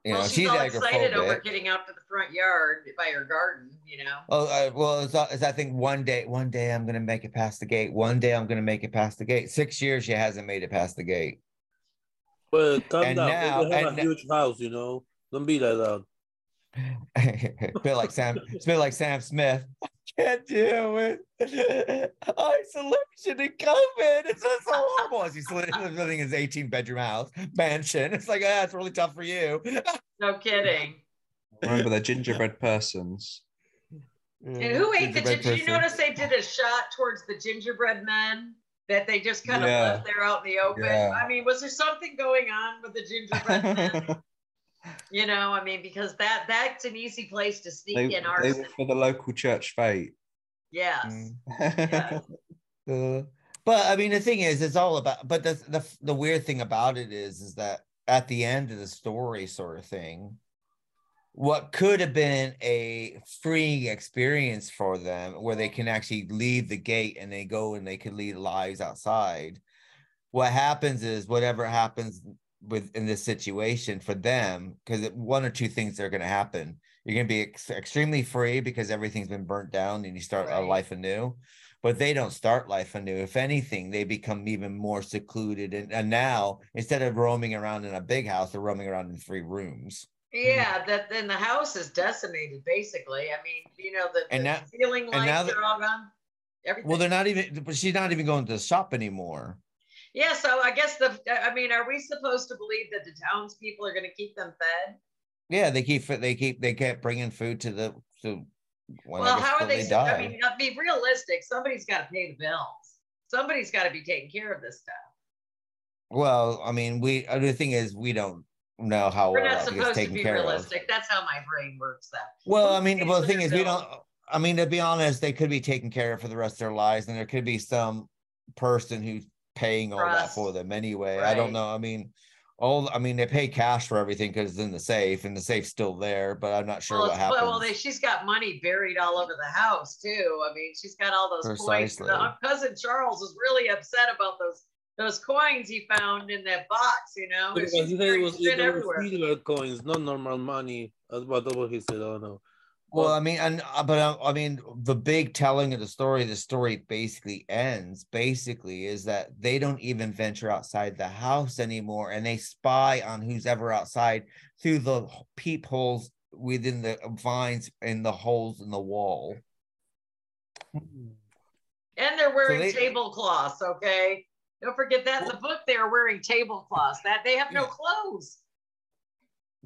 you well, know, she's, she's all excited over getting out to the front yard by her garden, you know. Oh, uh, well, it's, uh, it's I think one day, one day I'm gonna make it past the gate. One day I'm gonna make it past the gate. Six years she hasn't made it past the gate. Well, calm And down. now- they have and a huge house, you know. Don't be like that. <laughs> bit like Sam, it's bit like Sam Smith. I Can't deal with isolation and COVID. It's just so horrible. As he's living in his 18 bedroom house mansion. It's like, ah, it's really tough for you. <laughs> No kidding. Remember, they're gingerbread persons. And who ate the Gingerbread ginger? Did you notice they did a shot towards the gingerbread men that they just kind of Yeah. left there out in the open? Yeah. I mean, was there something going on with the gingerbread <laughs> you know, I mean, because that that's an easy place to sneak They, in they were for the local church fete. Yes. <laughs> Uh, but I mean, the thing is, it's all about. But the the the weird thing about it is, is that at the end of the story, sort of thing, what could have been a freeing experience for them, where they can actually leave the gate and they go and they can lead lives outside. What happens is whatever happens with in this situation for them, because one or two things are going to happen. You're going to be ex- extremely free because everything's been burnt down and you start a life anew but they don't start life anew. If anything, they become even more secluded. And, and now, instead of roaming around in a big house, they're roaming around in three rooms. Mm. Yeah, that then the house is decimated basically. I mean, you know, the, And the now- ceiling and now lights that- are all gone. Everything. Well, they're not even, but she's not even going to the shop anymore. Yeah, so I guess the I mean, are we supposed to believe that the townspeople are going to keep them fed? Yeah, they keep they keep they kept bringing food to the to. Well, how are they? die. I mean, be realistic. Somebody's got to pay the bills. Somebody's got to be taking care of this stuff. Well, I mean, we the thing is, we don't know how We're well not supposed to taken be care of. realistic. That's how my brain works. Though. Well, I mean, well, the thing is, we don't. I mean, to be honest, they could be taken care of for the rest of their lives, and there could be some person who's paying all that for them anyway. I don't know. I mean, all I mean, they pay cash for everything because it's in the safe, and the safe's still there. But I'm not sure well, what happened. well, they, she's got money buried all over the house too. I mean, she's got all those. Precisely. The uh, cousin Charles is really upset about those those coins he found in that box. You know, Because She's he said it was, shit it was everywhere. silver coins, not normal money. That's what that's what he said. Oh no. Well, I mean, and uh, but uh, I mean, the big telling of the story, the story basically ends. Basically, is that they don't even venture outside the house anymore, and they spy on who's ever outside through the peepholes within the vines and the holes in the wall. And they're wearing they- tablecloths. Okay, don't forget that in the book they are wearing tablecloths. That they have no clothes.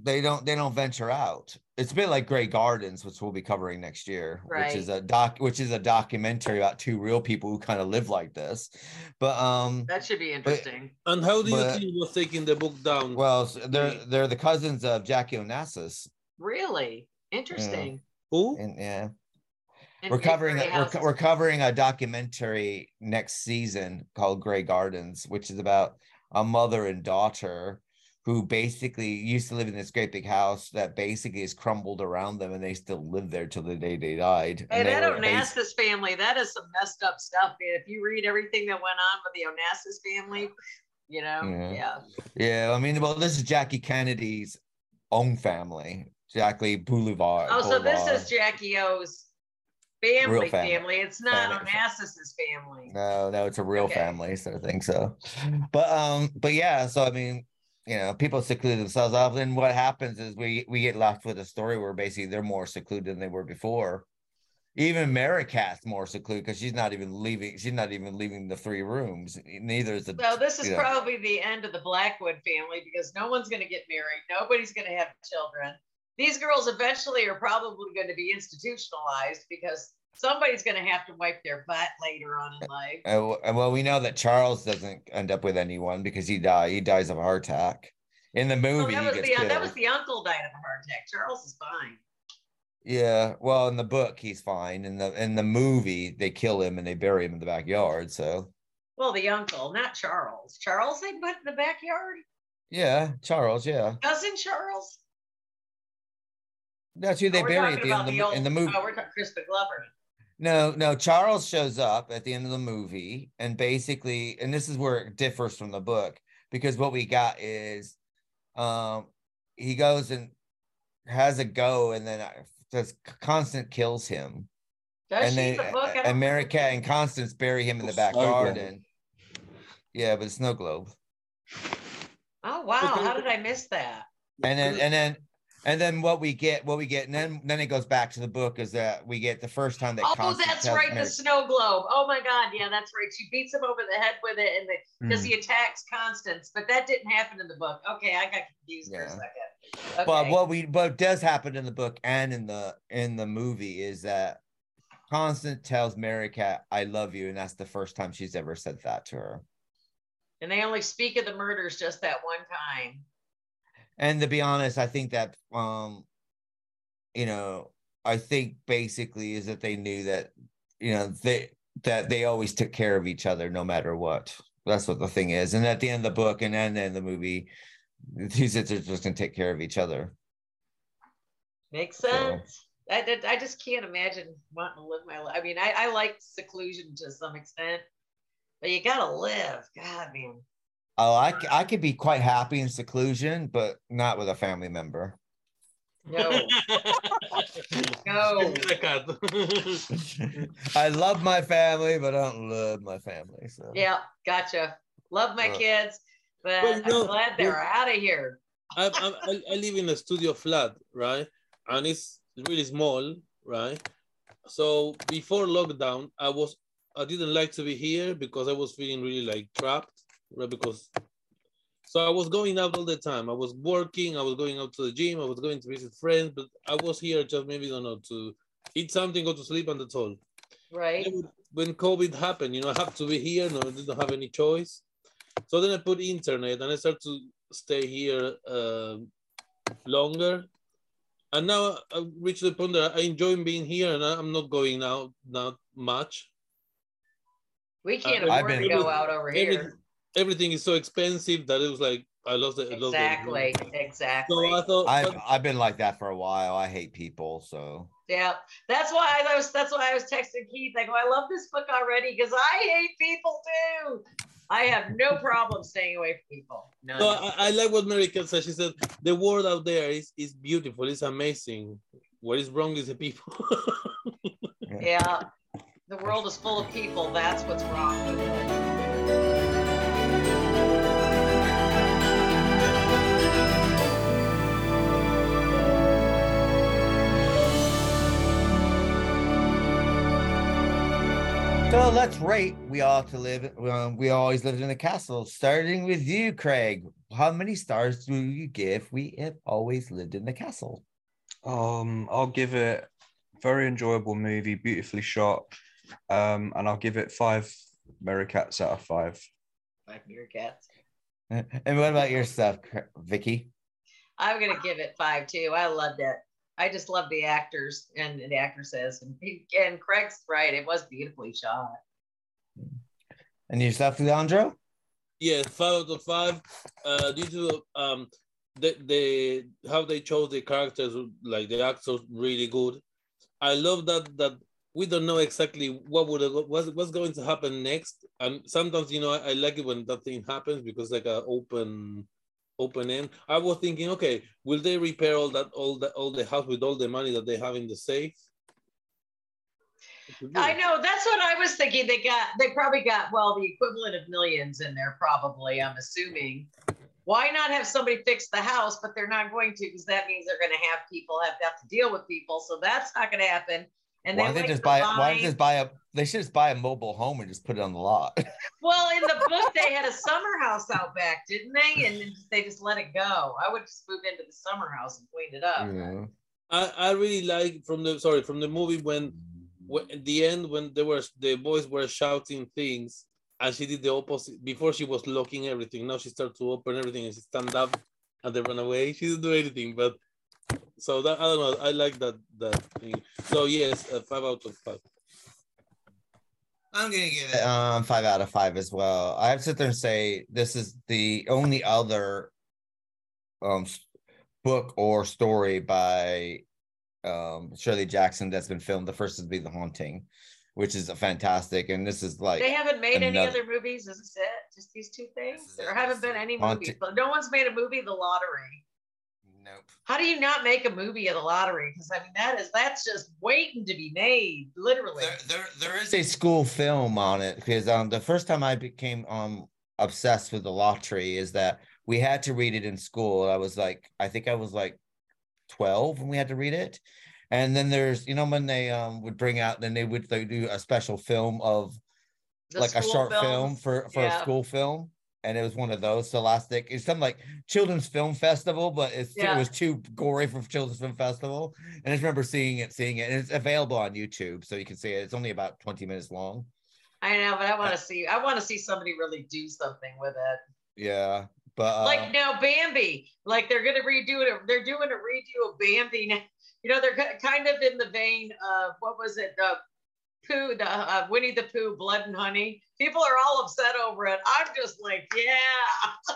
They don't. They don't venture out. It's a bit like Grey Gardens, which we'll be covering next year, right. which is a doc, which is a documentary about two real people who kind of live like this. But um, That should be interesting. And how do you But- think he was taking the book down? well, they're they're the cousins of Jackie Onassis. Really interesting. Who? And yeah. We're covering a, we're, we're covering a documentary next season called Grey Gardens, which is about a mother and daughter who basically used to live in this great big house that basically is crumbled around them, and they still live there till the day they died. Hey, And that Onassis family, that is some messed up stuff. man. If you read everything that went on with the Onassis family, you know, Yeah. yeah. Yeah, I mean, well, this is Jackie Kennedy's own family, Jackie Bouvier. Oh, so this is Jackie O's family, family. family. It's not Family. Onassis's family. No, no, it's a real Okay. family, so I think so. But um, but yeah, so I mean, you know, people seclude themselves off. Then what happens is we we get left with a story where basically they're more secluded than they were before. Even Merricat's more secluded because she's not even leaving. She's not even leaving the three rooms. Neither is the. So this is you know, probably the end of the Blackwood family because no one's going to get married. Nobody's going to have children. These girls eventually are probably going to be institutionalized because somebody's going to have to wipe their butt later on in life. Uh, uh, well, we know that Charles doesn't end up with anyone because he die. He dies of a heart attack. In the Oh, movie, that he was the killed. that was the uncle died of a heart attack. Charles is fine. Yeah, well, in the book, he's fine. In the in the movie, they kill him and they bury him in the backyard. So Well, the uncle, not Charles. Charles they put in the backyard. yeah, Charles. Yeah, Cousin Charles. That's who they Oh, we're bury at the end of the, mo- in the movie. Oh, we're talking Crispin Glover. No, no, Charles shows up at the end of the movie, and basically, and this is where it differs from the book because what we got is, um, he goes and has a go, and then uh, does Constance kills him. Does and she then in the book? And don't Merricat and Constance bury him in the back Snow Globe. garden. Yeah, but Snow Globe. Oh wow! How did I miss that? And then and then and then what we get, what we get, and then then it goes back to the book is that we get the first time that Oh, Constance that's right, the snow globe. Oh my God, yeah, that's right. She beats him over the head with it, and because Hmm. he attacks Constance, but that didn't happen in the book. Okay, I got confused for a second. Okay. But what we what does happen in the book and in the in the movie is that Constance tells Merricat, I love you, and that's the first time she's ever said that to her. and they only speak of the murders just that one time. And to be honest, I think that um, you know, I think basically is that they knew that, you know, they that they always took care of each other no matter what. That's what the thing is. And at the end of the book and then in the movie, the two sisters just gonna take care of each other. Makes So- sense. I, I just can't imagine wanting to live my life. I mean, I, I like seclusion to some extent, but you gotta live. God, man. Oh, I, c- I could be quite happy in seclusion, but not with a family member. No. <laughs> no. <laughs> I love my family, but I don't love my family. So Yeah, gotcha. Love my Uh, kids, but Well, you I'm glad they're out of here. I, I, I- I live in a studio flat, right? And it's really small, right? So before lockdown, I was I didn't like to be here because I was feeling really like trapped, right? Because so I was going out all the time. I was working. I was going out to the gym. I was going to visit friends, but I was here just maybe I don't know to eat something, go to sleep, and that's all. Right. When COVID happened, you know, I have to be here. No, I didn't have any choice. So then I put internet, and I started to stay here uh, longer. And now I reached the point that I enjoy being here, and I'm not going out not much. We can't afford to go out over here. Everything is so expensive that it was like I lost it. I lost it. Exactly. Exactly. So I thought, I've uh, I've been like that for a while. I hate people, so Yeah, that's why I was. That's why I was texting Keith. I go, oh, I love this book already because I hate people too. I have no problem staying away from people. None. No, I, I like what Merricat said. She said the world out there is is beautiful. It's amazing. What is wrong is the people. <laughs> yeah, the world is full of people. That's what's wrong So let's rate. We all to live. Um, we always lived in a castle. Starting with you, Craig. How many stars do you give? We have always lived in the castle. Um, I'll give it very enjoyable movie, beautifully shot, um, and I'll give it five Merricats out of five. Five meerkats. <laughs> And what about yourself, Cra- Vicky? I'm gonna give it five too. I loved it. I just love the actors and the actresses, and and Craig's right. It was beautifully shot. And yourself, Leandro? yeah, five out of five. Uh, due to um, the the how they chose the characters, like the actors, really good. I love that that we don't know exactly what would what's, what's going to happen next, and sometimes you know I, I like it when that thing happens because like a open open end. I was thinking, okay, will they repair all that all the all the house with all the money that they have in the safe? I know that's what I was thinking. They got they probably got well the equivalent of millions in there probably. I'm assuming. Why not have somebody fix the house? But they're not going to because that means they're going to have people have, have to deal with people. So that's not going to happen. And why then don't they just buy? Why line- they just buy a? They should just buy a mobile home and just put it on the lot. <laughs> Well, in the book, they had a summer house out back, didn't they? And then they just let it go. I would just move into the summer house and clean it up. Yeah. I, I really like from the sorry from the movie when, when at the end when they were the boys were shouting things and she did the opposite before she was locking everything now she started to open everything and she stand up and they run away she didn't do anything but so that I don't know I like that that thing so yes uh, five out of five I'm gonna give it um five out of five as well. I have to sit there and say this is the only other um book or story by um Shirley Jackson that's been filmed. The first would be The Haunting, which is a fantastic, and this is like they haven't made any other movies. Is this it? Just these two things? There haven't been any Haunting- movies. No one's made a movie, The Lottery. Nope. How do you not make a movie of The Lottery? Because I mean, that is that's just waiting to be made, literally. There, there is a school film on it because um the first time I became um obsessed with the lottery is that we had to read it in school. I was like, I think I was like 12 when we had to read it. And then there's, you know, when they um would bring out, then they would they do a special film of The like a school short film films, for for yeah. a school film. And it was one of those Scholastic. It's some like children's film festival, but it's Yeah. it was too gory for children's film festival. And I just remember seeing it, seeing it, and it's available on YouTube, so you can see it. It's only about 20 minutes long. I know, but I want to see. I want to see somebody really do something with it. Yeah, but uh, like now Bambi, like they're gonna redo it. They're doing a redo of Bambi. now. You know, they're kind of in the vein of what was it? The Pooh, the uh, Winnie the Pooh, Blood and Honey. People are all upset over it. I'm just like, yeah. <laughs>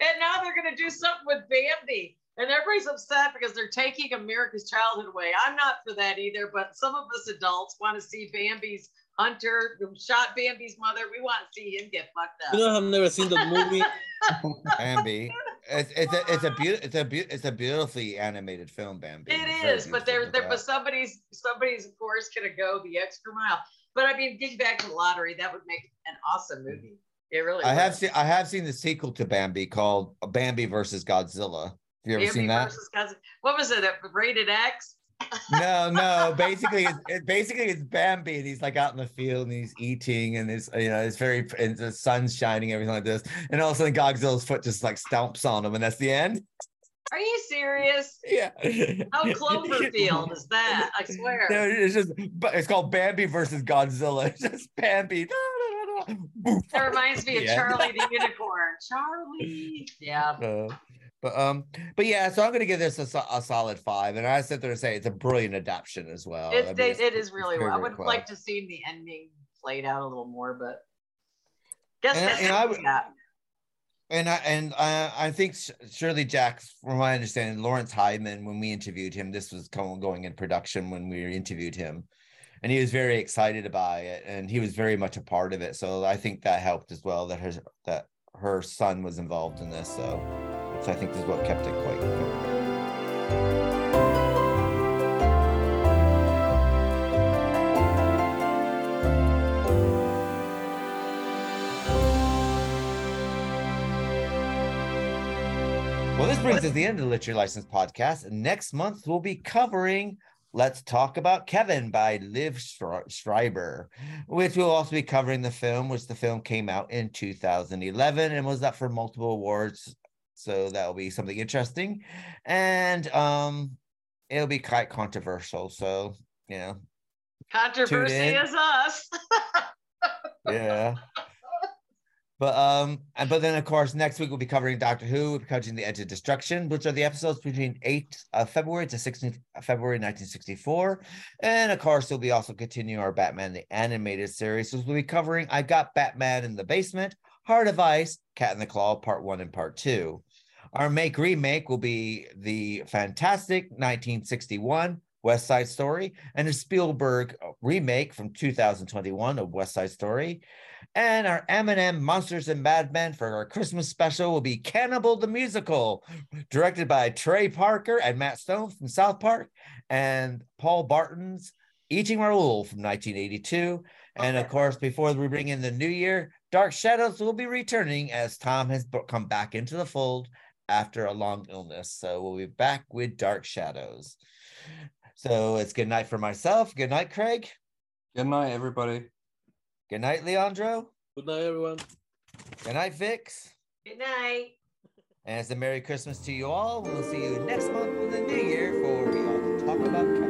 and now they're gonna do something with Bambi. And everybody's upset because they're taking America's childhood away. I'm not for that either, but some of us adults want to see Bambi's hunter who shot Bambi's mother. We want to see him get fucked up. you know I've never seen the movie <laughs> Bambi. It's it's a it's a beautiful it's a beau- it's a beautifully animated film, Bambi. It's It very is, but there, there, but somebody's, somebody's, of course, gonna go the extra mile. But I mean, getting back to the lottery, that would make an awesome mm-hmm. movie. It really. I have seen I have seen the sequel to Bambi called Bambi versus Godzilla. Have you ever Bambi seen that? versus Godzilla. What was it? Rated X. no, no. Basically, it's, it basically it's Bambi, and he's like out in the field and he's eating, and it's you know it's very and the sun's shining, everything like this, and all of a sudden Godzilla's foot just like stomps on him, and that's the end. Are you serious? Yeah. How Cloverfield is that? I swear. No, it's just but it's called Bambi versus Godzilla. <laughs> It's just Bambi. That reminds me of <laughs> Yeah. Charlie the Unicorn. Charlie. Yeah. Uh, but um, but yeah, so I'm gonna give this a, a solid five, and I sit there and say it's a brilliant adaptation as well. It, I mean, it's- it is really well. I would cool. like to see the ending played out a little more, but guess And- that's and I would- that. And I and I, I think Sh- Shirley Jack, from my understanding, Laurence Hyman, when we interviewed him, this was going in production when we interviewed him, and he was very excited about it, and he was very much a part of it. So I think that helped as well that her that her son was involved in this. So, which I think this is what kept it quite. Well, this brings us to the end of the Literary License podcast. Next month, we'll be covering Let's Talk About Kevin by Liv Schreiber, which we'll also be covering the film, which the film came out in 2011 and was up for multiple awards. So that'll be something interesting. And um, it'll be quite controversial. So, you know, Controversy is us. <laughs> yeah. But um, and but then of course next week we'll be covering Doctor Who, we'll be covering the Edge of Destruction, which are the episodes between 8th of February to 16th of February 1964. And of course, we'll be also continuing our Batman the Animated Series. So we'll be covering I Got Batman in the Basement, Heart of Ice, Cat and the Claw, Part One and Part Two. Our make remake will be the fantastic 1961 West Side Story and a Spielberg remake from 2021 of West Side Story. And our M&M Monsters and Madmen for our Christmas special will be Cannibal the Musical, directed by Trey Parker and Matt Stone from South Park, and Paul Bartel's Eating Raoul from 1982. And of course, before we bring in the new year, Dark Shadows will be returning as Tom has come back into the fold after a long illness. So we'll be back with Dark Shadows. So it's good night for myself. Good night, Craig. Good night, everybody. Good night, Leandro. Good night, everyone. Good night, Vix. Good night. And it's a Merry Christmas to you all. We'll see you next month in the new year for We All Talk About